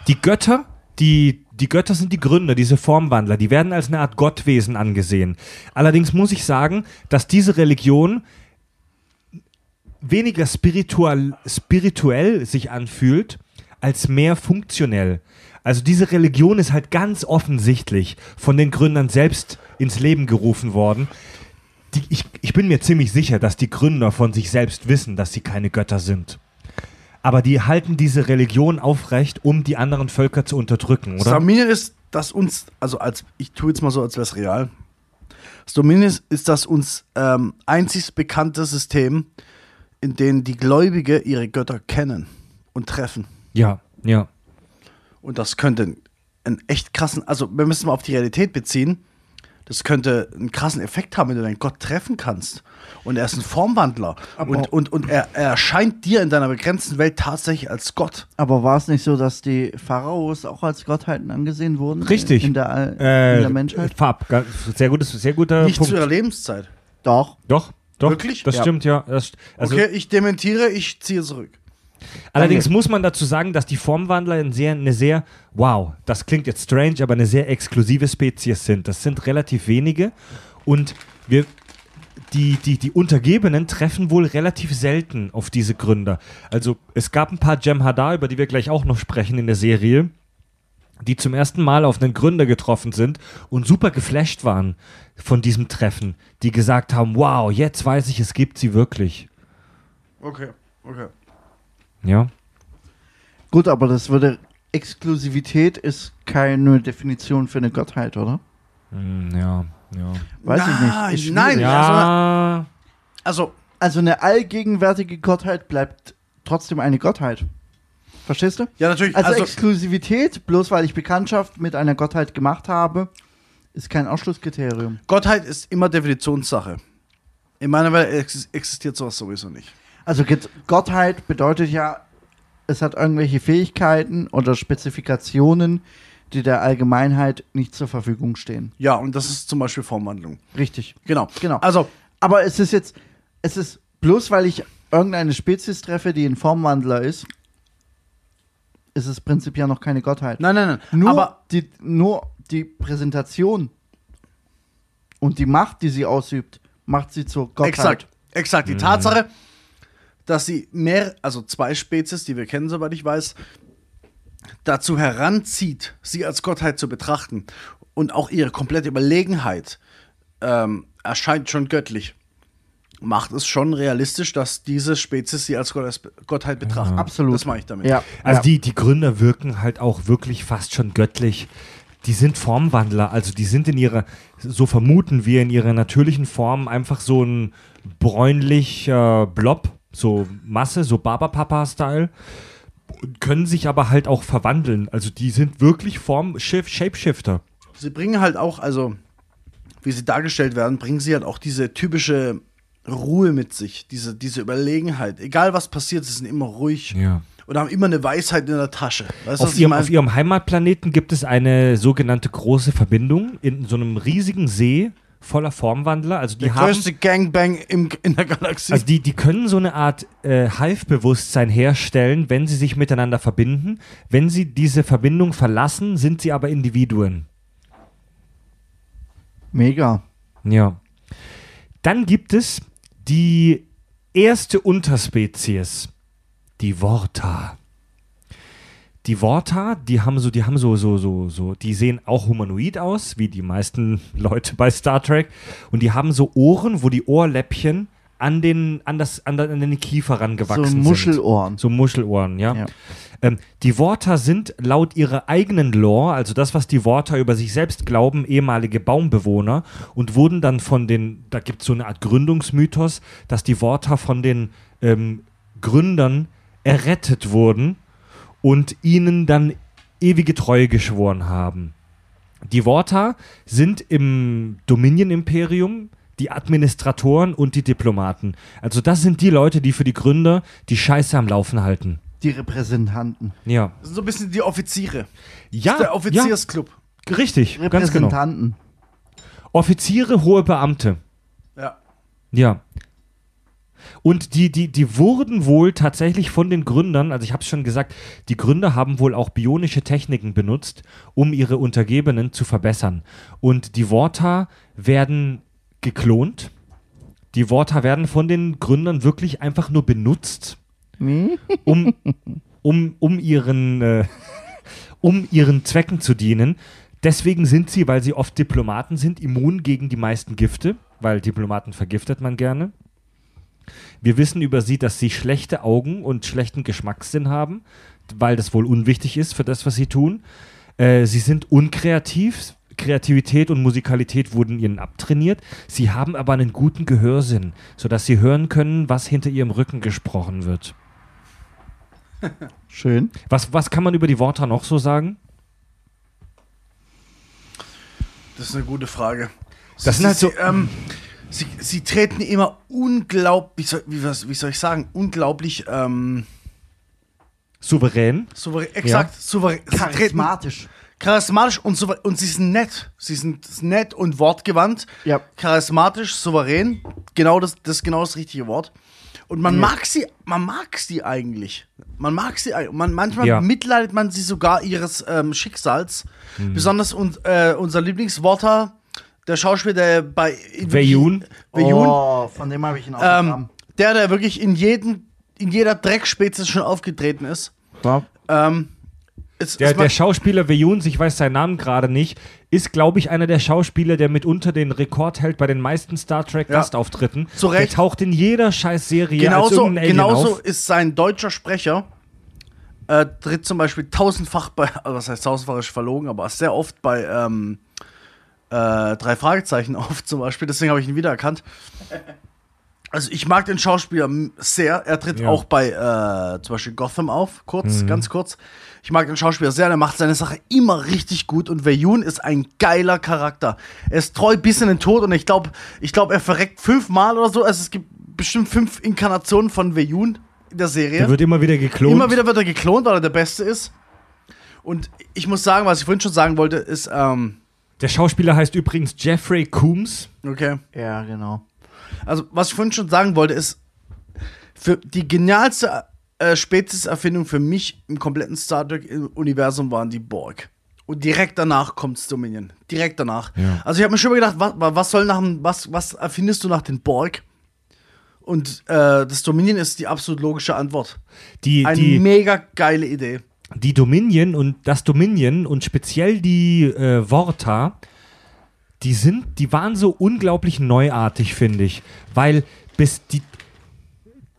Die Götter, die, die Götter sind die Gründer, diese Formwandler, die werden als eine Art Gottwesen angesehen. Allerdings muss ich sagen, dass diese Religion weniger spiritual, spirituell sich anfühlt, als mehr funktionell. Also diese Religion ist halt ganz offensichtlich von den Gründern selbst ins Leben gerufen worden. Die, ich, ich bin mir ziemlich sicher, dass die Gründer von sich selbst wissen, dass sie keine Götter sind. Aber die halten diese Religion aufrecht, um die anderen Völker zu unterdrücken,
Das
oder?
Dominion ist, dass uns, also als, ich tue jetzt mal so, als wäre es real. Das ist, das uns ähm, einzig bekannte System in denen die Gläubige ihre Götter kennen und treffen.
Ja, ja.
Und das könnte einen echt krassen, also wir müssen mal auf die Realität beziehen. Das könnte einen krassen Effekt haben, wenn du deinen Gott treffen kannst. Und er ist ein Formwandler. Und, und, und er, er erscheint dir in deiner begrenzten Welt tatsächlich als Gott.
Aber war es nicht so, dass die Pharaos auch als Gottheiten angesehen wurden?
Richtig.
In der, All-
Äh,
in der Menschheit?
Fab, ganz- sehr gutes, sehr guter
Nicht
Punkt.
zu ihrer Lebenszeit.
Doch.
Doch, doch.
Wirklich?
Das
Ja.
stimmt, ja. Das, also,
okay, ich dementiere, ich ziehe zurück.
Allerdings
Danke.
muss man dazu sagen, dass die Formwandler ein sehr, eine sehr, wow, das klingt jetzt strange, aber eine sehr exklusive Spezies sind. Das sind relativ wenige und wir, die, die, die Untergebenen treffen wohl relativ selten auf diese Gründer. Also es gab ein paar Jem'Hadar, über die wir gleich auch noch sprechen in der Serie, die zum ersten Mal auf einen Gründer getroffen sind und super geflasht waren von diesem Treffen, die gesagt haben, wow, jetzt weiß ich, es gibt sie wirklich.
Okay, okay.
Ja.
Gut, aber das würde. Exklusivität ist keine Definition für eine Gottheit, oder?
Hm, ja, ja.
Weiß
Nein,
ich nicht.
Nein.
Ja,
Also,
Also eine allgegenwärtige Gottheit bleibt trotzdem eine Gottheit. Verstehst du?
ja, natürlich.
Also,
Also,
Exklusivität, bloß weil ich Bekanntschaft mit einer Gottheit gemacht habe, ist kein Ausschlusskriterium.
Gottheit ist immer Definitionssache. In meiner Welt ex existiert sowas sowieso nicht.
Also Gottheit bedeutet ja, es hat irgendwelche Fähigkeiten oder Spezifikationen, die der Allgemeinheit nicht zur Verfügung stehen.
Ja, und das ist zum Beispiel Formwandlung.
Richtig.
Genau.
Genau.
Also,
Aber es ist jetzt, es ist bloß weil ich irgendeine Spezies treffe, die ein Formwandler ist, ist es prinzipiell noch keine Gottheit.
nein, nein, nein.
Nur,
aber
die, nur die Präsentation und die Macht, die sie ausübt, macht sie zur Gottheit.
Exakt, exakt. Die Tatsache, dass sie mehr, also zwei Spezies, die wir kennen, soweit ich weiß, dazu heranzieht, sie als Gottheit zu betrachten und auch ihre komplette Überlegenheit ähm, erscheint schon göttlich, macht es schon realistisch, dass diese Spezies sie als Gott, Gottheit betrachten.
Absolut.
Das meine ich damit.
Ja.
Also
ja.
die, die Gründer wirken halt auch wirklich fast schon göttlich. Die sind Formwandler, also die sind in ihrer, so vermuten wir, in ihrer natürlichen Form einfach so ein bräunlicher Blob, so Masse, so Barbapapa-Style. Und Können sich aber halt auch verwandeln. Also die sind wirklich Form Shift, Shapeshifter.
Sie bringen halt auch, also wie sie dargestellt werden, bringen sie halt auch diese typische Ruhe mit sich, diese, diese Überlegenheit. Egal was passiert, sie sind immer ruhig
Ja.
und haben immer eine Weisheit in der Tasche. Weißt
Auf ihrem, auf ihrem Heimatplaneten gibt es eine sogenannte große Verbindung in so einem riesigen See voller Formwandler. Also die
der
haben
größte Gangbang im, in der Galaxie.
Also die, die können so eine Art äh, Hive-Bewusstsein herstellen, wenn sie sich miteinander verbinden. Wenn sie diese Verbindung verlassen, sind sie aber Individuen.
Mega.
Ja. Dann gibt es die erste Unterspezies, die Vorta. Die Vorta, die haben so, die haben so, so, so, so, die sehen auch humanoid aus, wie die meisten (laughs) Leute bei Star Trek. Und die haben so Ohren, wo die Ohrläppchen an den, an das, an, den- an den Kiefer rangewachsen
So
sind.
Muschelohren.
So Muschelohren, ja.
Ja.
Ähm, die Worter sind laut ihrer eigenen Lore, also das, was die Worter über sich selbst glauben, ehemalige Baumbewohner und wurden dann von den, da gibt es so eine Art Gründungsmythos, dass die Worter von den ähm, Gründern errettet wurden und ihnen dann ewige Treue geschworen haben. Die Worta sind im Dominion-Imperium die Administratoren und die Diplomaten. Also das sind die Leute, die für die Gründer die Scheiße am Laufen halten.
Die Repräsentanten.
Ja.
das sind so ein bisschen die Offiziere.
Ja,
der Offiziersclub.
ja richtig, ganz genau.
Repräsentanten.
Offiziere, hohe Beamte.
Ja.
Ja. Und die, die, die wurden wohl tatsächlich von den Gründern, also ich habe es schon gesagt, die Gründer haben wohl auch bionische Techniken benutzt, um ihre Untergebenen zu verbessern. Und die Worta werden geklont. Die Worta werden von den Gründern wirklich einfach nur benutzt, um, um, um, ihren, äh, um ihren Zwecken zu dienen. Deswegen sind sie, weil sie oft Diplomaten sind, immun gegen die meisten Gifte, weil Diplomaten vergiftet man gerne. Wir wissen über sie, dass sie schlechte Augen und schlechten Geschmackssinn haben, weil das wohl unwichtig ist für das, was sie tun. Äh, sie sind unkreativ, Kreativität und Musikalität wurden ihnen abtrainiert. Sie haben aber einen guten Gehörsinn, sodass sie hören können, was hinter ihrem Rücken gesprochen wird. (laughs)
Schön.
Was, was kann man über die Worte noch so sagen?
Das ist eine gute Frage.
Das sind halt so-
Sie, ähm, sie, sie treten immer unglaublich, wie soll, wie, was, wie soll ich sagen, unglaublich ähm,
Souverän.
souverän, exakt, souverän. Sie treten
Charismatisch.
charismatisch und souverän. Und sie sind nett. Sie sind nett und wortgewandt.
Ja.
Charismatisch, souverän. Genau das, das ist genau das richtige Wort. Und man
Ja.
mag sie, man mag sie eigentlich. Man mag sie, man, manchmal
Ja.
mitleidet man sie sogar ihres ähm, Schicksals.
Mhm.
Besonders un, äh, unser Lieblingsworter, der Schauspieler, der bei
Veyun.
Veyun,
Oh, von dem habe ich ihn auch
ähm, der, der wirklich in jedem, in jeder Dreckspezies schon aufgetreten ist. Ähm, es,
Der,
es
der Schauspieler Veyun, ich weiß seinen Namen gerade nicht, ist, glaube ich, einer der Schauspieler, der mitunter den Rekord hält bei den meisten Star Trek
Ja.
Gastauftritten.
Zu Recht.
Der taucht in jeder Scheiß-Serie als
genauso,
irgendein Alien
genauso
auf.
ist sein deutscher Sprecher, äh, tritt zum Beispiel tausendfach bei, also (laughs) was heißt tausendfach ist verlogen, aber sehr oft bei ähm, äh, drei Fragezeichen (laughs) auf zum Beispiel, deswegen habe ich ihn wiedererkannt. Also ich mag den Schauspieler sehr. Er tritt
Ja.
auch bei äh, zum Beispiel Gotham auf, kurz, ganz kurz. Ich mag den Schauspieler sehr, der macht seine Sache immer richtig gut und Veyun ist ein geiler Charakter. Er ist treu bis in den Tod und ich glaube, ich glaube, er verreckt fünfmal oder so. Also es gibt bestimmt fünf Inkarnationen von Veyun in der Serie.
Der wird immer wieder geklont.
Immer wieder wird er geklont, weil er der Beste ist. Und ich muss sagen, was ich vorhin schon sagen wollte, ist, ähm,
Der Schauspieler heißt übrigens Jeffrey Coombs.
okay.
Ja, genau.
Also, was ich vorhin schon sagen wollte, ist, für die genialste äh, Spezies-Erfindung für mich im kompletten Star Trek-Universum waren die Borg. Und direkt danach kommt's Dominion. Direkt danach.
Ja.
Also ich habe mir schon mal gedacht, was, was soll nach dem, was, was erfindest du nach den Borg? Und äh, das Dominion ist die absolut logische Antwort.
Die,
Eine
die,
mega geile Idee.
Die Dominion und das Dominion und speziell die äh, Vorta, die sind, die waren so unglaublich neuartig, finde ich. Weil bis die,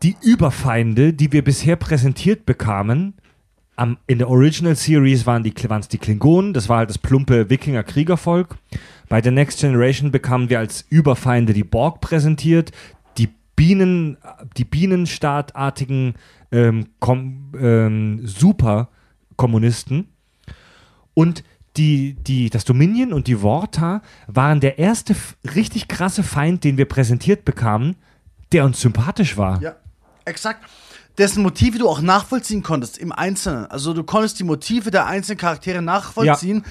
die Überfeinde, die wir bisher präsentiert bekamen, am, in der Original Series waren es die Klingonen, das war halt das plumpe Wikinger-Kriegervolk. Bei der Next Generation bekamen wir als Überfeinde die Borg präsentiert, die Bienen, die Bienenstaatartigen ähm, ähm, Superkommunisten. Und die, die, das Dominion und die Vorta waren der erste richtig krasse Feind, den wir präsentiert bekamen, der uns sympathisch war.
Ja, exakt. Dessen Motive du auch nachvollziehen konntest im Einzelnen. Also du konntest die Motive der einzelnen Charaktere nachvollziehen.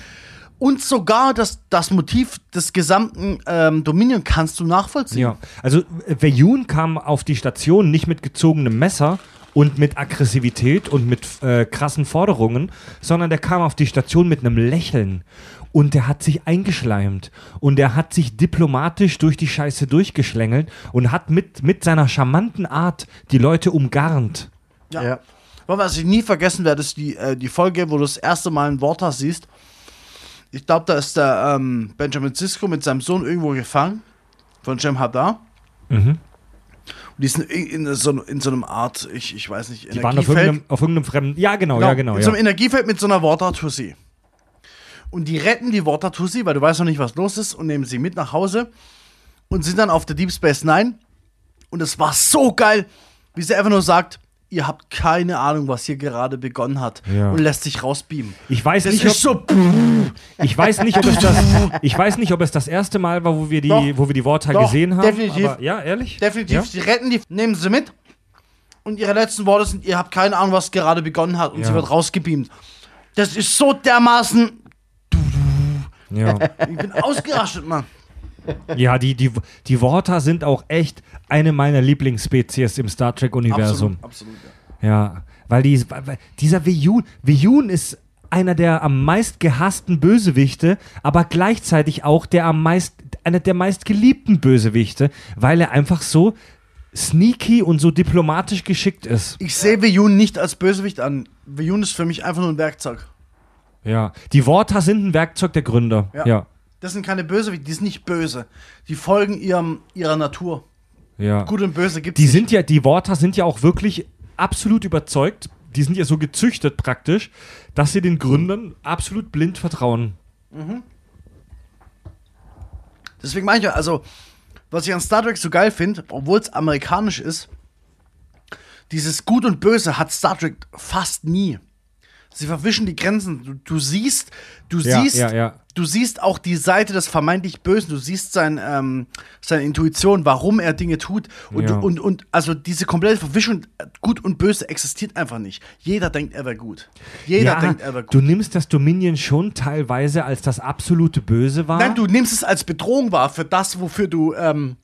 Und sogar das, das Motiv des gesamten ähm, Dominion kannst du nachvollziehen.
Ja, also äh, Veyun kam auf die Station nicht mit gezogenem Messer und mit Aggressivität und mit äh, krassen Forderungen, sondern der kam auf die Station mit einem Lächeln. Und der hat sich eingeschleimt und der hat sich diplomatisch durch die Scheiße durchgeschlängelt und hat mit, mit seiner charmanten Art die Leute umgarnt.
Ja.
Ja.
Aber was ich nie vergessen werde, ist die, äh, die Folge, wo du das erste Mal ein Wort hast, siehst. Ich glaube, da ist der ähm, Benjamin Sisko mit seinem Sohn irgendwo gefangen. Von Jem Hadar.
Mhm.
Die sind in, so, in so einem Art, ich, ich weiß nicht,
Die waren auf irgendeinem, auf irgendeinem fremden. Ja, genau, ja, genau.
In so einem Energiefeld mit so einer Water-Tussi. Und die retten die Water-Tussi, weil du weißt noch nicht, was los ist, und nehmen sie mit nach Hause und sind dann auf der Deep Space Nine. Und es war so geil, wie sie einfach nur sagt, ihr habt keine Ahnung, was hier gerade begonnen hat.
Ja.
Und lässt sich rausbeamen.
Ich weiß
Das
nicht, ob,
so. (laughs)
ich weiß nicht, ob es das, ich weiß nicht, ob es das erste Mal war, wo wir die,
Doch.
wo wir die Worte gesehen haben.
definitiv.
Aber, ja, ehrlich?
Definitiv,
Ja?
sie retten die, nehmen sie mit. Und ihre letzten Worte sind, ihr habt keine Ahnung, was gerade begonnen hat. Und
Ja.
sie wird rausgebeamt. Das ist so dermaßen.
Ja.
Ich bin ausgerastet, Mann. (laughs)
Ja, die, die, die Worte sind auch echt eine meiner Lieblingsspezies im Star Trek-Universum.
Absolut, absolut. Ja.
Ja, weil, die, weil dieser Veyun, Veyun ist einer der am meist gehassten Bösewichte, aber gleichzeitig auch der am meist, einer der meistgeliebten Bösewichte, weil er einfach so sneaky und so diplomatisch geschickt ist.
Ich sehe Veyun nicht als Bösewicht an. Veyun ist für mich einfach nur ein Werkzeug.
Ja, die Worte sind ein Werkzeug der Gründer.
Ja.
Ja,
Das sind keine Bösewichte, die sind nicht böse. Die folgen ihrem, ihrer Natur.
ja.
Gut und böse gibt
Die
es
sind ja, die Worte sind ja auch wirklich absolut überzeugt. Die sind ja so gezüchtet praktisch, dass sie den Gründern absolut blind vertrauen.
Deswegen meine ich ja, also, was ich an Star Trek so geil finde, obwohl es amerikanisch ist, dieses Gut und Böse hat Star Trek fast nie. Sie verwischen die Grenzen. Du, du siehst, du
Ja,
siehst,
ja, ja.
du siehst auch die Seite des vermeintlich Bösen. Du siehst sein, ähm, seine Intuition, warum er Dinge tut. Und, und, und also diese komplette Verwischung, Gut und Böse existiert einfach nicht. Jeder denkt, er wäre gut. Jeder denkt, er wäre gut.
du nimmst das Dominion schon teilweise als das absolute Böse wahr.
Nein, du nimmst es als Bedrohung wahr für das, wofür du ähm,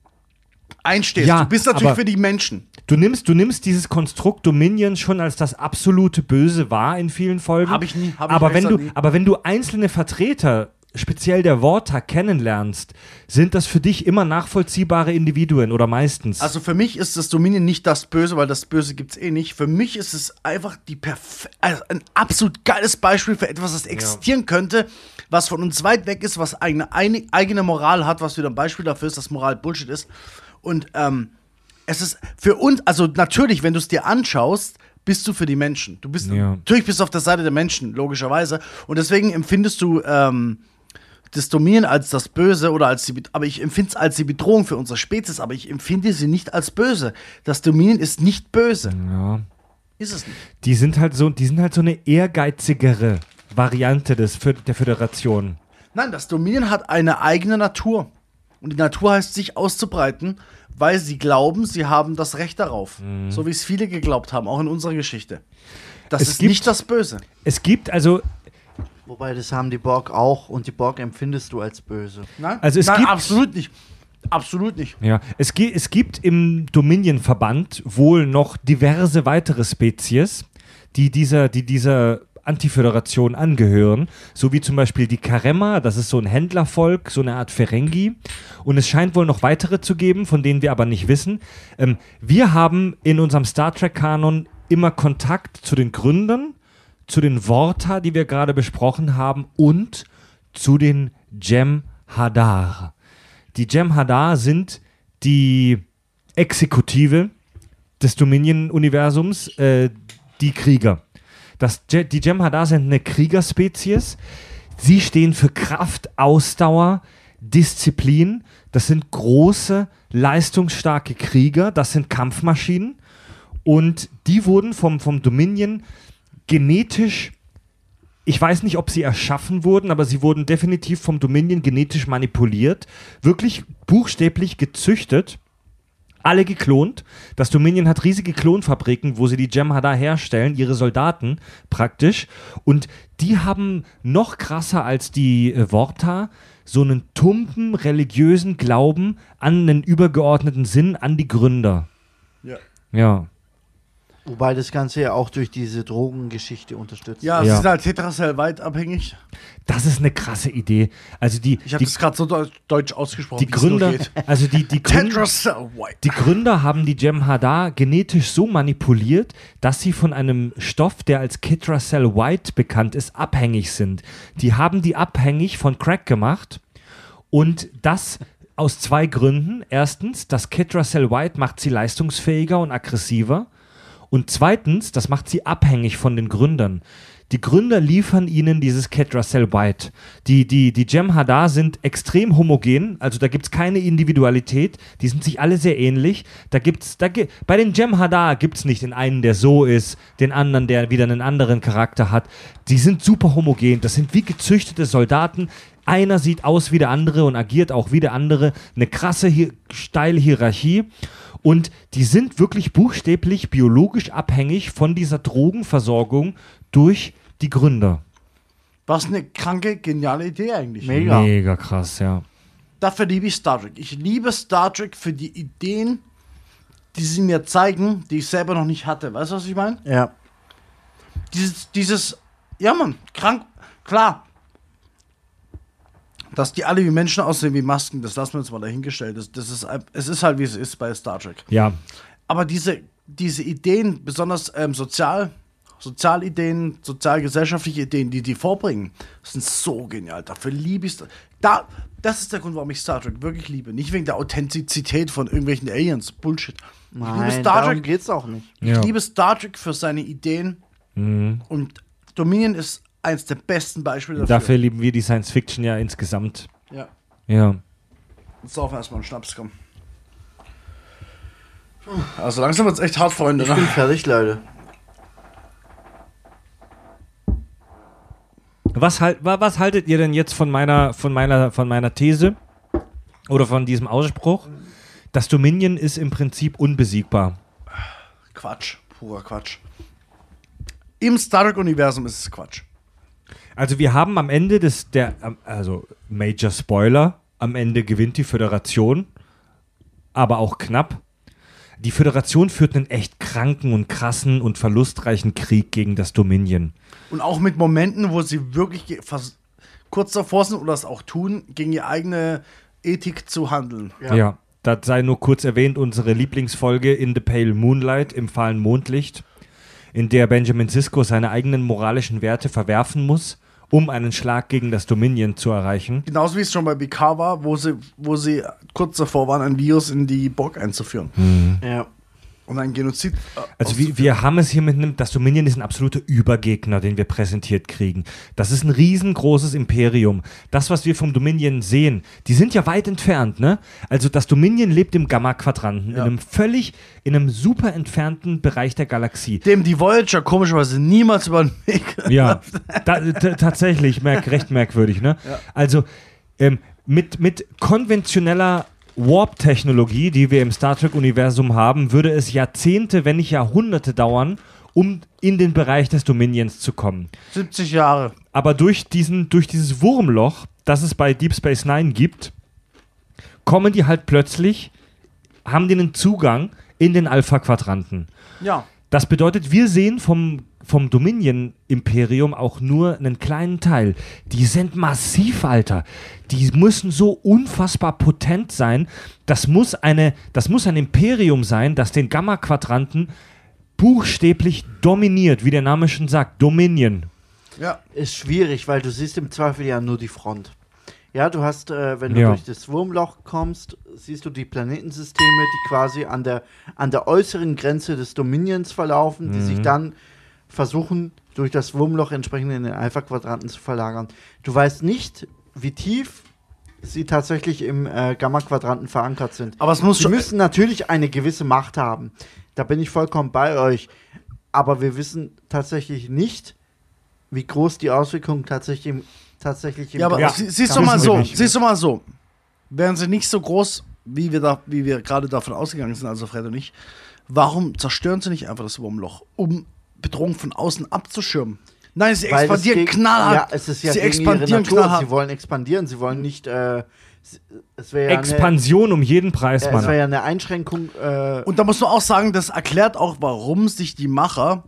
einstehst.
Ja,
du bist natürlich für die Menschen.
Du nimmst, du nimmst dieses Konstrukt Dominion schon als das absolute Böse wahr in vielen Folgen.
Hab ich nie, hab ich
aber,
ehrlich
wenn du,
nie.
aber wenn du einzelne Vertreter, speziell der Worta, kennenlernst, sind das für dich immer nachvollziehbare Individuen oder meistens.
Also für mich ist das Dominion nicht das Böse, weil das Böse gibt es eh nicht. Für mich ist es einfach die perf also ein absolut geiles Beispiel für etwas, das existieren könnte, was von uns weit weg ist, was eigene, eine, eigene Moral hat, was wieder ein Beispiel dafür ist, dass Moral Bullshit ist. Und ähm, es ist für uns, also natürlich, wenn du es dir anschaust, bist du für die Menschen. Du bist
Ja.
natürlich bist du auf der Seite der Menschen, logischerweise. Und deswegen empfindest du ähm, das Dominion als das Böse oder als die, Be- aber ich empfinde es als die Bedrohung für unsere Spezies, aber ich empfinde sie nicht als böse. Das Dominion ist nicht böse.
ja.
Ist es nicht.
Die sind halt so, die sind halt so eine ehrgeizigere Variante des, der Föderation.
Nein, das Dominion hat eine eigene Natur. Und die Natur heißt, sich auszubreiten, weil sie glauben, sie haben das Recht darauf. So wie es viele geglaubt haben, auch in unserer Geschichte. Das
Es
ist
gibt-
nicht das Böse.
Es gibt also,
Wobei, das haben die Borg auch und die Borg empfindest du als böse.
Nein,
Also es
Nein
gibt-
absolut nicht. Absolut nicht.
ja, es, es gibt im Dominion-Verband wohl noch diverse weitere Spezies, die dieser, die dieser Antiföderation angehören, so wie zum Beispiel die Karemma, das ist so ein Händlervolk, so eine Art Ferengi. Und es scheint wohl noch weitere zu geben, von denen wir aber nicht wissen. Ähm, wir haben in unserem Star Trek-Kanon immer Kontakt zu den Gründern, zu den Worta, die wir gerade besprochen haben, und zu den Jem'Hadar. Die Jem'Hadar sind die Exekutive des Dominion-Universums, äh, die Krieger. Das, die Jem'Hadar sind eine Kriegerspezies. Sie stehen für Kraft, Ausdauer, Disziplin. Das sind große, leistungsstarke Krieger. Das sind Kampfmaschinen. Und die wurden vom, vom Dominion genetisch ich weiß nicht, ob sie erschaffen wurden, aber sie wurden definitiv vom Dominion genetisch manipuliert, wirklich buchstäblich gezüchtet, alle geklont. Das Dominion hat riesige Klonfabriken, wo sie die Jem'Hadar herstellen, ihre Soldaten praktisch. Und die haben noch krasser als die äh, Worta so einen tumpen religiösen Glauben an einen übergeordneten Sinn, an die Gründer.
Ja.
Ja.
Wobei das Ganze ja auch durch diese Drogengeschichte unterstützt
Ja,
wird.
sie
Ja.
sind halt Tetracell weit abhängig.
Das ist eine krasse Idee. Also die,
Ich habe das gerade so deut- deutsch ausgesprochen.
die
es
Gründer,
geht.
also die, die (laughs) Gründer,
Tetracell.
Die Gründer haben die Jem'Hadar genetisch so manipuliert, dass sie von einem Stoff, der als Kitracell White bekannt ist, abhängig sind. Die haben die abhängig von Crack gemacht und das aus zwei Gründen. Erstens, das Kitracell White macht sie leistungsfähiger und aggressiver. Und zweitens, das macht sie abhängig von den Gründern. Die Gründer liefern ihnen dieses Ketracell White. Die, die, die Jem'Hadar sind extrem homogen, also da gibt es keine Individualität, die sind sich alle sehr ähnlich. Da gibt's, da bei den Jem'Hadar gibt es nicht den einen, der so ist, den anderen, der wieder einen anderen Charakter hat. Die sind super homogen, das sind wie gezüchtete Soldaten. Einer sieht aus wie der andere und agiert auch wie der andere. Eine krasse, steile Hierarchie. Und die sind wirklich buchstäblich biologisch abhängig von dieser Drogenversorgung durch die Gründer.
Was eine kranke, geniale Idee eigentlich.
Mega.
Mega krass, ja.
Dafür liebe ich Star Trek. Ich liebe Star Trek für die Ideen, die sie mir zeigen, die ich selber noch nicht hatte. Weißt du, was ich meine?
Ja.
Dieses, dieses, ja Mann, krank, klar. Dass die alle wie Menschen aussehen, wie Masken, das lassen wir uns mal dahingestellt. Das, das ist, es ist halt, wie es ist bei Star Trek.
Ja,
Aber diese, diese Ideen, besonders ähm, sozial, Sozialideen, sozialgesellschaftliche Ideen, die die vorbringen, sind so genial. Dafür liebe ich Star da, Das ist der Grund, warum ich Star Trek wirklich liebe. Nicht wegen der Authentizität von irgendwelchen Aliens. Bullshit. Ich liebe
Nein,
Star
darum
Trek.
geht's auch nicht.
Ja.
Ich liebe Star Trek für seine Ideen. Und Dominion ist eins der besten Beispiele dafür.
dafür lieben wir die Science Fiction ja insgesamt.
Ja.
Ja.
Saufen erstmal einen Schnaps, komm. Also langsam wird's echt hart, Freunde.
Ich bin
Ne?
fertig, Leute.
Was, halt, wa- was haltet ihr denn jetzt von meiner, von, meiner, von meiner These oder von diesem Ausspruch? Das Dominion ist im Prinzip unbesiegbar.
Quatsch, purer Quatsch. Im Star Trek-Universum ist es Quatsch.
Also wir haben am Ende des, der, also Major Spoiler, am Ende gewinnt die Föderation, aber auch knapp. Die Föderation führt einen echt kranken und krassen und verlustreichen Krieg gegen das Dominion.
Und auch mit Momenten, wo sie wirklich kurz davor sind oder es auch tun, gegen ihre eigene Ethik zu handeln.
Ja. das sei nur kurz erwähnt, unsere Lieblingsfolge In the Pale Moonlight im fahlen Mondlicht, in der Benjamin Sisko seine eigenen moralischen Werte verwerfen muss, um einen Schlag gegen das Dominion zu erreichen.
Genauso wie es schon bei BK war, wo sie, wo sie kurz davor waren, ein Virus in die Borg einzuführen.
Ja.
Und ein Genozid. äh,
Also wir, wir haben es hier mit einem, das Dominion ist ein absoluter Übergegner, den wir präsentiert kriegen. Das ist ein riesengroßes Imperium. Das, was wir vom Dominion sehen, die sind ja weit entfernt, ne? Also das Dominion lebt im Gamma-Quadranten,
Ja.
in einem völlig, in einem super entfernten Bereich der Galaxie.
dem die Voyager komischerweise niemals über den Weg.
Ja, da, tatsächlich, merk, recht merkwürdig, ne? Also ähm, mit, mit konventioneller Warp-Technologie, die wir im Star Trek-Universum haben, würde es Jahrzehnte, wenn nicht Jahrhunderte dauern, um in den Bereich des Dominions zu kommen.
70 Jahre.
Aber durch, diesen, durch dieses Wurmloch, das es bei Deep Space Nine gibt, kommen die halt plötzlich, haben die einen Zugang in den Alpha-Quadranten.
Ja.
Das bedeutet, wir sehen vom, vom Dominion-Imperium auch nur einen kleinen Teil. Die sind massiv, Alter. Die müssen so unfassbar potent sein. Das muss, eine, das muss ein Imperium sein, das den Gamma-Quadranten buchstäblich dominiert, wie der Name schon sagt. Dominion.
Ja.
Ist schwierig, weil du siehst im Zweifel ja nur die Front. Ja, du hast, äh, wenn du
Ja.
durch das Wurmloch kommst, siehst du die Planetensysteme, die quasi an der, an der äußeren Grenze des Dominions verlaufen, die
Mhm.
sich dann versuchen, durch das Wurmloch entsprechend in den Alpha-Quadranten zu verlagern. Du weißt nicht, wie tief sie tatsächlich im äh, Gamma-Quadranten verankert sind.
Aber es muss
Sie müssen natürlich eine gewisse Macht haben. Da bin ich vollkommen bei euch. Aber wir wissen tatsächlich nicht, wie groß die Auswirkungen tatsächlich im, tatsächlich im
Ja, aber
Ja,
sie, siehst du mal so, siehst du mal so. Wären sie nicht so groß, wie wir, da, wie wir gerade davon ausgegangen sind, also Fred und ich, warum zerstören sie nicht einfach das Wurmloch, um Bedrohung von außen abzuschirmen? Nein, sie
Weil das
expandieren
gegen-
knallhart.
Ja, es ist ja
sie expandieren knallhart.
Sie wollen expandieren. Sie wollen nicht. Äh, ja, eine-
Expansion um jeden Preis,
äh, es wäre
Mann.
ja eine Einschränkung. Äh,
Und da muss man auch sagen, das erklärt auch, warum sich die Macher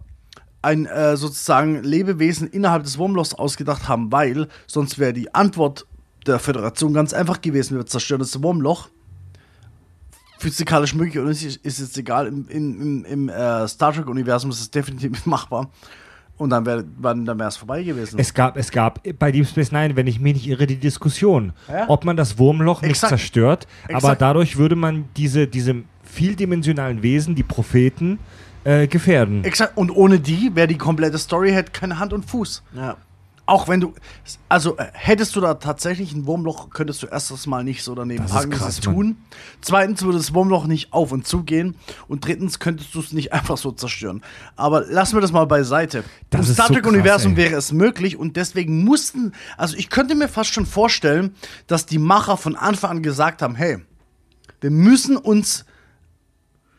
ein äh, sozusagen Lebewesen innerhalb des Wurmlochs ausgedacht haben, weil sonst wäre die Antwort der Föderation ganz einfach gewesen. Wir zerstören das Wurmloch. Physikalisch möglich oder nicht, ist jetzt egal. Im, im, im, im äh, Star Trek-Universum ist es definitiv machbar. Und dann wäre dann wär es vorbei gewesen.
Es gab, es gab bei Deep Space Nine, wenn ich mich nicht irre, die Diskussion,
Ja.
ob man das Wurmloch nicht
Exakt.
zerstört, aber
Exakt.
dadurch würde man diese, diese vieldimensionalen Wesen, die Propheten, äh, gefährden.
Exakt. Und ohne die wäre die komplette Story hätte keine Hand und Fuß.
ja.
Auch wenn du, also äh, hättest du da tatsächlich ein Wurmloch, könntest du erstens mal nicht so daneben
Das ist
packen,
krass,
das tun. Zweitens würde das Wurmloch nicht auf und zu gehen. Und drittens könntest du es nicht (laughs) einfach so zerstören. Aber lassen wir das mal beiseite.
Das
Im Star
so
Trek-Universum
ey.
wäre es möglich und deswegen mussten, also ich könnte mir fast schon vorstellen, dass die Macher von Anfang an gesagt haben, hey, wir müssen uns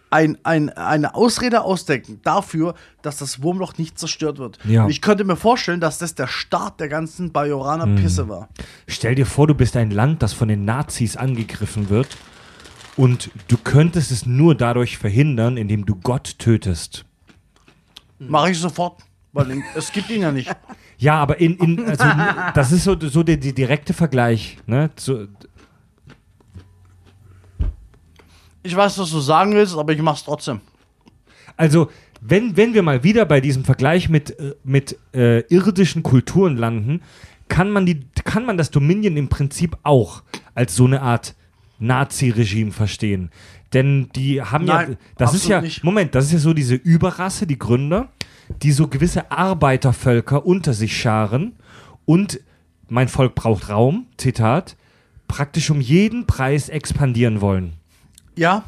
ein, ein, eine Ausrede ausdenken dafür, dass das Wurmloch nicht zerstört wird.
Ja.
Und ich könnte mir vorstellen, dass das der Start der ganzen Bajoraner. Pisse war.
Stell dir vor, du bist ein Land, das von den Nazis angegriffen wird und du könntest es nur dadurch verhindern, indem du Gott tötest.
Mache ich sofort, weil (laughs) es gibt ihn ja nicht.
Ja, aber in, in also, das ist so, so der, der direkte Vergleich. Ne? Zu,
Ich weiß, was du sagen willst, aber ich mach's trotzdem.
Also, wenn, wenn wir mal wieder bei diesem Vergleich mit, äh, mit äh, irdischen Kulturen landen, kann man, die, kann man das Dominion im Prinzip auch als so eine Art Nazi-Regime verstehen. Denn die haben
Nein,
ja, das ist ja,
nicht.
Moment, das ist ja so diese Überrasse, die Gründer, die so gewisse Arbeitervölker unter sich scharen und mein Volk braucht Raum, Zitat, praktisch um jeden Preis expandieren wollen.
Ja,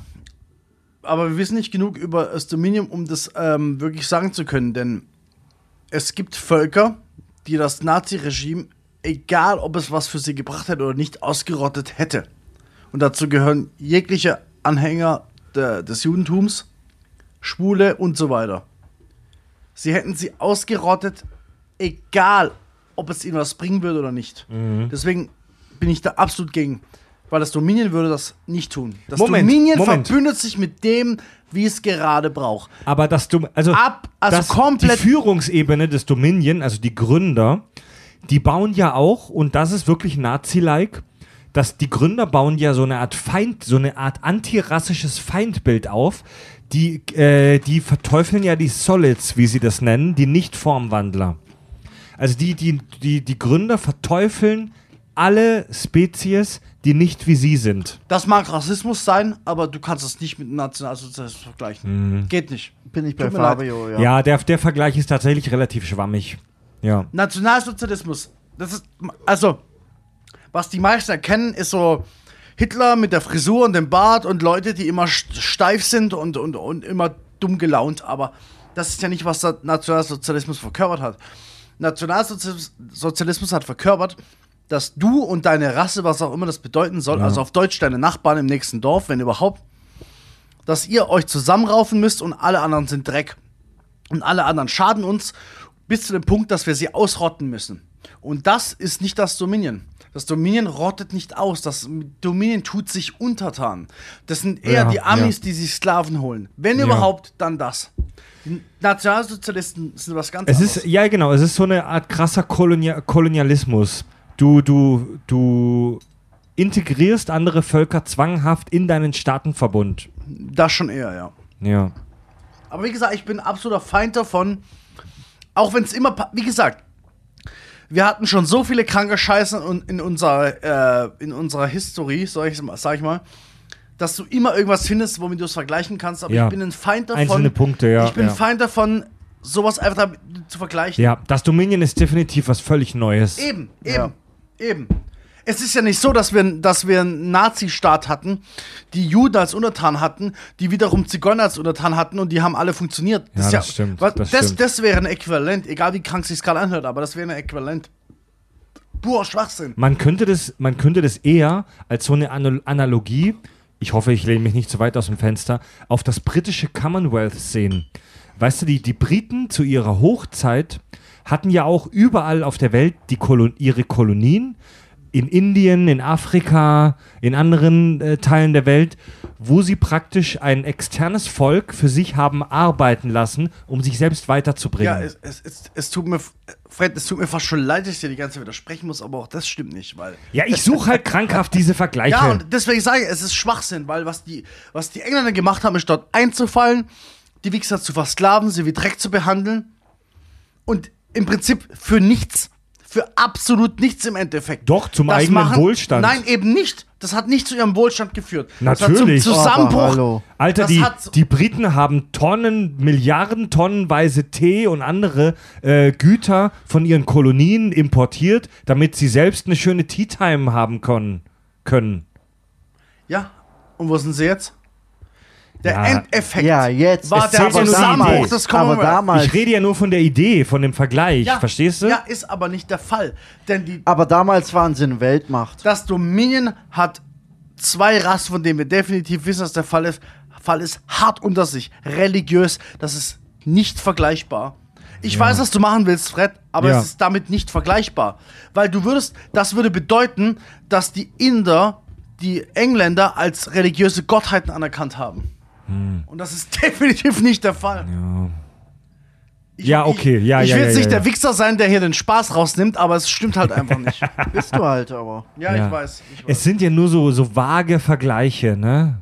aber wir wissen nicht genug über das Dominion, um das ähm, wirklich sagen zu können, denn es gibt Völker, die das Nazi-Regime, egal ob es was für sie gebracht hätte oder nicht, ausgerottet hätte. Und dazu gehören jegliche Anhänger der, des Judentums, Schwule und so weiter. Sie hätten sie ausgerottet, egal ob es ihnen was bringen würde oder nicht.
Mhm.
Deswegen bin ich da absolut gegen. Weil das Dominion würde das nicht tun. Das
Moment,
Dominion
Moment.
verbündet sich mit dem, wie es gerade braucht.
Aber das Dom also,
Ab- also
das,
komplett-
die Führungsebene des Dominion, also die Gründer, die bauen ja auch, und das ist wirklich Nazi-like, dass die Gründer bauen ja so eine Art Feind, so eine Art antirassisches Feindbild auf. Die, äh, die verteufeln ja die Solids, wie sie das nennen, die Nicht-Formwandler. Also die, die, die, die Gründer verteufeln alle Spezies, die nicht wie sie sind.
Das mag Rassismus sein, aber du kannst es nicht mit dem Nationalsozialismus vergleichen. Geht nicht.
Bin ich bei. Fabio, ja.
Ja, der, der Vergleich ist tatsächlich relativ schwammig. Ja.
Nationalsozialismus, das ist, also, was die meisten erkennen, ist so Hitler mit der Frisur und dem Bart und Leute, die immer st- steif sind und, und, und immer dumm gelaunt, aber das ist ja nicht, was der Nationalsozialismus verkörpert hat. Nationalsozialismus Sozialismus hat verkörpert, dass du und deine Rasse, was auch immer das bedeuten soll,
Ja.
also auf Deutsch deine Nachbarn im nächsten Dorf, wenn überhaupt, dass ihr euch zusammenraufen müsst und alle anderen sind Dreck. Und alle anderen schaden uns bis zu dem Punkt, dass wir sie ausrotten müssen. Und das ist nicht das Dominion. Das Dominion rottet nicht aus. Das Dominion tut sich untertan. Das sind eher
Ja,
die Amis,
ja.
die sich Sklaven holen. Wenn
Ja.
überhaupt, dann das. Die Nationalsozialisten sind was ganz
Es
anderes.
ist, ja genau, es ist so eine Art krasser Kolonia Kolonialismus. Du, du, du integrierst andere Völker zwanghaft in deinen Staatenverbund.
das schon eher, ja.
Ja.
Aber wie gesagt, ich bin absoluter Feind davon. Auch wenn es immer, wie gesagt, wir hatten schon so viele kranke Scheiße in, in, unserer, äh, in unserer Historie, sag ich, mal- sag ich mal, dass du immer irgendwas findest, womit du es vergleichen kannst. Aber
Ja.
ich bin ein Feind davon.
Einzelne Punkte, ja,
Ich bin
ja.
ein Feind davon, sowas einfach zu vergleichen.
Ja, das Dominion ist definitiv was völlig Neues.
Eben, eben,
Ja.
Eben. Es ist ja nicht so, dass wir, dass wir einen Nazi-Staat hatten, die Juden als Untertan hatten, die wiederum Zigeuner als Untertan hatten und die haben alle funktioniert.
Ja,
ist
das stimmt,
Was,
das
das,
stimmt.
das wäre ein Äquivalent, egal wie krank sich gerade anhört, aber das wäre ein Äquivalent. Purer Schwachsinn.
Man könnte das, man könnte das eher als so eine Anal Analogie, ich hoffe, ich lehne mich nicht zu weit aus dem Fenster, auf das britische Commonwealth sehen. Weißt du, die, die Briten zu ihrer Hochzeit hatten ja auch überall auf der Welt die Kolon ihre Kolonien, in Indien, in Afrika, in anderen äh, Teilen der Welt, wo sie praktisch ein externes Volk für sich haben arbeiten lassen, um sich selbst weiterzubringen.
Ja, es, es, es, es tut mir, Fred, es tut mir fast schon leid, dass ich dir die ganze Zeit widersprechen muss, aber auch das stimmt nicht, weil.
ja ich suche halt krankhaft diese Vergleiche.
Ja, und deswegen sage ich, es ist Schwachsinn, weil was die, was die Engländer gemacht haben, ist dort einzufallen, die Wichser zu versklaven, sie wie Dreck zu behandeln und im Prinzip für nichts, für absolut nichts im Endeffekt.
Doch, zum eigenen Wohlstand.
Nein, eben nicht. Das hat nicht zu ihrem Wohlstand geführt.
Natürlich.
Das hat zum Zusammenbruch.
Alter,
Das
die,
hat-
die Briten haben Tonnen, Milliarden tonnenweise Tee und andere äh, Güter von ihren Kolonien importiert, damit sie selbst eine schöne Tea Time haben können. können.
Ja, und wo sind sie jetzt? Der
Ja.
Endeffekt
Ja, jetzt.
war
Es
der
ja
Zusammenbruch des
aber
Commonwealth.
damals,
Ich rede ja nur von der Idee, von dem Vergleich,
ja,
verstehst du?
Ja, ist aber nicht der Fall. Denn die,
aber damals waren sie eine Weltmacht.
Das Dominion hat zwei Rassen, von denen wir definitiv wissen, dass der Fall ist. Fall ist hart unter sich, religiös. Das ist nicht vergleichbar. Ich weiß, was du machen willst, Fred, aber
Ja.
es ist damit nicht vergleichbar. Weil du würdest, das würde bedeuten, dass die Inder die Engländer als religiöse Gottheiten anerkannt haben.
Hm.
Und das ist (laughs) definitiv nicht der Fall. Ich,
Ja, okay, ja,
ich,
ja,
Ich will
ja,
jetzt nicht
ja,
der
ja.
Wichser sein, der hier den Spaß rausnimmt, aber es stimmt halt einfach nicht. (laughs)
Bist du halt aber.
Ja,
Ja.
ich weiß. Ich weiß.
Es sind ja nur so, so vage Vergleiche, ne?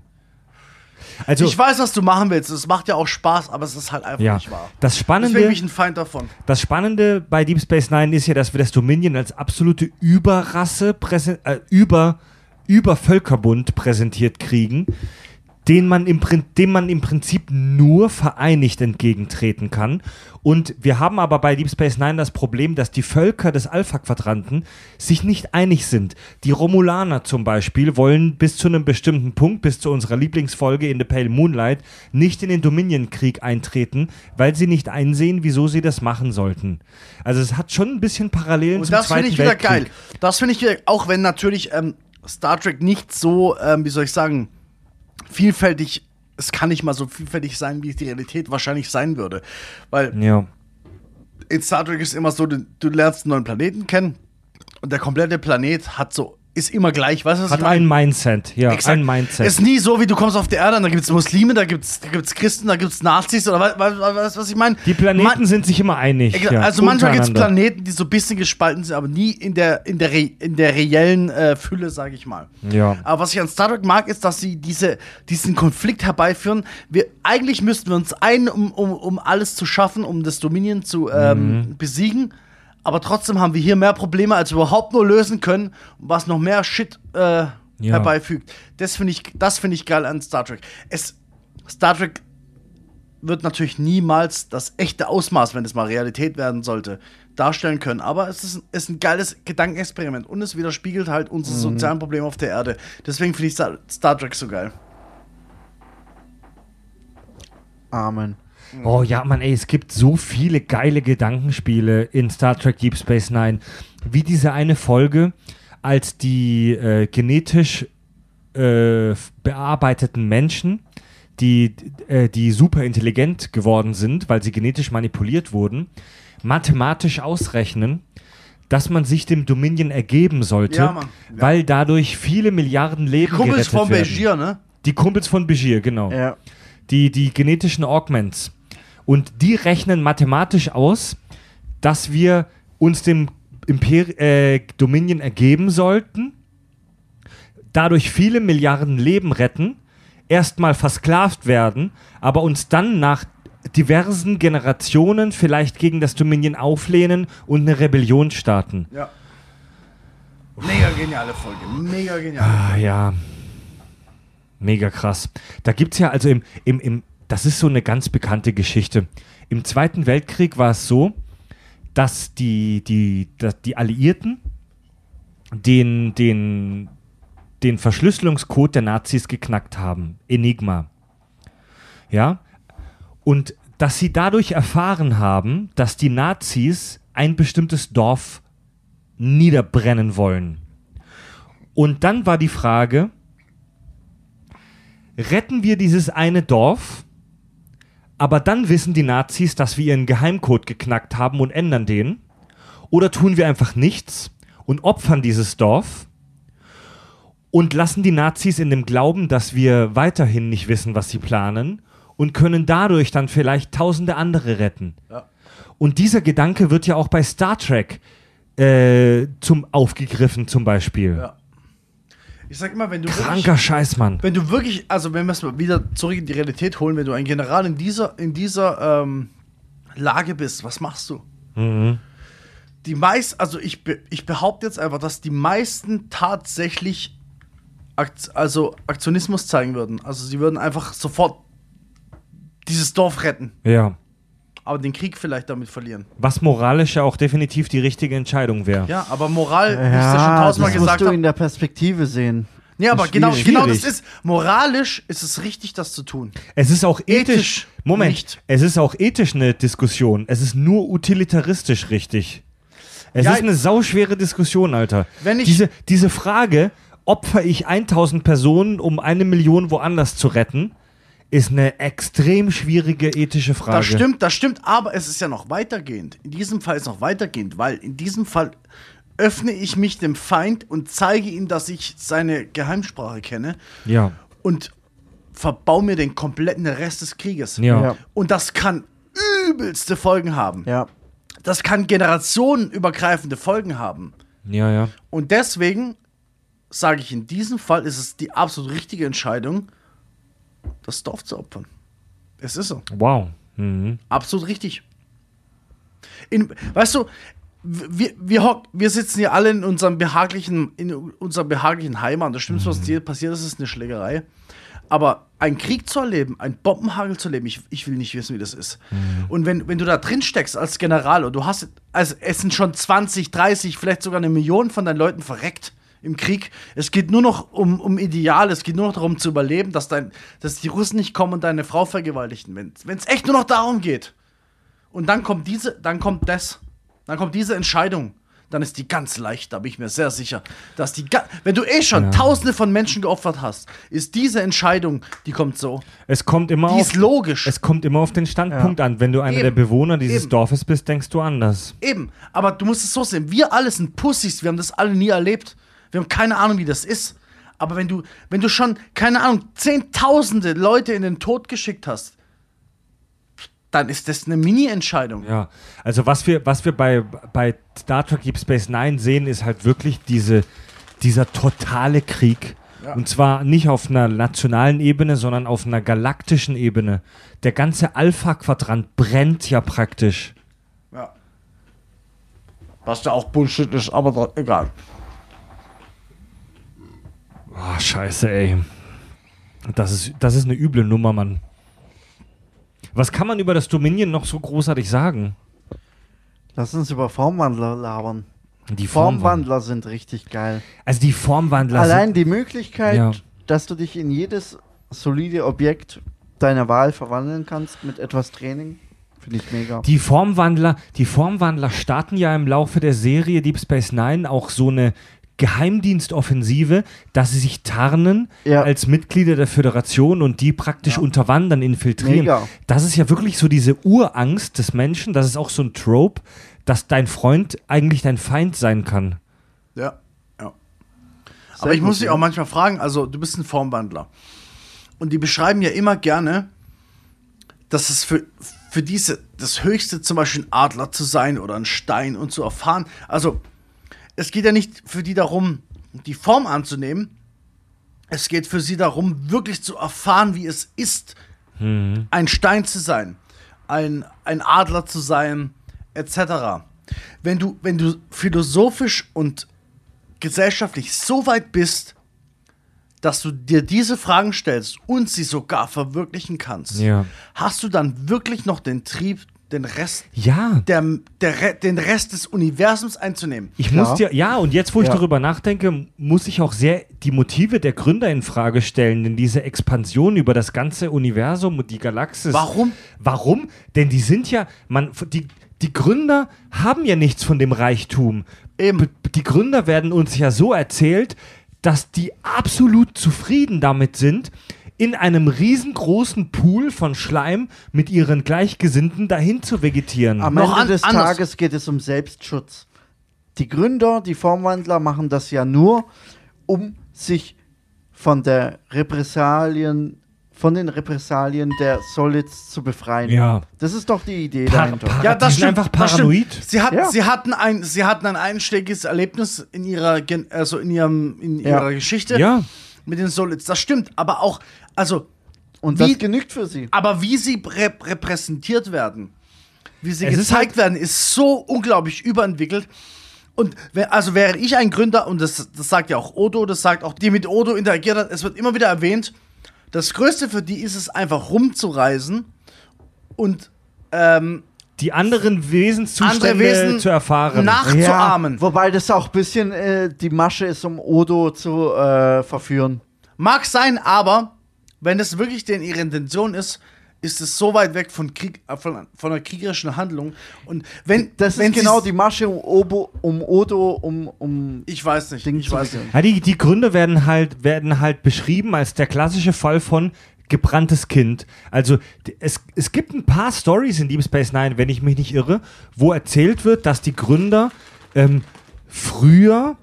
Also,
Ich weiß, was du machen willst. Es macht ja auch Spaß, aber es ist halt einfach
ja,
nicht wahr.
das
Deswegen
Spannende,
bin ich ein Feind davon.
das Spannende bei Deep Space Nine ist ja, dass wir das Dominion als absolute Überrasse, äh, über, über Völkerbund präsentiert kriegen, den man, im, dem man im Prinzip nur vereinigt entgegentreten kann. Und wir haben aber bei Deep Space Nine das Problem, dass die Völker des Alpha-Quadranten sich nicht einig sind. Die Romulaner zum Beispiel wollen bis zu einem bestimmten Punkt, bis zu unserer Lieblingsfolge in The Pale Moonlight, nicht in den Dominion-Krieg eintreten, weil sie nicht einsehen, wieso sie das machen sollten. Also es hat schon ein bisschen Parallelen
Und
zum
das
Zweiten
finde ich wieder
Weltkrieg.
geil. Das finde ich wieder, auch wenn natürlich ähm, Star Trek nicht so, ähm, wie soll ich sagen, vielfältig, es kann nicht mal so vielfältig sein, wie es die Realität wahrscheinlich sein würde. Weil
Ja.
in Star Trek ist immer so, du, du lernst einen neuen Planeten kennen und der komplette Planet hat so, ist immer gleich, weißt du, was
Hat ein Mindset, ja,
Exakt.
ein Mindset.
Ist nie so, wie du kommst auf die Erde und da gibt es Muslime, da gibt es da gibt's Christen, da gibt es Nazis oder was, was, was, ich meine?
Die Planeten
Man-
sind sich immer einig. Ja,
also manchmal gibt es. Planeten, die so ein bisschen gespalten sind, aber nie in der, in der, re in der reellen äh, Fülle, sage ich mal.
Ja.
Aber was ich an Star Trek mag, ist, dass sie diese, diesen Konflikt herbeiführen. Wir, eigentlich müssten wir uns ein, um, um, um alles zu schaffen, um das Dominion zu ähm,
Mhm.
besiegen. Aber trotzdem haben wir hier mehr Probleme, als wir überhaupt nur lösen können, was noch mehr Shit äh, herbeifügt. Das finde ich, das finde ich geil an Star Trek. Es, Star Trek wird natürlich niemals das echte Ausmaß, wenn es mal Realität werden sollte, darstellen können. Aber es ist, ist ein geiles Gedankenexperiment und es widerspiegelt halt unsere sozialen Probleme auf der Erde. Deswegen finde ich Star, Star Trek so geil.
Amen.
Oh ja, Mann, ey, es gibt so viele geile Gedankenspiele in Star Trek Deep Space Nine. Wie diese eine Folge, als die äh, genetisch äh, bearbeiteten Menschen, die, äh, die super intelligent geworden sind, weil sie genetisch manipuliert wurden, mathematisch ausrechnen, dass man sich dem Dominion ergeben sollte,
Ja. Ja.
weil dadurch viele Milliarden Leben
Kumpels
gerettet
von
werden.
Begier, ne?
Die Kumpels von Begier, genau
Ja.
die, die genetischen Augments. Und die rechnen mathematisch aus, dass wir uns dem Imper äh, Dominion ergeben sollten, dadurch viele Milliarden Leben retten, erstmal versklavt werden, aber uns dann nach diversen Generationen vielleicht gegen das Dominion auflehnen und eine Rebellion starten.
Ja. Mega geniale Folge. Mega genial.
Ah ja. Mega krass. Da gibt es ja also im, im, im, das ist so eine ganz bekannte Geschichte. Im Zweiten Weltkrieg war es so, dass die, die, dass die Alliierten den, den, den Verschlüsselungscode der Nazis geknackt haben. Enigma. Ja. Und dass sie dadurch erfahren haben, dass die Nazis ein bestimmtes Dorf niederbrennen wollen. Und dann war die Frage, retten wir dieses eine Dorf, aber dann wissen die Nazis, dass wir ihren Geheimcode geknackt haben und ändern den, oder tun wir einfach nichts und opfern dieses Dorf und lassen die Nazis in dem Glauben, dass wir weiterhin nicht wissen, was sie planen und können dadurch dann vielleicht tausende andere retten.
Ja.
Und dieser Gedanke wird ja auch bei Star Trek äh, zum aufgegriffen zum Beispiel.
Ja. Ich sag immer, wenn du wirklich,
Kranker Scheiß, Mann.
wenn du wirklich, also wenn wir es mal wieder zurück in die Realität holen, wenn du ein General in dieser, in dieser ähm, Lage bist, was machst du?
Mhm.
Die meisten, also ich, ich behaupte jetzt einfach, dass die meisten tatsächlich Akt, also Aktionismus zeigen würden. Also sie würden einfach sofort dieses Dorf retten,
Ja.
Aber den Krieg vielleicht damit verlieren.
Was moralisch ja auch definitiv die richtige Entscheidung wäre.
Ja, aber Moral, wie ich es ja schon
Ja,
tausendmal
das
gesagt
musst du
habe.
in der Perspektive sehen.
Nee, aber genau, genau das ist, moralisch ist es richtig, das zu tun.
Es ist auch ethisch.
Ethisch
Moment.
nicht.
Es ist auch ethisch eine Diskussion. Es ist nur utilitaristisch richtig. Es
Ja,
ist eine sauschwere Diskussion, Alter.
Wenn ich-
diese, diese Frage, opfer ich 1000 Personen, um eine Million woanders zu retten, ist eine extrem schwierige ethische Frage.
Das stimmt, das stimmt, aber es ist ja noch weitergehend. In diesem Fall ist es noch weitergehend, weil in diesem Fall öffne ich mich dem Feind und zeige ihm, dass ich seine Geheimsprache kenne
Ja.
und verbau mir den kompletten Rest des Krieges.
Ja.
Ja.
Und das kann übelste Folgen haben.
Ja.
Das kann generationenübergreifende Folgen haben.
Ja, ja.
Und deswegen sage ich, in diesem Fall ist es die absolut richtige Entscheidung, das Dorf zu opfern. Es ist so.
Wow. Mhm.
Absolut richtig. In, weißt du, wir, wir, hock, wir sitzen hier alle in unserem behaglichen, in unserem behaglichen Heimat. Das Schlimmste, was dir passiert ist, ist eine Schlägerei. Aber einen Krieg zu erleben, einen Bombenhagel zu erleben, ich, ich will nicht wissen, wie das ist. Und wenn, wenn du da drin steckst als General und du hast, also es sind schon 20, 30, vielleicht sogar eine Million von deinen Leuten verreckt im Krieg. Es geht nur noch um, um Ideal, es geht nur noch darum zu überleben, dass, dein, dass die Russen nicht kommen und deine Frau vergewaltigen. Wenn es echt nur noch darum geht. Und dann kommt diese, dann kommt das. Dann kommt diese Entscheidung. Dann ist die ganz leicht, da bin ich mir sehr sicher. Dass die wenn du eh schon
Ja.
tausende von Menschen geopfert hast, ist diese Entscheidung, die kommt so.
Es kommt immer
Die
auf,
ist logisch.
Es kommt immer auf den Standpunkt an. Wenn du einer der Bewohner dieses
Eben.
Dorfes bist, denkst du anders.
Eben, aber du musst es so sehen. Wir alle sind Pussys, wir haben das alle nie erlebt. Wir haben keine Ahnung, wie das ist. Aber wenn du, wenn du schon, keine Ahnung, zehntausende Leute in den Tod geschickt hast, dann ist das eine Mini-Entscheidung.
Ja, also was wir, was wir bei, bei Star Trek Deep Space Nine sehen, ist halt wirklich diese, dieser totale Krieg.
Ja.
Und zwar nicht auf einer nationalen Ebene, sondern auf einer galaktischen Ebene. Der ganze Alpha-Quadrant brennt ja praktisch.
Ja. Was ja auch Bullshit ist, aber egal.
Oh, scheiße, ey. Das ist, das ist eine üble Nummer, Mann. Was kann man über das Dominion noch so großartig sagen?
Lass uns über Formwandler labern.
Die
Formwandler sind richtig geil.
Also die Formwandler
Allein die Möglichkeit,
Ja.
dass du dich in jedes solide Objekt deiner Wahl verwandeln kannst mit etwas Training, finde ich mega.
Die Formwandler, die Formwandler starten ja im Laufe der Serie Deep Space Nine auch so eine Geheimdienstoffensive, dass sie sich tarnen
Ja.
als Mitglieder der Föderation und die praktisch unterwandern, infiltrieren.
Mega.
Das ist ja wirklich so diese Urangst des Menschen, das ist auch so ein Trope, dass dein Freund eigentlich dein Feind sein kann.
Ja, ja.
Sehr
Aber ich muss dich
ja.
auch manchmal fragen, also du bist ein Formwandler. Und die beschreiben ja immer gerne, dass es für, für diese, das Höchste zum Beispiel ein Adler zu sein oder ein Stein und zu erfahren. Also, es geht ja nicht für die darum, die Form anzunehmen. Es geht für sie darum, wirklich zu erfahren, wie es ist, ein Stein zu sein, ein, ein Adler zu sein, etc. Wenn du, wenn du philosophisch und gesellschaftlich so weit bist, dass du dir diese Fragen stellst und sie sogar verwirklichen kannst,
Ja.
hast du dann wirklich noch den Trieb, den Rest,
Ja.
der, der, den Rest des Universums einzunehmen?
Ich muss dir, ja, und jetzt, wo ich
Ja.
darüber nachdenke, muss ich auch sehr die Motive der Gründer in Frage stellen, denn diese Expansion über das ganze Universum und die Galaxis.
Warum?
Warum? Denn die sind ja, man, die, die Gründer haben ja nichts von dem Reichtum.
Eben.
Die Gründer werden uns ja so erzählt, dass die absolut zufrieden damit sind, in einem riesengroßen Pool von Schleim mit ihren Gleichgesinnten dahin zu vegetieren.
Am
Noch
Ende
an-
des
anders.
Tages geht es um Selbstschutz. Die Gründer, die Formwandler machen das ja nur, um sich von der Repressalien, von den Repressalien der Solids zu befreien.
Ja.
Das ist doch die Idee
Par-
dahinter.
par-
Ja,
die
das
sind
stimmt.
einfach
das stimmt.
paranoid.
Sie, hat,
Ja.
sie, hatten ein, sie hatten ein einschlägiges Erlebnis in ihrer, Gen- also in ihrem, in
Ja.
ihrer Geschichte
Ja.
mit den Solids. Das stimmt, aber auch, also,
Und
wie-
das genügt für sie.
aber wie sie rep repräsentiert werden, wie sie
Es
gezeigt
halt-
werden, ist so unglaublich überentwickelt. Und also wäre ich ein Gründer, und das, das sagt ja auch Odo, das sagt auch die mit Odo interagiert hat, es wird immer wieder erwähnt, das Größte für die ist es einfach rumzureisen und ähm,
die anderen Wesenszustände
andere Wesen
zu erfahren.
nachzuahmen.
wobei das auch ein bisschen äh, die Masche ist, um Odo zu äh, verführen.
Mag sein, aber wenn es wirklich denn ihre Intention ist, ist es so weit weg von Krieg, äh, von, von einer kriegerischen Handlung. Und wenn
Das
wenn
ist genau die Masche um, Obo, um Odo, um, um
Ich weiß nicht.
Ding
ich weiß nicht.
Ja, die, die Gründe werden halt, werden halt beschrieben als der klassische Fall von gebranntes Kind. Also es, es gibt ein paar Stories in Deep Space Nine, wenn ich mich nicht irre, wo erzählt wird, dass die Gründer ähm, früher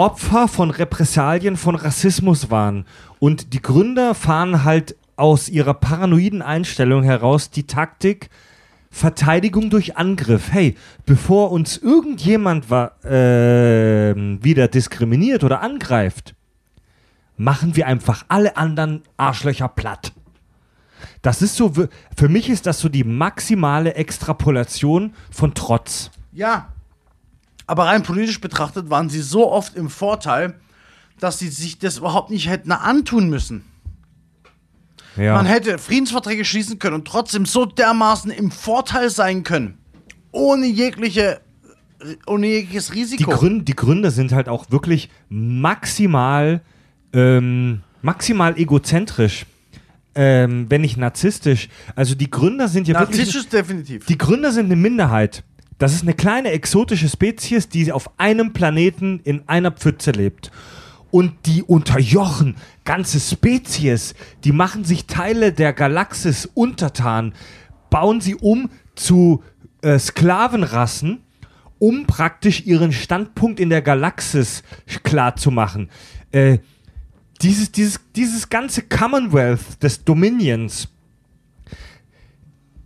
Opfer von Repressalien, von Rassismus waren. Und die Gründer fahren halt aus ihrer paranoiden Einstellung heraus die Taktik Verteidigung durch Angriff. Hey, bevor uns irgendjemand ähm, wieder diskriminiert oder angreift, machen wir einfach alle anderen Arschlöcher platt. Das ist so, für mich ist das so die maximale Extrapolation von Trotz.
Ja. Aber rein politisch betrachtet waren sie so oft im Vorteil, dass sie sich das überhaupt nicht hätten antun müssen.
Ja.
Man hätte Friedensverträge schließen können und trotzdem so dermaßen im Vorteil sein können. Ohne jegliche, ohne jegliches
die,
Risiko.
Grün, die Gründer sind halt auch wirklich maximal, ähm, maximal egozentrisch, ähm, wenn nicht narzisstisch. Also die Gründer sind ja wirklich.
Narzisstisch definitiv.
Die Gründer sind eine Minderheit. Das ist eine kleine exotische Spezies, die auf einem Planeten in einer Pfütze lebt. Und die unterjochen ganze Spezies, die machen sich Teile der Galaxis untertan, bauen sie um zu äh, Sklavenrassen, um praktisch ihren Standpunkt in der Galaxis klar zu machen. Äh, dieses, dieses, dieses ganze Commonwealth des Dominions,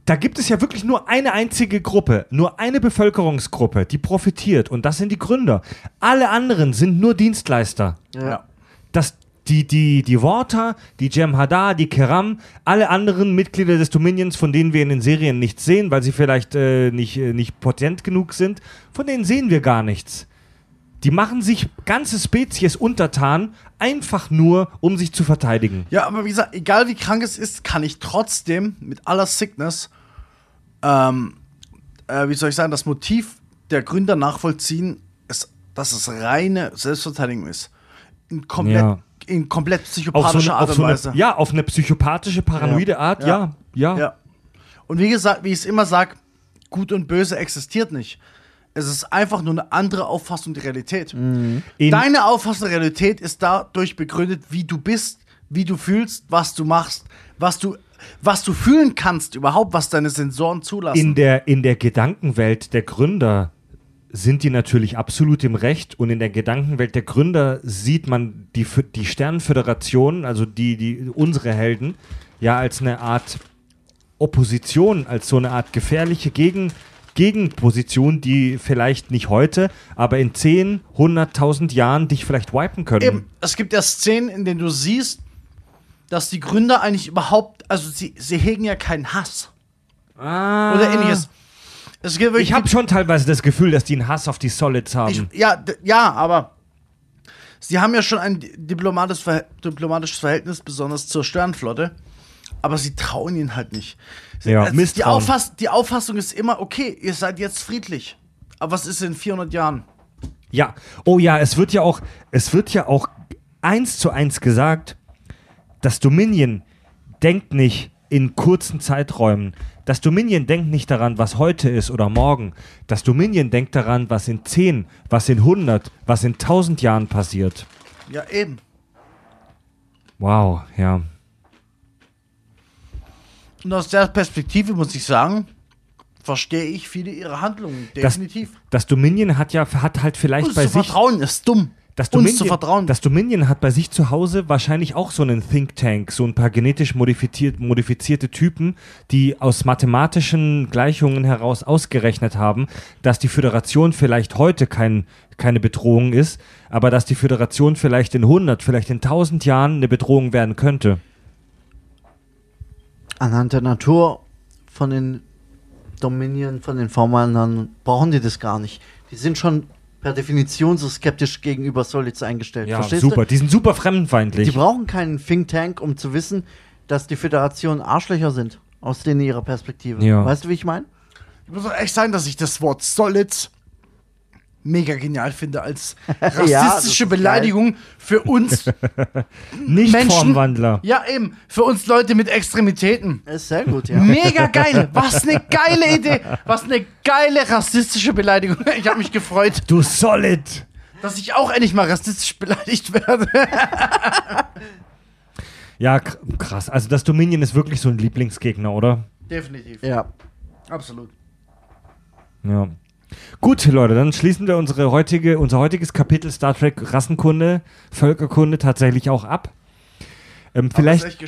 da gibt es ja wirklich nur eine einzige Gruppe, nur eine Bevölkerungsgruppe, die profitiert und das sind die Gründer. Alle anderen sind nur Dienstleister.
ja.
Das, die, die, die Worter, die Jem'Hadar, die Keram, alle anderen Mitglieder des Dominions, von denen wir in den Serien nichts sehen, weil sie vielleicht äh, nicht, äh, nicht potent genug sind, von denen sehen wir gar nichts. Die machen sich ganze Spezies untertan, einfach nur, um sich zu verteidigen.
Ja, aber wie gesagt, egal wie krank es ist, kann ich trotzdem mit aller Sickness, ähm, äh, wie soll ich sagen, das Motiv der Gründer nachvollziehen, ist, dass es reine Selbstverteidigung ist. In komplett,
Ja.
in komplett psychopathischer
so
Art und
so eine,
Weise.
ja, auf eine psychopathische, paranoide Art, ja, ja.
Ja. Und wie gesagt, wie ich es immer sage, gut und böse existiert nicht. Es ist einfach nur eine andere Auffassung der Realität.
In-
Deine Auffassung der Realität ist dadurch begründet, wie du bist, wie du fühlst, was du machst, was du, was du fühlen kannst, überhaupt, was deine Sensoren zulassen.
in der, in der Gedankenwelt der Gründer sind die natürlich absolut im Recht und in der Gedankenwelt der Gründer sieht man die, die Sternenföderation, also die, die, unsere Helden, ja als eine Art Opposition, als so eine Art gefährliche Gegen, Gegenposition, die vielleicht nicht heute, aber in 10, 100.000 Jahren dich vielleicht wipen können.
Eben, es gibt ja Szenen, in denen du siehst, dass die Gründer eigentlich überhaupt, also sie, sie hegen ja keinen Hass
Ah.
oder ähnliches. Es gibt
Ich habe schon teilweise das Gefühl, dass die einen Hass auf die Solids haben.
Ich, ja, ja, aber sie haben ja schon ein diplomatisches Verhältnis, besonders zur Sternflotte. Aber sie trauen ihnen halt nicht. Sie-
Ja,
also die. Auffass die Auffassung ist immer, okay, ihr seid jetzt friedlich. Aber was ist in 400 Jahren?
Ja, oh ja, es wird ja auch, es wird ja auch eins zu eins gesagt, das Dominion denkt nicht in kurzen Zeiträumen. Das Dominion denkt nicht daran, was heute ist oder morgen. Das Dominion denkt daran, was in 10, was in 100, was in 1000 Jahren passiert.
Ja, eben.
Wow, ja.
Und aus der Perspektive muss ich sagen, verstehe ich viele ihrer Handlungen.
Das,
Definitiv.
das Dominion hat ja hat halt vielleicht
Uns
bei
zu
sich
vertrauen ist dumm.
Das
Uns
Dominion,
zu vertrauen.
Das Dominion hat bei sich zu Hause wahrscheinlich auch so einen Think Tank, so ein paar genetisch modifiziert, modifizierte Typen, die aus mathematischen Gleichungen heraus ausgerechnet haben, dass die Föderation vielleicht heute kein, keine Bedrohung ist, aber dass die Föderation vielleicht in 100, vielleicht in 1000 Jahren eine Bedrohung werden könnte.
Anhand der Natur von den Dominion, von den Vormännern brauchen die das gar nicht. Die sind schon per Definition so skeptisch gegenüber Solids eingestellt.
Ja,
Verstehst
super.
du?
Die sind super
Die
fremdenfeindlich.
brauchen keinen Think Tank, um zu wissen, dass die Föderation Arschlöcher sind. Aus denen ihrer Perspektive.
Ja.
Weißt du, wie ich meine?
Ich muss auch echt sagen, dass ich das Wort Solid mega genial finde als (laughs) rassistische
ist
Beleidigung für uns (laughs)
Nicht
Menschen-
Formwandler.
Ja, eben. Für uns Leute mit Extremitäten.
Ist sehr gut, ja.
Mega geil. (laughs) Was eine geile Idee. Was eine geile rassistische Beleidigung. Ich habe mich gefreut,
Du Solid!
dass ich auch endlich mal rassistisch beleidigt werde.
Ja, kr- krass. Also das Dominion ist wirklich so ein Lieblingsgegner, oder?
Definitiv.
ja.
Absolut.
Ja. Gut, Leute, dann schließen wir unsere heutige, unser heutiges Kapitel Star Trek Rassenkunde, Völkerkunde tatsächlich auch ab. Ähm, vielleicht,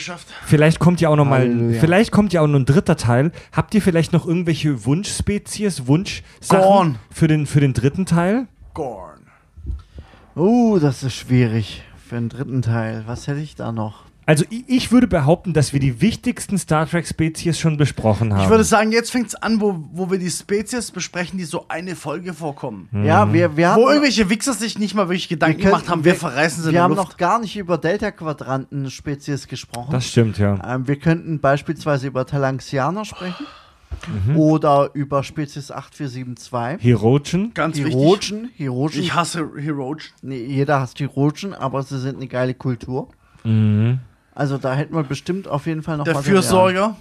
vielleicht kommt ja auch noch mal,
Halleluja.
vielleicht kommt ja auch noch ein dritter Teil. Habt ihr vielleicht noch irgendwelche Wunschspezies, Wunschsachen für den, für den dritten Teil?
Gorn.
Uh, das ist schwierig für den dritten Teil. Was hätte ich da noch?
Also ich, würde behaupten, dass wir die wichtigsten Star Trek-Spezies schon besprochen haben.
Ich würde sagen, jetzt fängt es an, wo, wo wir die Spezies besprechen, die so eine Folge vorkommen.
Ja, wir, wir haben.
Wo irgendwelche Wichser sich nicht mal wirklich Gedanken
können-
gemacht haben, wir, verreißen sie
Wir haben
Luft.
noch gar nicht über Delta-Quadranten-Spezies gesprochen.
das stimmt, ja.
Ähm, wir könnten beispielsweise über Talanxianer sprechen.
Mhm.
Oder über Spezies 8472.
Hirogen.
Ganz wichtig.
Hirogen. Hirogen.
Ich hasse Herogen.
Nee, jeder hasst Hirogen, aber sie sind eine geile Kultur.
Mhm.
Also da hätten wir bestimmt auf jeden Fall noch
Der. Fürsorger.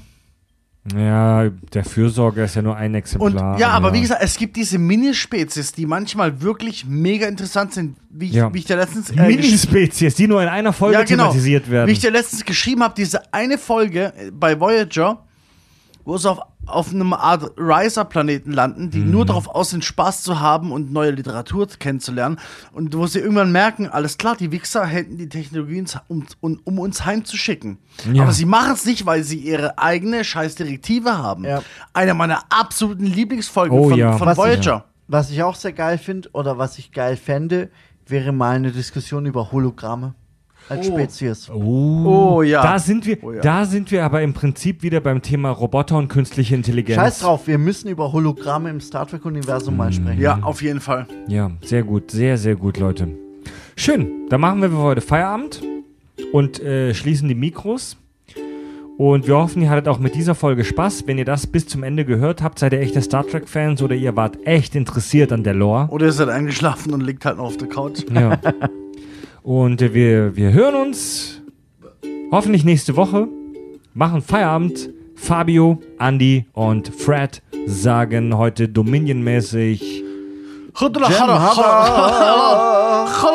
Ja, der Fürsorger ist ja nur ein
Und
Exemplar.
ja, aber wie gesagt, es gibt diese Minispezies, die manchmal wirklich mega interessant sind. Wie ich,
Ja.
wie ich dir letztens äh,
Minispezies, die nur in einer Folge
ja, genau.
thematisiert werden.
Wie ich dir letztens geschrieben habe, diese eine Folge äh, bei Voyager, wo sie auf, auf einem Art Riser-Planeten landen, die
Mhm.
nur darauf aus sind, Spaß zu haben und neue Literatur kennenzulernen. Und wo sie irgendwann merken, alles klar, die Wichser hätten die Technologien, um, um, um uns heimzuschicken.
Ja.
Aber sie machen es nicht, weil sie ihre eigene scheiß Direktive haben.
Ja.
Eine meiner absoluten Lieblingsfolgen
Oh
von,
ja.
von
Was-
Voyager.
Was ich auch sehr geil finde oder was ich geil fände, wäre mal eine Diskussion über Hologramme als
Oh.
Spezies.
Oh,
Oh, ja.
Da sind wir,
Oh ja.
da sind wir aber im Prinzip wieder beim Thema Roboter und künstliche Intelligenz.
Scheiß drauf, wir müssen über Hologramme im Star Trek-Universum mal sprechen.
Ja, auf jeden Fall.
Ja, sehr gut, sehr, sehr gut, Leute. Schön, dann machen wir für heute Feierabend und äh, schließen die Mikros. Und wir hoffen, ihr hattet auch mit dieser Folge Spaß. Wenn ihr das bis zum Ende gehört habt, seid ihr echte Star Trek-Fans oder ihr wart echt interessiert an der Lore.
Oder ihr seid eingeschlafen und liegt halt noch auf der Couch.
Ja. (laughs) Und wir, wir hören uns hoffentlich nächste Woche, machen Feierabend. Fabio, Andy und Fred sagen heute Dominion-mäßig. (laughs) (laughs)